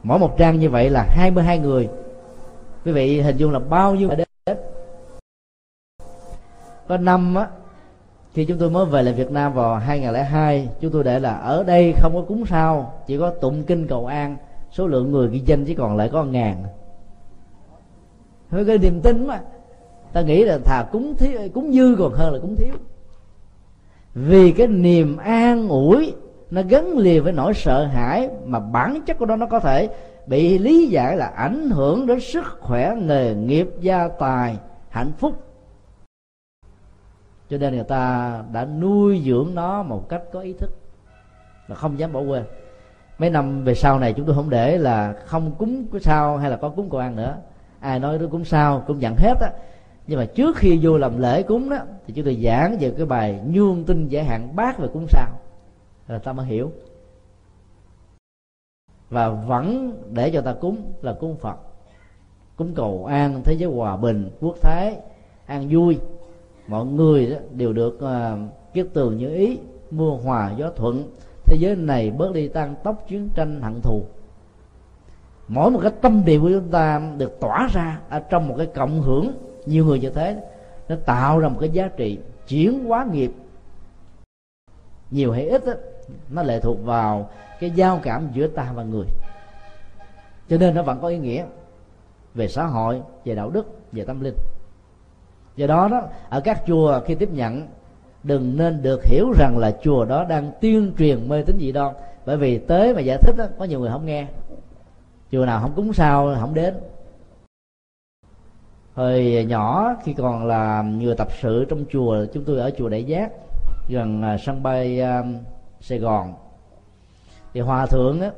Mỗi một trang như vậy là 22 người. Quý vị hình dung là bao nhiêu đến có năm á, khi chúng tôi mới về lại Việt Nam vào 2002 chúng tôi để là ở đây không có cúng sao, chỉ có tụng kinh cầu an, số lượng người ghi danh chỉ còn lại có ngàn. Với cái niềm tin mà, ta nghĩ là thà cúng thiếu cúng dư còn hơn là cúng thiếu. Vì cái niềm an ủi nó gắn liền với nỗi sợ hãi mà bản chất của nó nó có thể bị lý giải là ảnh hưởng đến sức khỏe, nghề nghiệp, gia tài, hạnh phúc. Cho nên người ta đã nuôi dưỡng nó một cách có ý thức và không dám bỏ quên. Mấy năm về sau này chúng tôi không để là không cúng cái sao hay là có cúng cầu ăn nữa. Ai nói tôi cúng sao cũng dặn hết á. Nhưng mà trước khi vô làm lễ cúng đó, thì chúng tôi giảng về cái bài nhuông tinh giải hạn bác về cúng sao là ta mới hiểu. Và vẫn để cho ta cúng là cúng phật cúng cầu an thế giới hòa bình quốc thái an vui. Mọi người đó đều được uh, kiết tường như ý mưa hòa gió thuận. Thế giới này bớt đi tăng tốc chiến tranh hận thù. Mỗi một cái tâm địa của chúng ta được tỏa ra ở trong một cái cộng hưởng nhiều người như thế nó tạo ra một cái giá trị chuyển hóa nghiệp. Nhiều hay ít đó, nó lệ thuộc vào cái giao cảm giữa ta và người. Cho nên nó vẫn có ý nghĩa về xã hội về đạo đức về tâm linh. Do đó đó ở các chùa khi tiếp nhận đừng nên được hiểu rằng là chùa đó đang tuyên truyền mê tín dị đoan. Bởi vì tới mà giải thích đó, có nhiều người không nghe. Chùa nào không cúng sao không đến. Hồi nhỏ khi còn là người tập sự trong chùa chúng tôi ở chùa đại giác gần à, sân bay à, sài gòn. Thì hòa thượng á,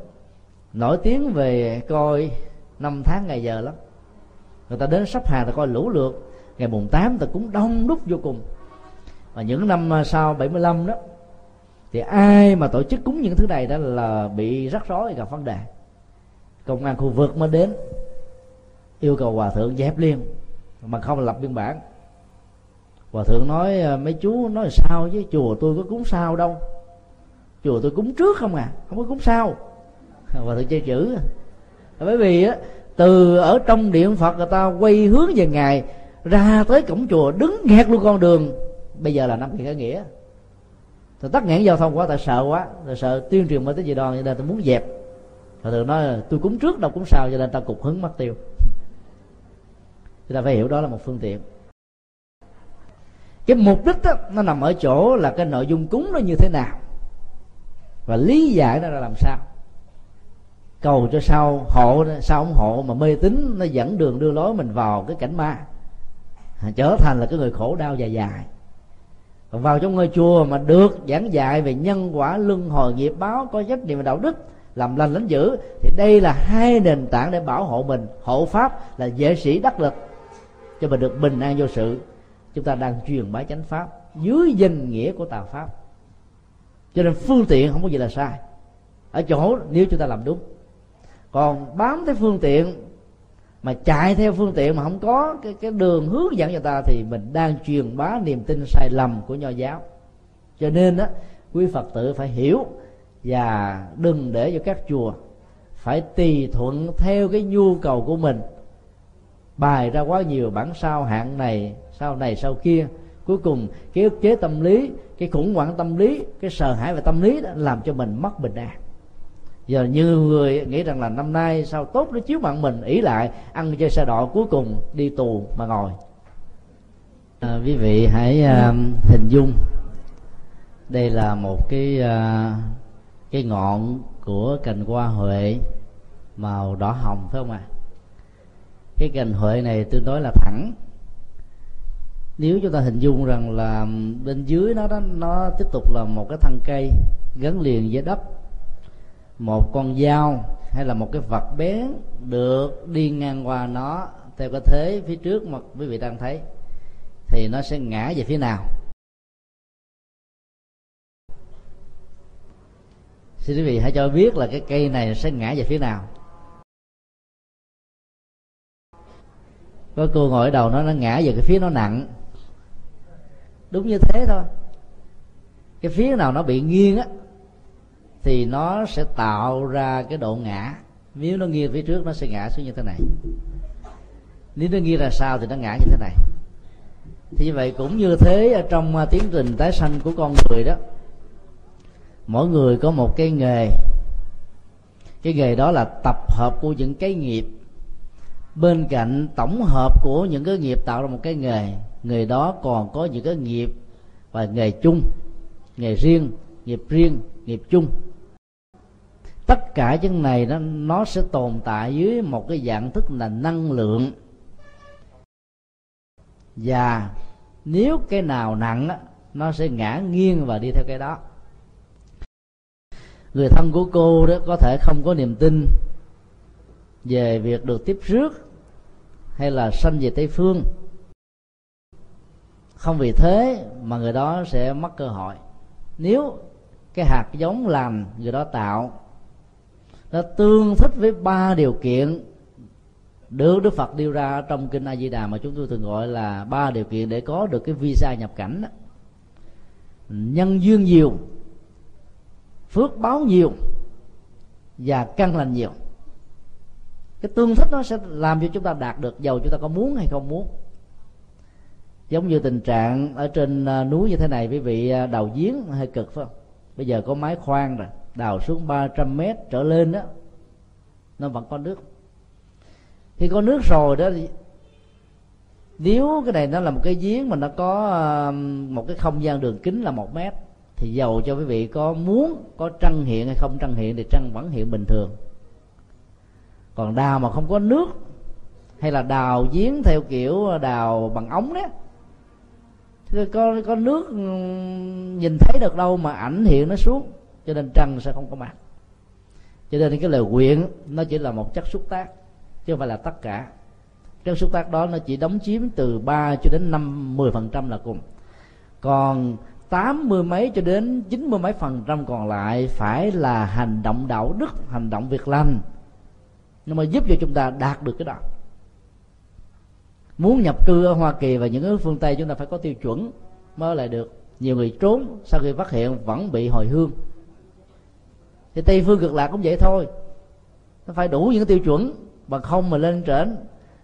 nổi tiếng về coi năm tháng ngày giờ lắm. Người ta đến sắp hàng ta coi lũ lượt. Ngày mùng 8 ta cũng đông đúc vô cùng. Và những năm à, sau 75 đó, thì ai mà tổ chức cúng những thứ này đó là bị rắc rối gặp vấn đề. Công an khu vực mới đến, yêu cầu hòa thượng dẹp liền, mà không lập biên bản. Hòa thượng nói à, mấy chú nói sao chứ? Chùa tôi có cúng sao đâu chùa tôi cúng trước không à? Không có cúng sao và tôi chơi chữ. Bởi vì á từ ở trong điện phật người ta quay hướng về ngài ra tới cổng chùa đứng nghẹt luôn con đường. Bây giờ là năm kỳ khởi nghĩa. Tôi tắt nghẽn giao thông quá tại sợ quá. Rồi sợ tuyên truyền mới tới gì đoàn cho nên tôi muốn dẹp. Và thường nói tôi cúng trước đâu cúng sau. Cho nên ta cục hứng mất tiêu. Chúng ta phải hiểu đó là một phương tiện. Cái mục đích đó, nó nằm ở chỗ là cái nội dung cúng nó như thế nào và lý giải nó ra làm sao? Cầu cho sao hộ sao ông hộ mà mê tín, nó dẫn đường đưa lối mình vào cái cảnh ma. Trở thành là cái người khổ đau dài dài. Còn vào trong ngôi chùa mà được giảng dạy về nhân quả, luân hồi, nghiệp báo, có trách nhiệm và đạo đức, làm lành lãnh dữ, thì đây là hai nền tảng để bảo hộ mình. Hộ pháp là vệ sĩ đắc lực, cho mình được bình an vô sự. Chúng ta đang truyền bá chánh pháp dưới danh nghĩa của tà pháp cho nên phương tiện không có gì là sai. Ở chỗ nếu chúng ta làm đúng. Còn bám tới phương tiện, mà chạy theo phương tiện mà không có cái cái đường hướng dẫn cho ta thì mình đang truyền bá niềm tin sai lầm của nho giáo. Cho nên á, quý phật tử phải hiểu và đừng để cho các chùa phải tùy thuận theo cái nhu cầu của mình. Bài ra quá nhiều bản sao hạng này, sau này, sau kia cuối cùng cái ức chế tâm lý cái khủng hoảng tâm lý cái sợ hãi về tâm lý đó làm cho mình mất bình an. Giờ như người nghĩ rằng là năm nay sao tốt nó chiếu mạng mình ỷ lại ăn chơi xe đỏ cuối cùng đi tù mà ngồi. À, quý vị hãy uh, hình dung. Đây là một cái uh, cái ngọn của cành hoa huệ màu đỏ hồng phải không ạ? À? cái cành huệ này tương đối là thẳng nếu chúng ta hình dung rằng là bên dưới nó đó, nó tiếp tục là một cái thân cây gắn liền với đất, một con dao hay là một cái vật bén được đi ngang qua nó theo cái thế phía trước mà quý vị đang thấy, thì nó sẽ ngã về phía nào? Xin quý vị hãy cho biết là cái cây này sẽ ngã về phía nào. Có cô ngồi ở đầu nó nó ngã về cái phía nó nặng đúng như thế thôi. Cái phía nào nó bị nghiêng á, thì nó sẽ tạo ra cái độ ngã. Nếu nó nghiêng phía trước, nó sẽ ngã xuống như thế này. Nếu nó nghiêng ra sau thì nó ngã như thế này. Thì như vậy cũng như thế ở trong à, tiến trình tái sanh của con người đó, mỗi người có một cái nghề. Cái nghề đó là tập hợp của những cái nghiệp. Bên cạnh tổng hợp của những cái nghiệp tạo ra một cái nghề người đó còn có những cái nghiệp và nghề chung nghề riêng nghiệp riêng nghiệp chung. Tất cả những này nó nó sẽ tồn tại dưới một cái dạng thức là năng lượng. Và nếu cái nào nặng á, nó sẽ ngã nghiêng và đi theo cái đó. Người thân của cô đó có thể không có niềm tin về việc được tiếp rước hay là sanh về tây phương không vì thế mà người đó sẽ mất cơ hội. Nếu cái hạt giống lành người đó tạo, nó tương thích với ba điều kiện được Đức Phật đưa ra trong kinh A Di Đà mà chúng tôi thường gọi là ba điều kiện để có được cái visa nhập cảnh đó. nhân duyên nhiều, phước báo nhiều và căn lành nhiều. Cái tương thích nó sẽ làm cho chúng ta đạt được giàu chúng ta có muốn hay không muốn giống như tình trạng ở trên à, núi như thế này, quý vị à, đào giếng hơi cực phải không? Bây giờ có máy khoan rồi, đào xuống 300 mét trở lên đó, nó vẫn có nước. Khi có nước rồi đó, thì nếu cái này nó là một cái giếng mà nó có à, một cái không gian đường kính là một mét, thì dầu cho quý vị có muốn có trăng hiện hay không trăng hiện thì trăng vẫn hiện bình thường. Còn đào mà không có nước hay là đào giếng theo kiểu đào bằng ống đó có có nước ừ, nhìn thấy được đâu mà ảnh hiện nó xuống, cho nên trăng sẽ không có mặt. Cho nên cái lời nguyện, nó chỉ là một chất xúc tác, chứ không phải là tất cả. Chất xúc tác đó nó chỉ đóng chiếm từ 3 cho đến năm 10 phần trăm là cùng. Còn tám mươi mấy cho đến chín mươi mấy phần trăm còn lại phải là hành động đạo đức, hành động việc lành. Nhưng mà giúp cho chúng ta đạt được cái đó muốn nhập cư ở Hoa Kỳ và những nước phương Tây, chúng ta phải có tiêu chuẩn mới lại được. Nhiều người trốn, sau khi phát hiện vẫn bị hồi hương. Thì Tây phương cực lạc cũng vậy thôi. Nó phải đủ những tiêu chuẩn, bằng không mà lên trển.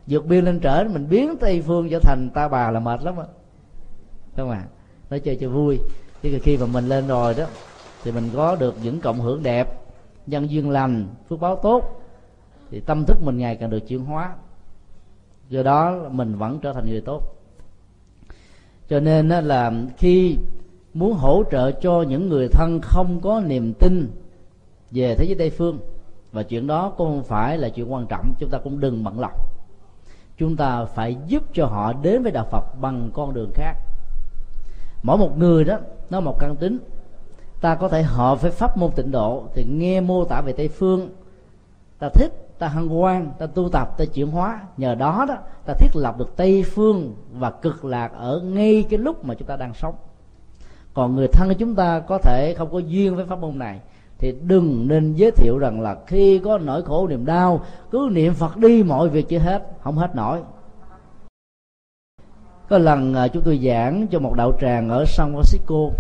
Vượt biên lên trển, mình biến Tây phương trở thành ta bà là mệt lắm á. Không à nói chơi cho vui. Chứ khi mà mình lên rồi đó, thì mình có được những cộng hưởng đẹp, nhân duyên lành, phước báo tốt, thì tâm thức mình ngày càng được chuyển hóa do đó mình vẫn trở thành người tốt. Cho nên là khi muốn hỗ trợ cho những người thân không có niềm tin về thế giới tây phương, và chuyện đó cũng không phải là chuyện quan trọng, chúng ta cũng đừng bận lòng. Chúng ta phải giúp cho họ đến với đạo phật bằng con đường khác. Mỗi một người đó, nó một căn tính. Ta có thể hợp với pháp môn tịnh độ, thì nghe mô tả về tây phương, ta thích ta hân hoan, ta tu tập, ta chuyển hóa. Nhờ đó đó, ta thiết lập được tây phương và cực lạc ở ngay cái lúc mà chúng ta đang sống. Còn người thân của chúng ta có thể không có duyên với pháp môn này, thì đừng nên giới thiệu rằng là khi có nỗi khổ, niềm đau, cứ niệm phật đi, mọi việc chưa hết, không hết nổi. Có lần à, chúng tôi giảng cho một đạo tràng ở San Francisco.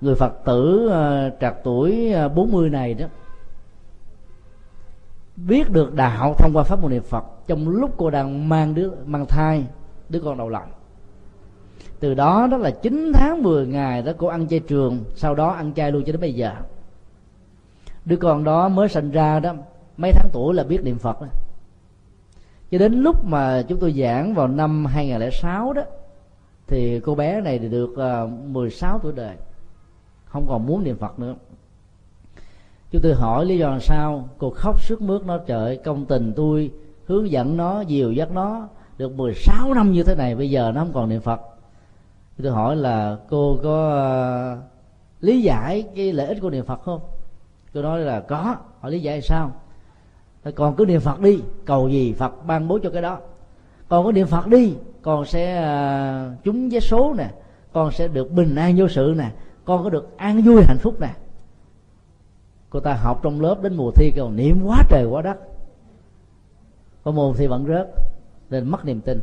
Người Phật tử à, trạc tuổi à, 40 này đó biết được đạo thông qua pháp môn niệm Phật, trong lúc cô đang mang đứa, mang thai, đứa con đầu lòng. Từ đó đó là 9 tháng 10 ngày đó cô ăn chay trường, sau đó ăn chay luôn cho đến bây giờ. Đứa con đó mới sinh ra đó, mấy tháng tuổi là biết niệm Phật đó. Cho đến lúc mà chúng tôi giảng vào năm 2006 đó, thì cô bé này thì được ờ, 16 tuổi đời, không còn muốn niệm Phật nữa chúng tôi hỏi lý do làm sao? Cô khóc sức mướt nó trời công tình tôi hướng dẫn nó dìu dắt nó được 16 năm như thế này bây giờ nó không còn niệm Phật. Tôi hỏi là cô có uh, lý giải cái lợi ích của niệm Phật không? Cô nói là có. Hỏi lý giải sao? Còn cứ niệm phật đi cầu gì phật ban bố cho cái đó. Còn có niệm phật đi con sẽ ờ, uh, trúng vé số nè con sẽ được bình an vô sự nè con có được an vui hạnh phúc nè cô ta học trong lớp đến mùa thi kêu, niệm quá trời quá đất. Có môn thi vẫn rớt, nên mất niềm tin.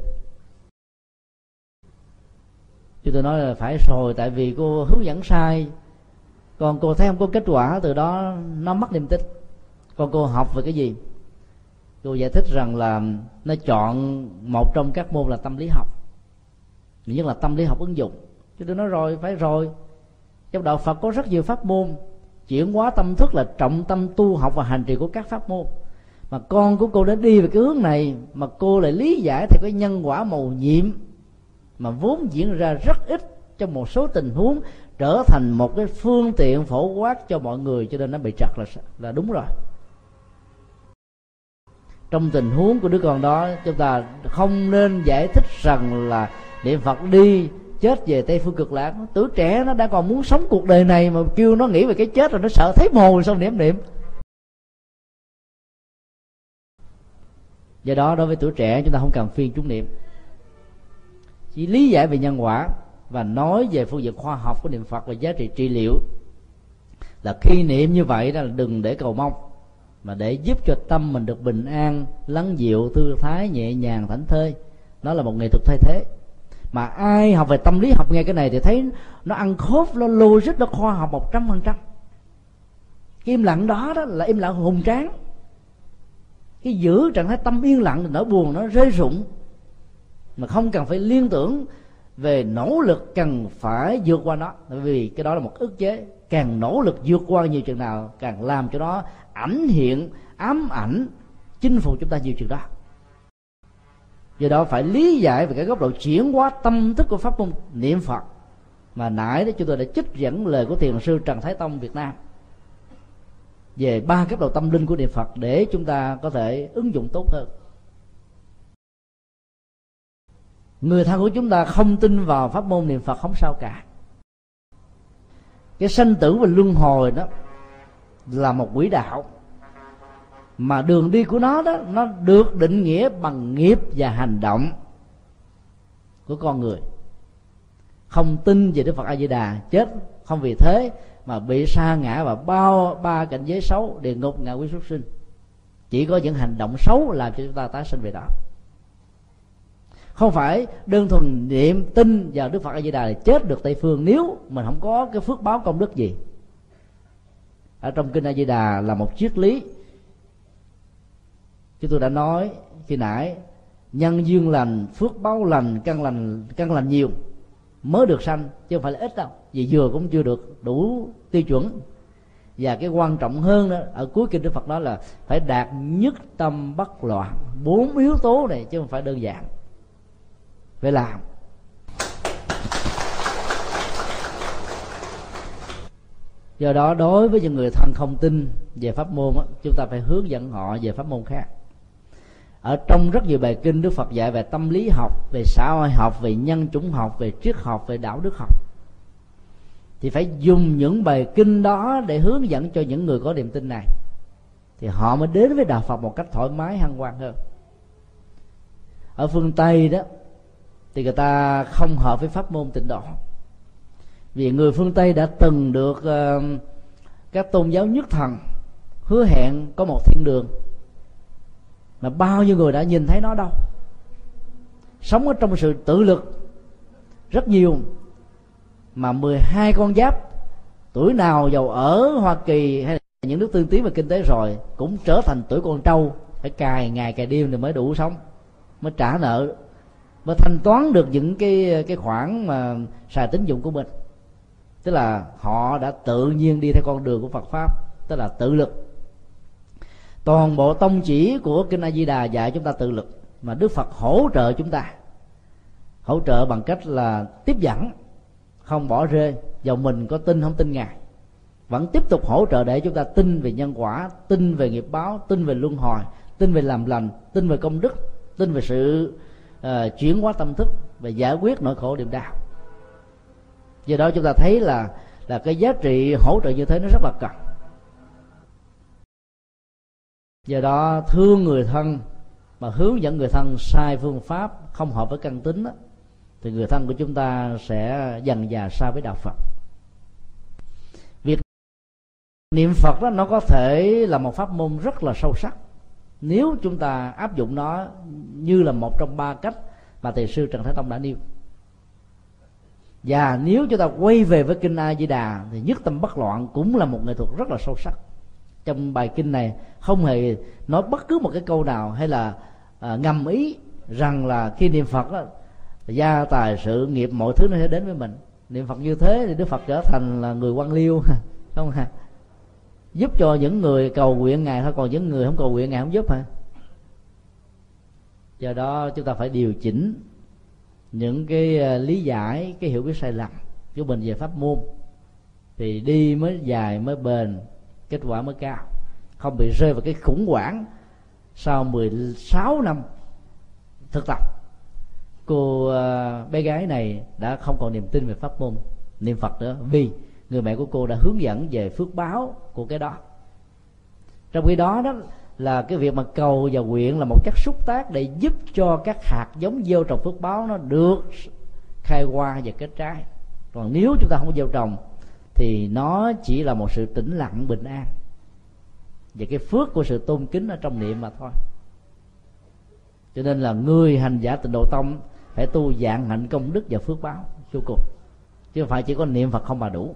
Chúng tôi nói là phải rồi, tại vì cô hướng dẫn sai. Còn cô thấy không có kết quả, từ đó nó mất niềm tin. Còn cô học về cái gì? Cô giải thích rằng là nó chọn một trong các môn là tâm lý học. Nhất là tâm lý học ứng dụng. Chứ tôi nói rồi, phải rồi. Trong đạo phật có rất nhiều pháp môn chuyển hóa tâm thức là trọng tâm tu học và hành trì của các pháp môn. Mà con của cô đã đi về cái hướng này, mà cô lại lý giải theo cái nhân quả màu nhiệm, mà vốn diễn ra rất ít trong một số tình huống, trở thành một cái phương tiện phổ quát cho mọi người, cho nên nó bị chặt là là đúng rồi. Trong tình huống của đứa con đó, chúng ta không nên giải thích rằng là niệm phật đi chết về tây phương cực lạc. Tuổi trẻ nó đã còn muốn sống cuộc đời này mà kêu nó nghĩ về cái chết rồi nó sợ thấy mồ sao niệm niệm. Do đó, đối với tuổi trẻ, chúng ta không cần phiên chúng niệm. Chỉ lý giải về nhân quả và nói về phương diện khoa học của niệm phật và giá trị trị liệu. Là khi niệm như vậy đó là đừng để cầu mong, mà để giúp cho tâm mình được bình an, lắng dịu, thư thái, nhẹ nhàng, thảnh thơi. Nó là một nghệ thuật thay thế mà ai học về tâm lý học nghe cái này thì thấy nó ăn khớp, nó logic nó khoa học một trăm phần trăm. Cái im lặng đó đó là im lặng hùng tráng. Cái giữ trạng thái tâm yên lặng nỗi buồn nó rơi rụng. Mà không cần phải liên tưởng về nỗ lực cần phải vượt qua nó. Bởi vì cái đó là một ức chế. Càng nỗ lực vượt qua nhiều chừng nào, càng làm cho nó ảnh hiện, ám ảnh, chinh phục chúng ta nhiều chừng đó do đó phải lý giải về cái góc độ chuyển hóa tâm thức của pháp môn niệm phật mà nãy đó chúng tôi đã trích dẫn lời của thiền sư trần thái tông việt nam về ba cấp độ tâm linh của niệm phật để chúng ta có thể ứng dụng tốt hơn. Người thân của chúng ta không tin vào pháp môn niệm phật không sao cả. Cái sanh tử và luân hồi đó là một quỹ đạo mà đường đi của nó đó, nó được định nghĩa bằng nghiệp và hành động của con người. Không tin về đức phật a di đà chết không vì thế mà bị sa ngã và bao, ba cảnh giới xấu địa ngục ngạ quý xuất sinh. Chỉ có những hành động xấu làm cho chúng ta tái sinh về đó. Không phải đơn thuần niệm tin vào đức phật a di đà là chết được tây phương. Nếu mình không có cái phước báo công đức gì, ở trong kinh a di đà là một triết lý chúng tôi đã nói khi nãy nhân duyên lành phước báo lành căn lành căn lành nhiều mới được sanh chứ không phải là ít đâu. Vì vừa cũng chưa được đủ tiêu chuẩn. Và cái quan trọng hơn đó ở cuối kinh đức phật đó là phải đạt nhất tâm bất loạn bốn yếu tố này chứ không phải đơn giản. Phải làm. Do đó đối với những người thân không tin về pháp môn đó, chúng ta phải hướng dẫn họ về pháp môn khác ở trong rất nhiều bài kinh đức phật dạy về tâm lý học về xã hội học về nhân chủng học về triết học về đạo đức học. Thì phải dùng những bài kinh đó để hướng dẫn cho những người có niềm tin này. Thì họ mới đến với đạo phật một cách thoải mái hăng hoan hơn. Ở phương tây đó thì người ta không hợp với pháp môn tịnh độ. Vì người phương tây đã từng được uh, các tôn giáo nhất thần hứa hẹn có một thiên đường mà bao nhiêu người đã nhìn thấy nó đâu? Sống ở trong sự tự lực rất nhiều. Mà 12 con giáp, tuổi nào giàu ở Hoa Kỳ hay là những nước tiên tiến về kinh tế rồi, cũng trở thành tuổi con trâu. Phải cài ngày cài đêm thì mới đủ sống, mới trả nợ, mới thanh toán được những cái cái khoản mà xài tín dụng của mình. Tức là họ đã tự nhiên đi theo con đường của Phật pháp, tức là tự lực toàn bộ tông chỉ của kinh A Di Đà dạy chúng ta tự lực mà Đức Phật hỗ trợ chúng ta. Hỗ trợ bằng cách là tiếp dẫn không bỏ rơi. Dầu mình có tin không tin ngài vẫn tiếp tục hỗ trợ để chúng ta tin về nhân quả tin về nghiệp báo tin về luân hồi tin về làm lành tin về công đức tin về sự uh, chuyển hóa tâm thức và giải quyết nỗi khổ niềm đau. Do đó chúng ta thấy là là cái giá trị hỗ trợ như thế nó rất là cần do đó thương người thân mà hướng dẫn người thân sai phương pháp không hợp với căn tính đó, thì người thân của chúng ta sẽ dần dà xa với đạo phật. Việc niệm phật đó nó có thể là một pháp môn rất là sâu sắc. Nếu chúng ta áp dụng nó như là một trong ba cách mà thầy sư trần thái tông đã nêu. Và nếu chúng ta quay về với kinh a di đà thì nhất tâm bất loạn cũng là một nghệ thuật rất là sâu sắc trong bài kinh này không hề nói bất cứ một cái câu nào hay là à, ngầm ý rằng là khi niệm phật đó, gia tài sự nghiệp mọi thứ nó sẽ đến với mình. Niệm phật như thế thì đức phật trở thành là người quan liêu không hả? Giúp cho những người cầu nguyện ngài thôi còn những người không cầu nguyện ngài không giúp hả? Do đó chúng ta phải điều chỉnh những cái à, lý giải cái hiểu biết sai lầm của mình về pháp môn. Thì đi mới dài mới bền kết quả mới cao. Không bị rơi vào cái khủng hoảng sau 16 năm thực tập. Cô uh, bé gái này đã không còn niềm tin về pháp môn niệm phật nữa vì người mẹ của cô đã hướng dẫn về phước báo của cái đó. Trong khi đó đó là cái việc mà cầu và nguyện là một chất xúc tác để giúp cho các hạt giống gieo trồng phước báo nó được khai hoa và kết trái. Còn nếu chúng ta không gieo trồng thì nó chỉ là một sự tĩnh lặng bình an. Và cái phước của sự tôn kính ở trong niệm mà thôi. Cho nên là người hành giả tịnh độ tông phải tu dạng hạnh công đức và phước báo vô cùng. Chứ không phải chỉ có niệm phật không mà đủ.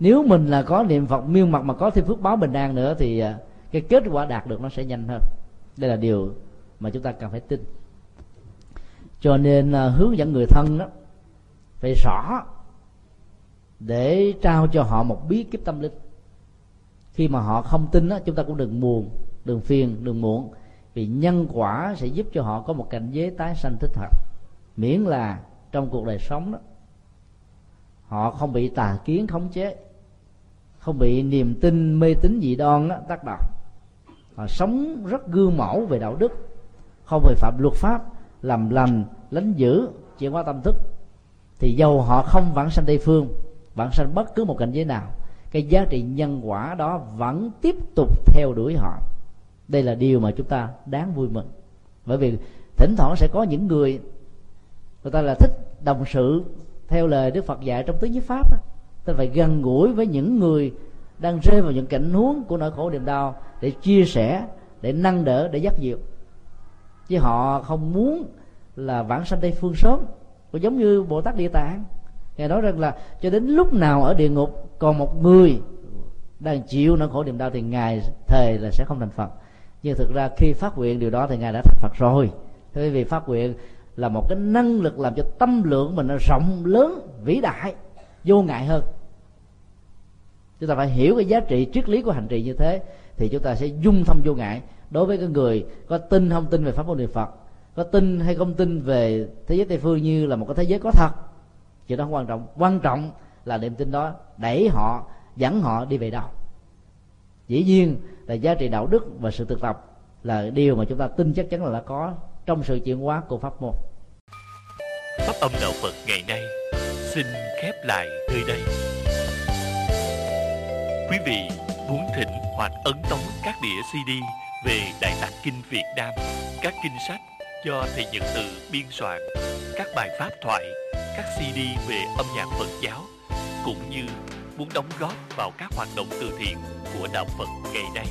Nếu mình là có niệm phật miêu mặt mà có thêm phước báo bình an nữa thì à, cái kết quả đạt được nó sẽ nhanh hơn. Đây là điều mà chúng ta cần phải tin. Cho nên à, hướng dẫn người thân đó phải rõ để trao cho họ một bí kíp tâm linh. Khi mà họ không tin đó, chúng ta cũng đừng buồn đừng phiền đừng muộn vì nhân quả sẽ giúp cho họ có một cảnh giới tái sanh thích hợp. Miễn là trong cuộc đời sống đó họ không bị tà kiến khống chế không bị niềm tin mê tín dị đoan đó, tác động. Họ sống rất gương mẫu về đạo đức không về phạm luật pháp làm lành lánh giữ chuyển hóa tâm thức. Thì dầu họ không vãng sanh tây phương vãng sanh bất cứ một cảnh giới nào, cái giá trị nhân quả đó vẫn tiếp tục theo đuổi họ. Đây là điều mà chúng ta đáng vui mừng. Bởi vì thỉnh thoảng sẽ có những người người ta là thích đồng sự theo lời đức phật dạy trong tứ giới pháp đó. ta phải gần gũi với những người đang rơi vào những cảnh huống của nỗi khổ niềm đau để chia sẻ, để nâng đỡ, để dắt dìu. Chứ họ không muốn là vãng sanh tây phương sớm, cũng giống như bồ tát địa tạng ngài nói rằng là cho đến lúc nào ở địa ngục, còn một người đang chịu nỗi khổ niềm đau thì ngài thề là sẽ không thành phật. Nhưng thực ra khi phát nguyện điều đó thì ngài đã thành phật rồi. Bởi vì phát nguyện là một cái năng lực làm cho tâm lượng mình nó rộng lớn, vĩ đại, vô ngại hơn. Chúng ta phải hiểu cái giá trị triết lý của hành trì như thế thì chúng ta sẽ dung thông vô ngại. Đối với cái người có tin không tin về pháp môn niệm phật, có tin hay không tin về thế giới tây phương như là một cái thế giới có thật chuyện đó không quan trọng. Quan trọng là niềm tin đó đẩy họ, dẫn họ đi về đâu dĩ nhiên là giá trị đạo đức và sự thực tập là điều mà chúng ta tin chắc chắn là đã có trong sự chuyển hóa của pháp môn. Pháp âm đạo phật ngày nay xin khép lại nơi đây. Quý vị muốn thỉnh hoặc ấn tống các đĩa cd về đại tạng kinh việt nam, các kinh sách do thầy nhật từ biên soạn các bài pháp thoại, các cd về âm nhạc phật giáo, cũng như muốn đóng góp vào các hoạt động từ thiện của đạo phật ngày nay.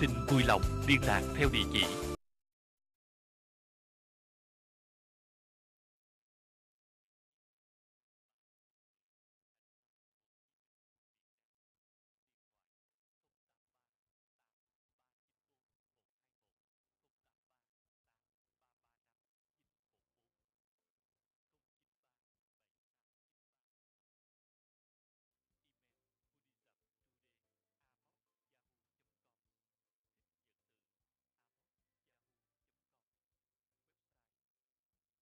Xin vui lòng liên lạc theo địa chỉ